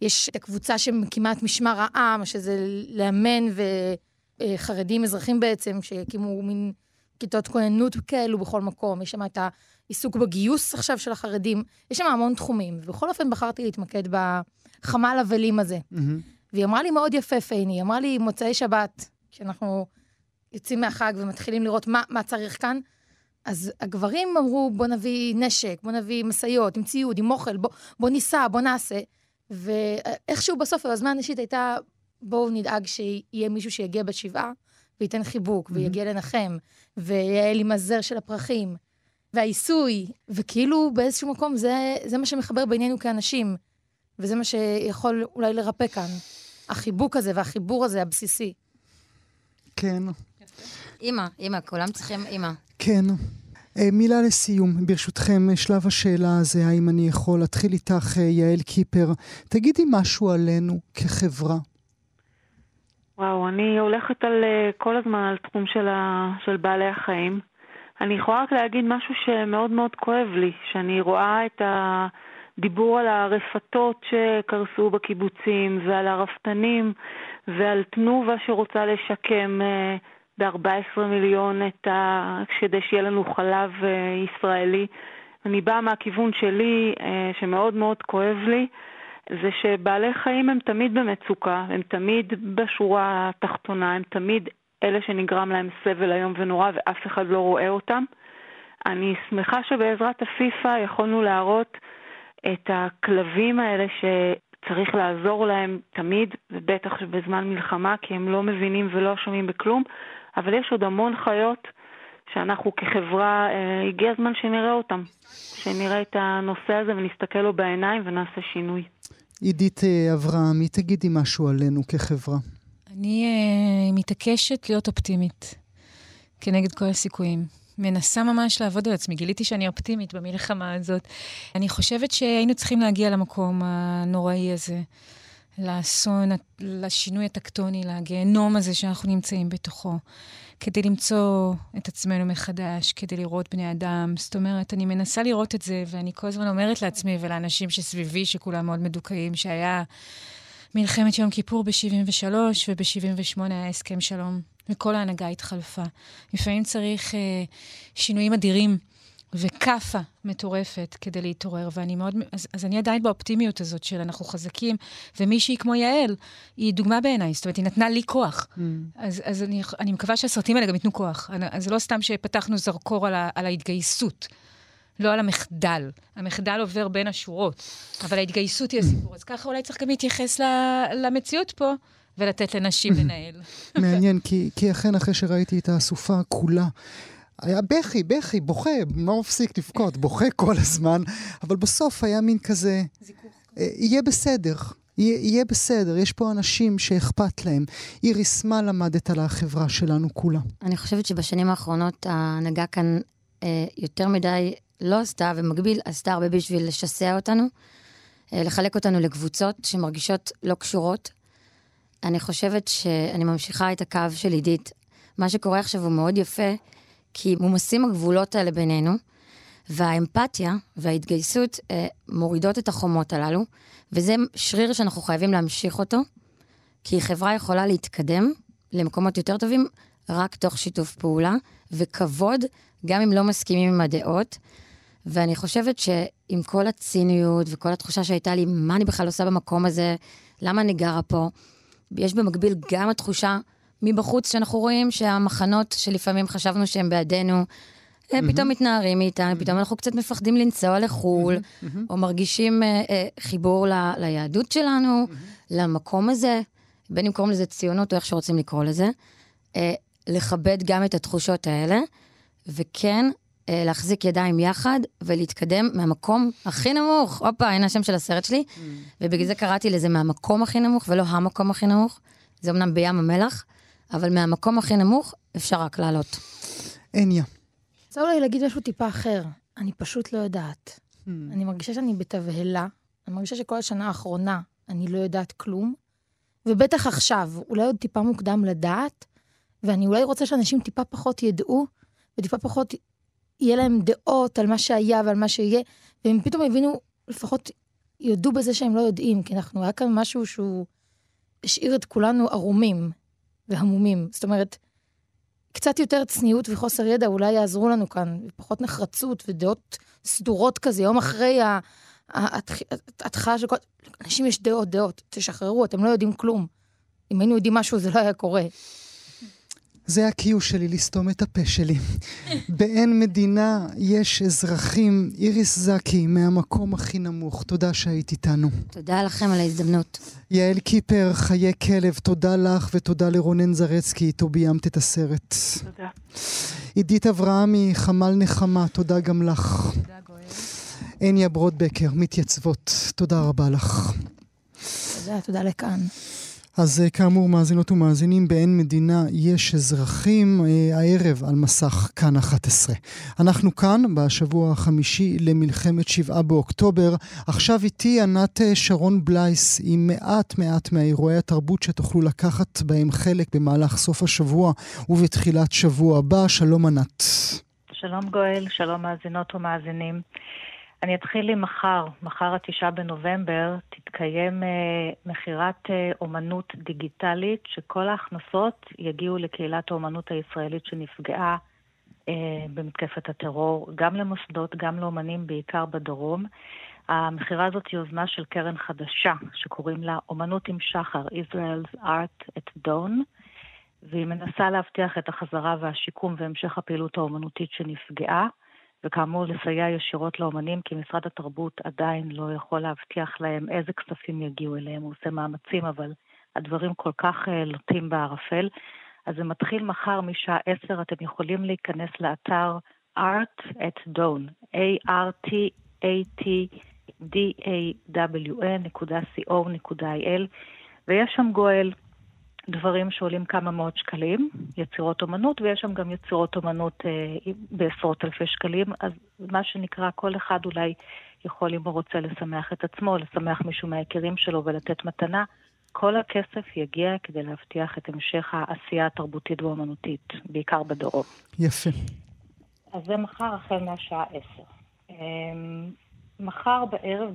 יש את הקבוצה את משמר העם, שזה לאמן וחרדים אזרחים בעצם, שהקימו מין כיתות כוננות כאלו בכל מקום, יש שם את העיסוק בגיוס עכשיו של החרדים, יש שם המון תחומים, ובכל אופן בחרתי להתמקד ב... חמ"ל אבלים הזה. Mm-hmm. והיא אמרה לי מאוד יפה, פייני, היא אמרה לי, מוצאי שבת, כשאנחנו יוצאים מהחג ומתחילים לראות מה, מה צריך כאן, אז הגברים אמרו, בוא נביא נשק, בוא נביא משאיות עם ציוד, עם אוכל, בוא, בוא ניסע, בוא נעשה. ואיכשהו בסוף היוזמה הנשית הייתה, בואו נדאג שיהיה מישהו שיגיע בשבעה וייתן חיבוק, mm-hmm. ויגיע לנחם, ויהיה לי מזר של הפרחים, והעיסוי, וכאילו באיזשהו מקום זה, זה מה שמחבר בינינו כאנשים. וזה מה שיכול אולי לרפא כאן. החיבוק הזה והחיבור הזה הבסיסי. כן. אימא, אימא, כולם צריכים אימא. כן. אה, מילה לסיום, ברשותכם, שלב השאלה הזה, האם אני יכול להתחיל איתך, אה, יעל קיפר. תגידי משהו עלינו כחברה. וואו, אני הולכת על, אה, כל הזמן על תחום של, ה, של בעלי החיים. אני יכולה רק להגיד משהו שמאוד מאוד כואב לי, שאני רואה את ה... דיבור על הרפתות שקרסו בקיבוצים ועל הרפתנים ועל תנובה שרוצה לשקם אה, ב-14 מיליון את ה... כדי שיהיה לנו חלב אה, ישראלי. אני באה מהכיוון שלי, שמאוד מאוד כואב לי, זה שבעלי חיים הם תמיד במצוקה, הם תמיד בשורה התחתונה, הם תמיד אלה שנגרם להם סבל איום ונורא ואף אחד לא רואה אותם. אני שמחה שבעזרת הפיפ"א יכולנו להראות את הכלבים האלה שצריך לעזור להם תמיד, ובטח בזמן מלחמה, כי הם לא מבינים ולא שומעים בכלום, אבל יש עוד המון חיות שאנחנו כחברה, אה, הגיע הזמן שנראה אותם, שנראה את הנושא הזה ונסתכל לו בעיניים ונעשה שינוי. עידית אברהמי, תגידי משהו עלינו כחברה. אני uh, מתעקשת להיות אופטימית, כנגד כל הסיכויים. מנסה ממש לעבוד על עצמי. גיליתי שאני אופטימית במלחמה הזאת. אני חושבת שהיינו צריכים להגיע למקום הנוראי הזה, לאסון, לשינוי הטקטוני, לגיהנום הזה שאנחנו נמצאים בתוכו, כדי למצוא את עצמנו מחדש, כדי לראות בני אדם. זאת אומרת, אני מנסה לראות את זה, ואני כל הזמן אומרת לעצמי ולאנשים שסביבי, שכולם מאוד מדוכאים, שהיה מלחמת יום כיפור ב-73 וב-78 היה הסכם שלום. וכל ההנהגה התחלפה. לפעמים צריך אה, שינויים אדירים וכאפה מטורפת כדי להתעורר, ואני מאוד... אז, אז אני עדיין באופטימיות הזאת של אנחנו חזקים, ומישהי כמו יעל, היא דוגמה בעיניי, זאת אומרת, היא נתנה לי כוח. Mm. אז, אז אני, אני מקווה שהסרטים האלה גם ייתנו כוח. אז זה לא סתם שפתחנו זרקור על, ה, על ההתגייסות. לא על המחדל. המחדל עובר בין השורות, אבל ההתגייסות היא הסיפור. אז ככה אולי צריך גם להתייחס למציאות פה, ולתת לנשים לנהל. מעניין, כי, כי אכן אחרי שראיתי את האסופה כולה, היה בכי, בכי, בוכה, לא מפסיק לבכות, בוכה כל הזמן, אבל בסוף היה מין כזה, אה, יהיה בסדר. יהיה בסדר, יש פה אנשים שאכפת להם. איריס, מה למדת על החברה שלנו כולה? אני חושבת שבשנים האחרונות ההנהגה כאן אה, יותר מדי לא עשתה, ובמקביל עשתה הרבה בשביל לשסע אותנו, אה, לחלק אותנו לקבוצות שמרגישות לא קשורות, אני חושבת שאני ממשיכה את הקו של עידית. מה שקורה עכשיו הוא מאוד יפה, כי מומסים הגבולות האלה בינינו, והאמפתיה וההתגייסות אה, מורידות את החומות הללו, וזה שריר שאנחנו חייבים להמשיך אותו, כי חברה יכולה להתקדם למקומות יותר טובים רק תוך שיתוף פעולה וכבוד, גם אם לא מסכימים עם הדעות. ואני חושבת שעם כל הציניות וכל התחושה שהייתה לי, מה אני בכלל עושה במקום הזה, למה אני גרה פה, יש במקביל גם התחושה מבחוץ שאנחנו רואים שהמחנות שלפעמים חשבנו שהם בעדינו, mm-hmm. פתאום מתנערים מאיתנו, פתאום אנחנו קצת מפחדים לנסוע לחו"ל, mm-hmm. או מרגישים uh, uh, חיבור ל, ליהדות שלנו, mm-hmm. למקום הזה, בין אם קוראים לזה ציונות או איך שרוצים לקרוא לזה, uh, לכבד גם את התחושות האלה, וכן אה, להחזיק ידיים יחד ולהתקדם מהמקום הכי נמוך. הופה, הנה השם של הסרט שלי. Mm. ובגלל זה קראתי לזה מהמקום הכי נמוך ולא המקום הכי נמוך. זה אמנם בים המלח, אבל מהמקום הכי נמוך אפשר רק לעלות. הניה. רוצה אולי להגיד משהו טיפה אחר. אני פשוט לא יודעת. Mm. אני מרגישה שאני בתבהלה. אני מרגישה שכל השנה האחרונה אני לא יודעת כלום. ובטח עכשיו, אולי עוד טיפה מוקדם לדעת, ואני אולי רוצה שאנשים טיפה פחות ידעו, וטיפה פחות יהיה להם דעות על מה שהיה ועל מה שיהיה, והם פתאום הבינו, לפחות יודו בזה שהם לא יודעים, כי אנחנו, היה כאן משהו שהוא השאיר את כולנו ערומים והמומים. זאת אומרת, קצת יותר צניעות וחוסר ידע אולי יעזרו לנו כאן, ופחות נחרצות ודעות סדורות כזה, יום אחרי ההתחלה של כל... אנשים יש דעות, דעות, תשחררו, אתם לא יודעים כלום. אם היינו יודעים משהו, זה לא היה קורה. זה ה-Q שלי, לסתום את הפה שלי. באין מדינה יש אזרחים. איריס זקי, מהמקום הכי נמוך, תודה שהיית איתנו. תודה לכם על ההזדמנות. יעל קיפר, חיי כלב, תודה לך ותודה לרונן זרצקי, איתו ביימת את הסרט. תודה. עידית אברהמי, חמ"ל נחמה, תודה גם לך. תודה, גואל. הניה ברודבקר, מתייצבות, תודה רבה לך. תודה, תודה לכאן. אז אה, כאמור, מאזינות ומאזינים, באין מדינה יש אזרחים, אה, הערב על מסך כאן 11. אנחנו כאן בשבוע החמישי למלחמת שבעה באוקטובר. עכשיו איתי ענת אה, שרון בלייס עם מעט מעט מאירועי התרבות שתוכלו לקחת בהם חלק במהלך סוף השבוע ובתחילת שבוע הבא. שלום ענת. שלום גואל, שלום מאזינות ומאזינים. אני אתחיל עם מחר. מחר התשעה בנובמבר תתקיים אה, מכירת אה, אומנות דיגיטלית, שכל ההכנסות יגיעו לקהילת האומנות הישראלית שנפגעה אה, במתקפת הטרור, גם למוסדות, גם לאומנים, בעיקר בדרום. המכירה הזאת היא יוזמה של קרן חדשה, שקוראים לה אומנות עם שחר, Israel's Art at Dawn, והיא מנסה להבטיח את החזרה והשיקום והמשך הפעילות האומנותית שנפגעה. וכאמור לסייע ישירות לאומנים, כי משרד התרבות עדיין לא יכול להבטיח להם איזה כספים יגיעו אליהם, הוא עושה מאמצים, אבל הדברים כל כך uh, לוטים בערפל. אז זה מתחיל מחר משעה 10, אתם יכולים להיכנס לאתר art at dawn, A-R-T-A-T dawn.co.il, ויש שם גואל. דברים שעולים כמה מאות שקלים, יצירות אומנות, ויש שם גם יצירות אומנות אה, בעשרות אלפי שקלים, אז מה שנקרא, כל אחד אולי יכול, אם הוא רוצה, לשמח את עצמו, לשמח מישהו מהיקירים שלו ולתת מתנה. כל הכסף יגיע כדי להבטיח את המשך העשייה התרבותית והאומנותית, בעיקר בדרום. יפה. אז זה מחר החל מהשעה עשר. מחר בערב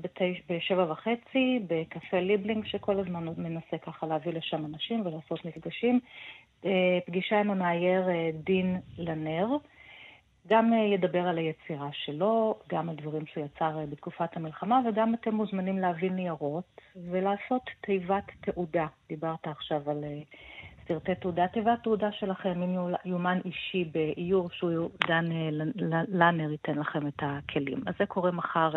בשבע וחצי בקפה ליבלינג, שכל הזמן מנסה ככה להביא לשם אנשים ולעשות מפגשים. אה, פגישה עם המאייר אה, דין לנר. גם אה, ידבר על היצירה שלו, גם על דברים שהוא יצר בתקופת המלחמה, וגם אתם מוזמנים להביא ניירות ולעשות תיבת תעודה. דיברת עכשיו על סרטי תעודה. תיבת תעודה שלכם, אם יומן אישי באיור שהוא דן לנר ייתן לכם את הכלים. אז זה קורה מחר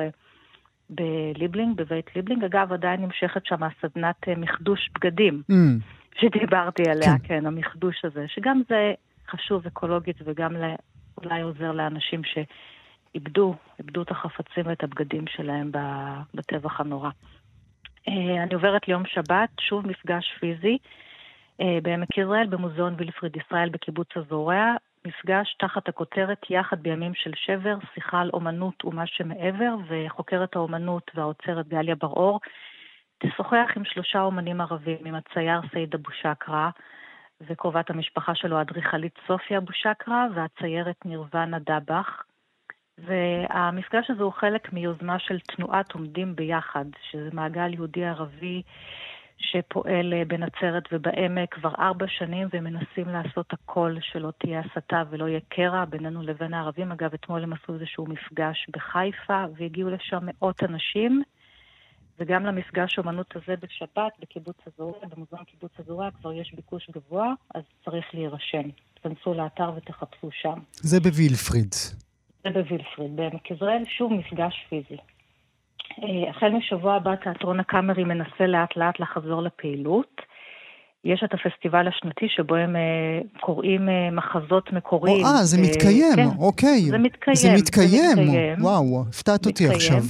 בליבלינג, בבית ליבלינג. אגב, עדיין נמשכת שם סדנת אה, מחדוש בגדים, mm. שדיברתי עליה, כן. כן, המחדוש הזה, שגם זה חשוב אקולוגית וגם אולי עוזר לאנשים שאיבדו, איבדו את החפצים ואת הבגדים שלהם בטבח הנורא. אה, אני עוברת ליום שבת, שוב מפגש פיזי. אה, בעמק יזרעאל, במוזיאון וילפריד ישראל בקיבוץ הזורע. מפגש תחת הכותרת יחד בימים של שבר, שיחה על אומנות ומה שמעבר, וחוקרת האומנות והאוצרת גליה בר-אור תשוחח עם שלושה אומנים ערבים, עם הצייר סעיד אבו שקרה, וקרובת המשפחה שלו, האדריכלית סופיה אבו שקרה, והציירת נירוונה דבח. והמפגש הזה הוא חלק מיוזמה של תנועת עומדים ביחד, שזה מעגל יהודי-ערבי שפועל אה, בנצרת ובעמק כבר ארבע שנים ומנסים לעשות הכל שלא תהיה הסתה ולא יהיה קרע בינינו לבין הערבים. אגב, אתמול הם עשו איזשהו מפגש בחיפה והגיעו לשם מאות אנשים. וגם למפגש אומנות הזה בשבת בקיבוץ הזורע, במוזיאון קיבוץ הזורע כבר יש ביקוש גבוה, אז צריך להירשם. תכנסו לאתר ותחפשו שם. זה בווילפריד. זה בווילפריד, בעמק יזרעאל, שוב מפגש פיזי. אה, החל משבוע הבא תיאטרון הקאמרי מנסה לאט לאט לחזור לפעילות. יש את הפסטיבל השנתי שבו הם uh, קוראים uh, מחזות מקוריים. אה, זה מתקיים, כן, אוקיי. זה מתקיים. זה מתקיים, זה מתקיים. וואו, הפתעת אותי עכשיו.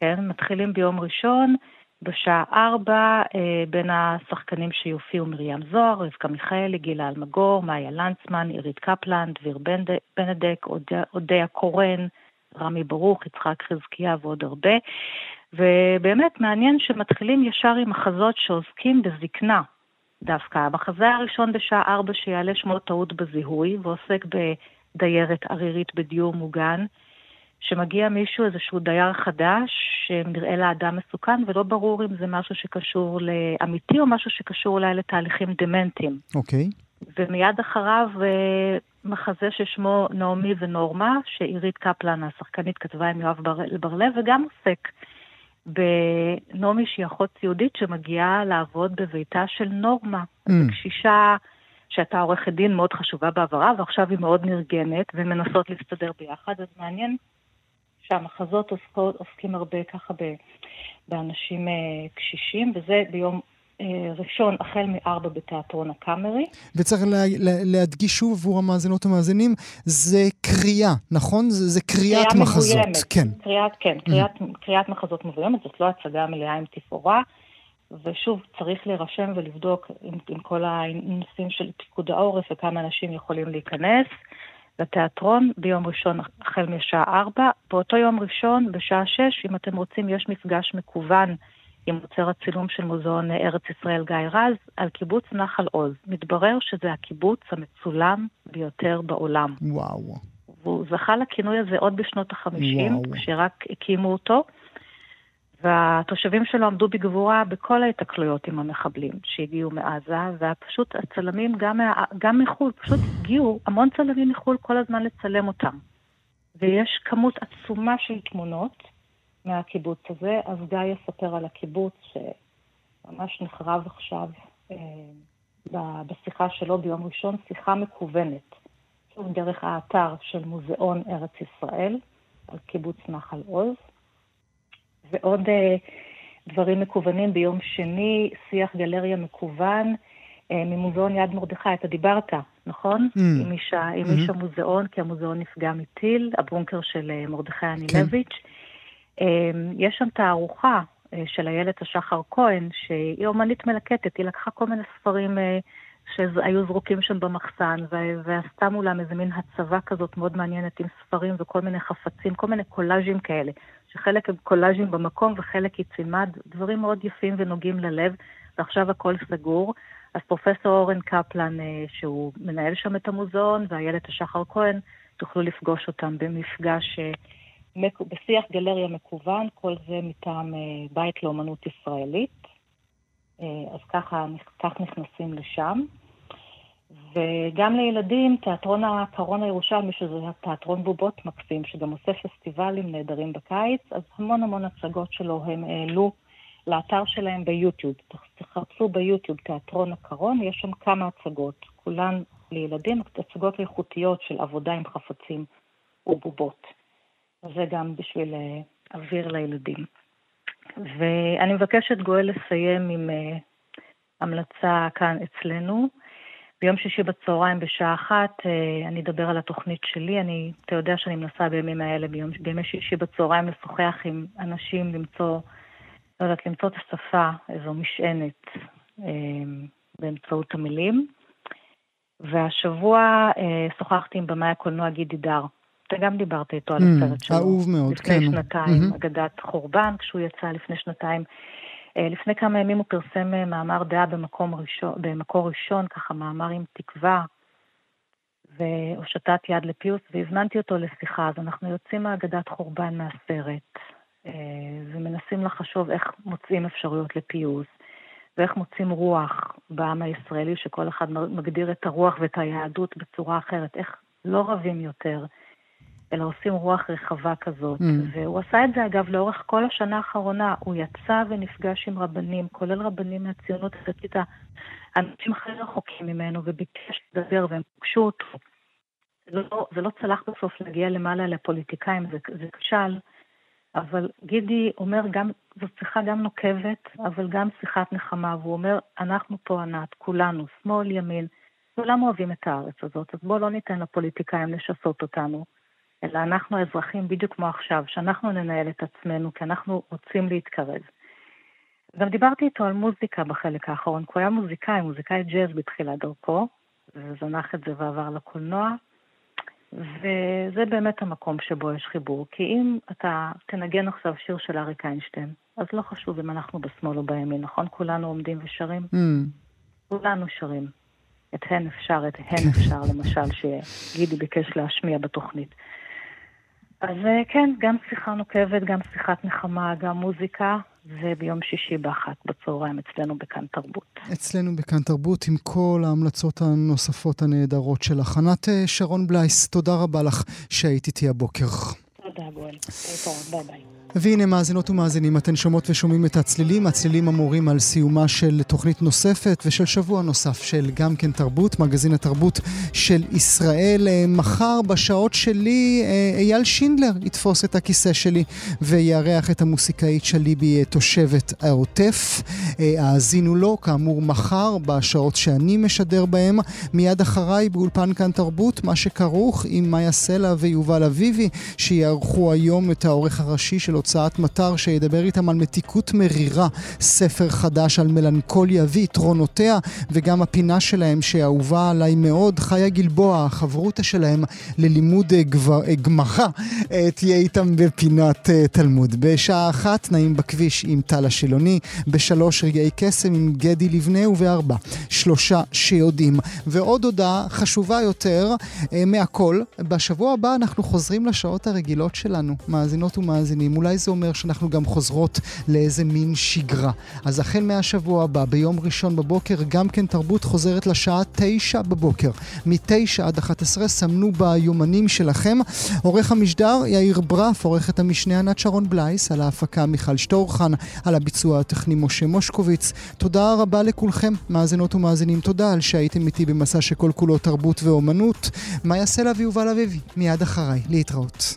כן, מתחילים ביום ראשון, בשעה ארבע, אה, בין השחקנים שיופיעו מרים זוהר, רבקה מיכאלי, גילה אלמגור, מאיה לנצמן, עירית קפלן, דביר בנדק, אודיה קורן, רמי ברוך, יצחק חזקיה ועוד הרבה. ובאמת מעניין שמתחילים ישר עם מחזות שעוסקים בזקנה דווקא. המחזה הראשון בשעה ארבע שיעלה שמו טעות בזיהוי, ועוסק בדיירת ערירית בדיור מוגן, שמגיע מישהו, איזשהו דייר חדש, שנראה לאדם מסוכן, ולא ברור אם זה משהו שקשור לאמיתי או משהו שקשור אולי לתהליכים דמנטיים. אוקיי. Okay. ומיד אחריו אה, מחזה ששמו נעמי ונורמה, שעירית קפלן, השחקנית, כתבה עם יואב בר, בר-לב, וגם עוסק בנעמי שהיא אחות סיעודית שמגיעה לעבוד בביתה של נורמה. Mm. קשישה שהייתה עורכת דין מאוד חשובה בעברה, ועכשיו היא מאוד נרגנת, ומנסות להסתדר ביחד, אז מעניין שהמחזות עוסקות, עוסקים הרבה ככה באנשים אה, קשישים, וזה ביום ראשון החל מארבע בתיאטרון הקאמרי. וצריך לה, לה, להדגיש שוב עבור המאזינות המאזינים, זה קריאה, נכון? זה, זה קריאת קריאה מחזות. מבוימת. כן. קריאת, כן, קריאת, mm. קריאת מחזות מבוימת, זאת לא הצגה מלאה עם תפאורה. ושוב, צריך להירשם ולבדוק עם, עם כל הנושאים של פיקוד העורף וכמה אנשים יכולים להיכנס לתיאטרון ביום ראשון החל משעה ארבע. באותו יום ראשון, בשעה שש, אם אתם רוצים, יש מפגש מקוון עם עוצר הצילום של מוזיאון ארץ ישראל גיא רז, על קיבוץ נחל עוז. מתברר שזה הקיבוץ המצולם ביותר בעולם. וואו. והוא זכה לכינוי הזה עוד בשנות החמישים, כשרק הקימו אותו, והתושבים שלו עמדו בגבורה בכל ההתקלויות עם המחבלים שהגיעו מעזה, ופשוט הצלמים גם, מה, גם מחו"ל, פשוט הגיעו המון צלמים מחו"ל כל הזמן לצלם אותם. ויש כמות עצומה של תמונות. מהקיבוץ הזה, אז גיא יספר על הקיבוץ שממש נחרב עכשיו אה, בשיחה שלו ביום ראשון, שיחה מקוונת, שוב דרך האתר של מוזיאון ארץ ישראל, על קיבוץ נחל עוז. ועוד אה, דברים מקוונים ביום שני, שיח גלריה מקוון אה, ממוזיאון יד מרדכי, אתה דיברת, נכון? Mm. עם mm-hmm. איש המוזיאון, כי המוזיאון נפגע מטיל, הבונקר של אה, מרדכי אנילביץ'. כן. יש שם תערוכה של איילת השחר כהן, שהיא אומנית מלקטת, היא לקחה כל מיני ספרים שהיו זרוקים שם במחסן, ועשתה מולם איזה מין הצבה כזאת מאוד מעניינת עם ספרים וכל מיני חפצים, כל מיני קולאז'ים כאלה, שחלק הם קולאז'ים במקום וחלק היא צילמה דברים מאוד יפים ונוגעים ללב, ועכשיו הכל סגור. אז פרופסור אורן קפלן, אה, שהוא מנהל שם את המוזיאון, ואיילת השחר כהן, תוכלו לפגוש אותם במפגש, אה, בשיח גלריה מקוון, כל זה מטעם אה, בית לאומנות ישראלית. אז ככה, כך נכנסים לשם. וגם לילדים, תיאטרון הקרון הירושלמי, שזה תיאטרון בובות מקסים, שגם עושה פסטיבלים נהדרים בקיץ, אז המון המון הצגות שלו הם העלו לאתר שלהם ביוטיוב. תחפשו ביוטיוב תיאטרון הקרון, יש שם כמה הצגות, כולן לילדים, הצגות איכותיות של עבודה עם חפצים ובובות. זה גם בשביל אה, אוויר לילדים. ואני מבקשת, גואל, לסיים עם uh, המלצה כאן אצלנו. ביום שישי בצהריים בשעה אחת uh, אני אדבר על התוכנית שלי. אני, אתה יודע שאני מנסה בימים האלה, ביום, בימי שישי בצהריים לשוחח עם אנשים, למצוא לא יודעת, למצוא את השפה, איזו משענת אה, באמצעות המילים. והשבוע אה, שוחחתי עם במאי הקולנוע גידי דר. אתה גם דיברת איתו על mm, הסרט שלו. אהוב מאוד, לפני כן. לפני שנתיים, mm-hmm. אגדת חורבן, כשהוא יצא לפני שנתיים. אה, לפני כמה ימים הוא פרסם אה, מאמר דעה במקום ראשון, במקור ראשון, ככה מאמר עם תקווה, והושטת יד לפיוס, והזמנתי אותו לשיחה. אז אנחנו יוצאים מאגדת חורבן מהסרט. אה, ומנסים לחשוב איך מוצאים אפשרויות לפיוס, ואיך מוצאים רוח בעם הישראלי, שכל אחד מגדיר את הרוח ואת היהדות בצורה אחרת, איך לא רבים יותר, אלא עושים רוח רחבה כזאת. Mm. והוא עשה את זה, אגב, לאורך כל השנה האחרונה. הוא יצא ונפגש עם רבנים, כולל רבנים מהציונות הדתית, אנשים הכי רחוקים ממנו, וביקש לדבר, והם פגשו אותו. זה לא, זה לא צלח בסוף להגיע למעלה לפוליטיקאים, זה, זה כשל. אבל גידי אומר גם, זו שיחה גם נוקבת, אבל גם שיחת נחמה, והוא אומר, אנחנו פה ענת, כולנו, שמאל, ימין, כולם אוהבים את הארץ הזאת, אז בואו לא ניתן לפוליטיקאים לשסות אותנו, אלא אנחנו האזרחים בדיוק כמו עכשיו, שאנחנו ננהל את עצמנו, כי אנחנו רוצים להתקרב. גם דיברתי איתו על מוזיקה בחלק האחרון, כי הוא היה מוזיקאי, מוזיקאי ג'אז בתחילת דרכו, וזנח את זה ועבר לקולנוע. וזה באמת המקום שבו יש חיבור. כי אם אתה תנגן עכשיו שיר של אריק איינשטיין, אז לא חשוב אם אנחנו בשמאל או בימין, נכון? כולנו עומדים ושרים? Mm. כולנו שרים. את הן אפשר, את הן אפשר, למשל, שגידי ביקש להשמיע בתוכנית. אז אה, כן, גם שיחה נוקבת, גם שיחת נחמה, גם מוזיקה, וביום שישי באחת בצהריים אצלנו בכאן תרבות. אצלנו בכאן תרבות עם כל ההמלצות הנוספות הנהדרות שלך. ענת אה, שרון בלייס, תודה רבה לך שהיית איתי הבוקר. תודה גואל, ביי ביי. והנה מאזינות ומאזינים, אתן שומעות ושומעים את הצלילים, הצלילים אמורים על סיומה של תוכנית נוספת ושל שבוע נוסף של גם כן תרבות, מגזין התרבות של ישראל. אה, מחר בשעות שלי אה, אייל שינדלר יתפוס את הכיסא שלי ויארח את המוסיקאית שליבי אה, תושבת העוטף. האזינו לו, כאמור, מחר בשעות שאני משדר בהם. מיד אחריי באולפן כאן תרבות, מה שכרוך עם מאיה סלע ויובל אביבי, שיערכו היום את העורך הראשי של הוצאת מטר שידבר איתם על מתיקות מרירה, ספר חדש על מלנכוליה ויתרונותיה, וגם הפינה שלהם שאהובה עליי מאוד, חיה גלבוע, החברותה שלהם ללימוד אה, אה, גמרא, אה, תהיה איתם בפינת תלמוד. בשעה אחת נעים בכביש עם טל השילוני, בשלוש רגעי קסם עם גדי לבנה ובארבע שלושה שיודעים. ועוד הודעה חשובה יותר מהכל, בשבוע הבא אנחנו חוזרים לשעות הרגילות שלנו, מאזינות ומאזינים. אולי זה אומר שאנחנו גם חוזרות לאיזה מין שגרה. אז החל מהשבוע הבא, ביום ראשון בבוקר, גם כן תרבות חוזרת לשעה תשע בבוקר. מתשע עד אחת עשרה, סמנו ביומנים שלכם. עורך המשדר יאיר ברף, עורכת המשנה ענת שרון בלייס, על ההפקה מיכל שטורחן, על הביצוע הטכני משה מושקוביץ. תודה רבה לכולכם, מאזינות ומאזינים. תודה על שהייתם איתי במסע שכל כולו תרבות ואומנות. מה יעשה לה ויובל אביבי? מיד אחריי. להתראות.